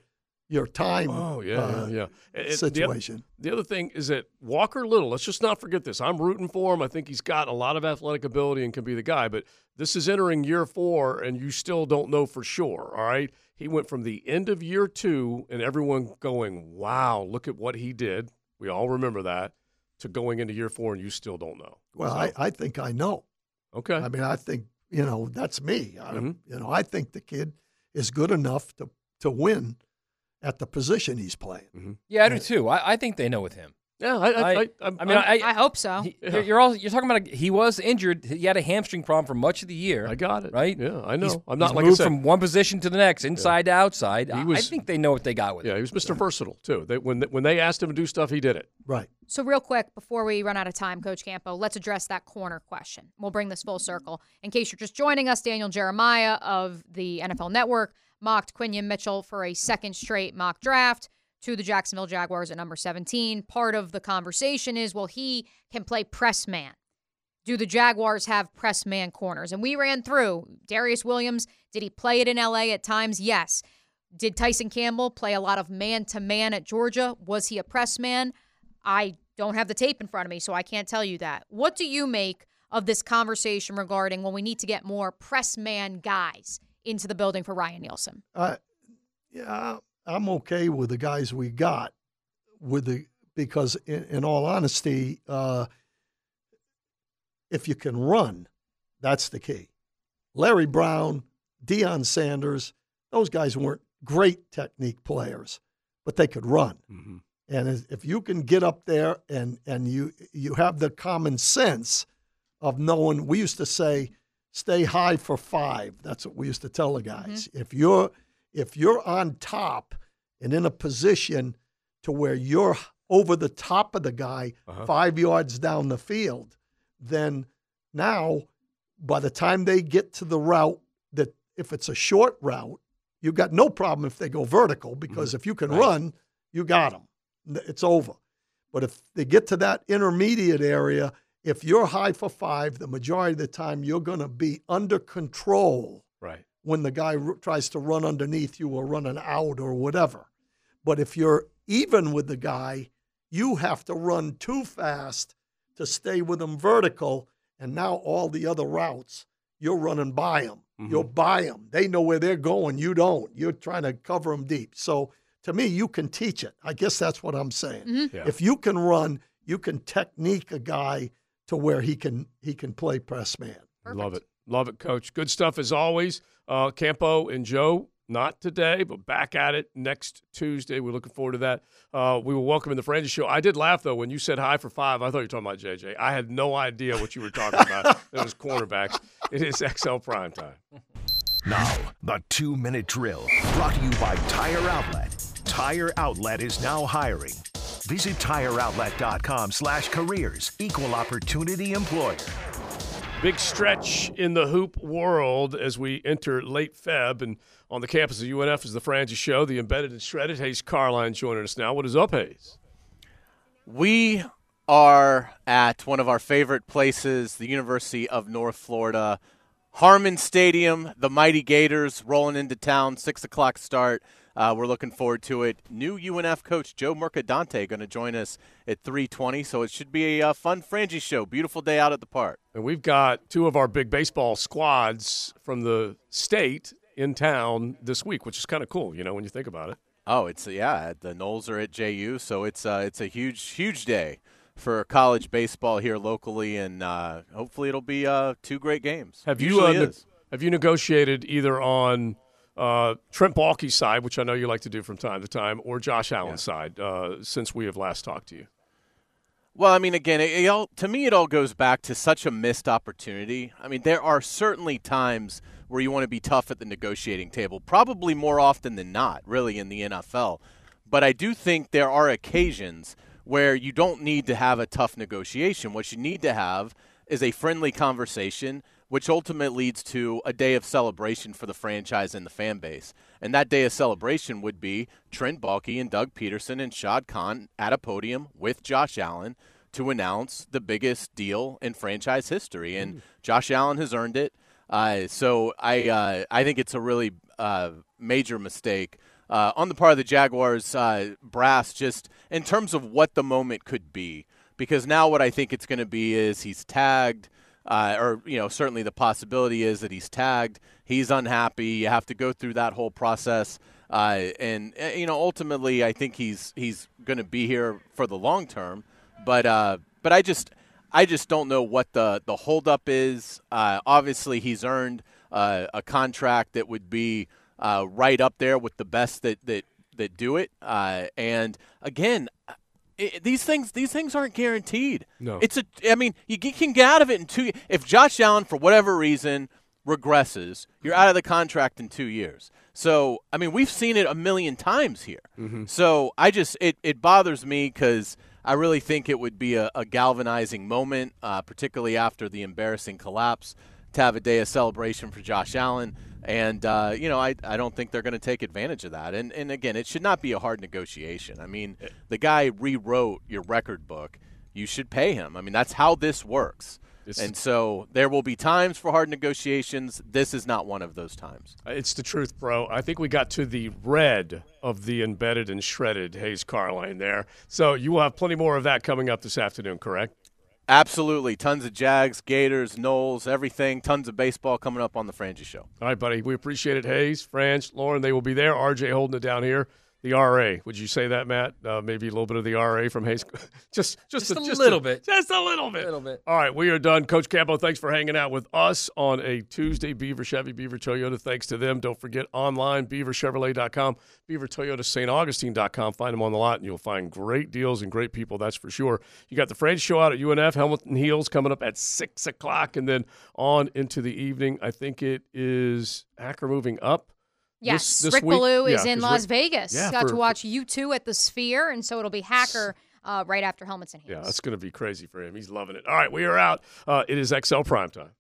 your time. Oh yeah, uh, yeah. And- and the situation. The, other thing is that Walker Little. Let's just not forget this. I'm rooting for him. I think he's got a lot of athletic ability and can be the guy. But this is entering year four, and you still don't know for sure. All right. He went from the end of year two, and everyone going, "Wow, look at what he did." We all remember that. To going into year four, and you still don't know. Well, So- I, I think I know. Okay. I mean, I think you know that's me. I, Mhm. You know, I think the kid is good enough to to win at the position he's playing. Mm-hmm. Yeah, I do too. I, I think they know with him. Yeah, I, I, I, I'm- I mean, I, I hope so. he- you're, you're all you're talking about. A, he was injured. He had a hamstring problem for much of the year. I got it. Right. Yeah, I know. He's, I'm not he's like I moved from one position to the next, inside to outside. I- I think they know what they got with yeah, him. he was Mr. Versatile too. They, when when they asked him to do stuff, he did it. Right. So, real quick, before we run out of time, Coach Campo, let's address that corner question. We'll bring this full circle. In case you're just joining us, Daniel Jeremiah of the NFL Network mocked Quinyon Mitchell for a second straight mock draft to the Jacksonville Jaguars at number 17. Part of the conversation is well, he can play press man. Do the Jaguars have press man corners? And we ran through Darious Williams. Did he play it in LA at times? Yes. Did Tyson Campbell play a lot of man to man at Georgia? Was he a press man? I don't have the tape in front of me, so I can't tell you that. What do you make of this conversation regarding when we need to get more press man guys into the building for Ryan Nielsen? Uh, yeah, I'm okay with the guys we got, with the because in, in all honesty, uh, if you can run, that's the key. Larry Brown Deion Sanders, those guys weren't great technique players, but they could run. Mm-hmm. And if you can get up there and and you you have the common sense of knowing, we used to say, stay high for five. That's what we used to tell the guys. If you're if you're on top and in a position to where you're over the top of the guy Uh-huh. five yards down the field, then now by the time they get to the route that if it's a short route, you've got no problem if they go vertical because if you can run, you got them. It's over. But if they get to that intermediate area, if you're high for five, the majority of the time you're going to be under control Right. When the guy r- tries to run underneath you or run an out or whatever. But if you're even with the guy, you have to run too fast to stay with him vertical. And now all the other routes, you're running by them. You're by them. They know where they're going. You don't. You're trying to cover them deep. So to me, you can teach it. I guess that's what I'm saying. Mhm. Yeah. If you can run, you can technique a guy to where he can he can play press man. Love it. Love it, Coach. Good stuff as always. Uh, Campo and Joe, not today, but back at it next Tuesday. We're looking forward to that. Uh, we will welcome in the Francis Show. I did laugh, though, when you said hi for five. I thought you were talking about JJ. I had no idea what you were talking about. it was cornerbacks. It is XL Prime Time. Now, the two minute drill brought to you by Tire Outlet. Tire Outlet is now hiring. Visit tireoutlet.com slash careers. Equal opportunity employer. Big stretch in the hoop world as we enter late Feb. And on the campus of UNF is the Francis Show, the embedded and shredded. Hays Carlyon joining us now. What is up, Hays? We are at one of our favorite places, the University of North Florida. Harmon Stadium, the Mighty Gators rolling into town, 6 o'clock start. Uh, we're looking forward to it. New UNF coach Joe Mercadante going to join us at 320, so it should be a uh, fun Frangie show. Beautiful day out at the park. And we've got two of our big baseball squads from the state in town this week, which is kind of cool, you know, when you think about it. Oh, it's yeah. The Noles are at JU, so it's uh, it's a huge huge day for college baseball here locally, and uh, hopefully it'll be uh, two great games. Have you uh, ne- have you negotiated either on uh, Trent Baalke's side, which I know you like to do from time to time, or Josh Allen's side uh, since we have last talked to you? Well, I mean, again, it, it all, to me, it all goes back to such a missed opportunity. I mean, there are certainly times where you want to be tough at the negotiating table, probably more often than not, really, in the NFL. But I do think there are occasions where you don't need to have a tough negotiation. What you need to have is a friendly conversation, which ultimately leads to a day of celebration for the franchise and the fan base. And that day of celebration would be Trent Baalke and Doug Pederson and Shad Khan at a podium with Josh Allen to announce the biggest deal in franchise history. And Josh Allen has earned it. Uh, so I uh, I think it's a really uh, major mistake uh, on the part of the Jaguars uh, brass, just in terms of what the moment could be. Because now what I think it's going to be is he's tagged, uh, or you know certainly the possibility is that he's tagged. He's unhappy. You have to go through that whole process, uh, and uh, you know ultimately I think he's he's going to be here for the long term. But uh, but I just I just don't know what the the holdup is. Uh, obviously, he's earned uh, a contract that would be uh, right up there with the best that that that do it. And again, i these things these things aren't guaranteed. No. it's a. I mean, you can get out of it in two. If Josh Allen, for whatever reason, regresses, you're out of the contract in two years. So, I mean, we've seen it a million times here. So, I just it it bothers me because I really think it would be a, a galvanizing moment, uh, particularly after the embarrassing collapse, to have a day of celebration for Josh Allen. And uh, you know, I, I don't think they're going to take advantage of that. And and again, it should not be a hard negotiation. I mean, the guy rewrote your record book. You should pay him. I mean, that's how this works. This- and so there will be times for hard negotiations. This is not one of those times. Uh, It's the truth, bro. I think we got to the red of the embedded and shredded Hays Carlyon there. So you will have plenty more of that coming up this afternoon, correct? Absolutely. Tons of Jags, Gators, Noles, everything. Tons of baseball coming up on the Frangie Show. All right, buddy. We appreciate it, Hays, Franch, Lauren. They will be there. RJ holding it down here. The RA. Would you say that, Matt? Uh, maybe a little bit of the RA from Hays. [LAUGHS] just, just, Just a little bit. Just a little bit. A little bit. All right, we are done. Coach Campo, thanks for hanging out with us on a Tuesday. Beaver Chevy, Beaver Toyota, thanks to them. Don't forget online, beaverchevrolet.com, Beaver Toyota, St. Augustine.com. Find them on the lot, and you'll find great deals and great people, that's for sure. You got the French show out at UNF, Helmet and Heels coming up at 6 o'clock, and then on into the evening. I think it is Hacker moving up. Yes, this, this Rick week. Ballou is in Las Rick- Vegas. Yeah, Got for- to watch U2 at the Sphere, and so it'll be Hacker uh, right after Helmets and Heels. Yeah, that's going to be crazy for him. He's loving it. All right, we are out. Uh, it is XL Prime Time.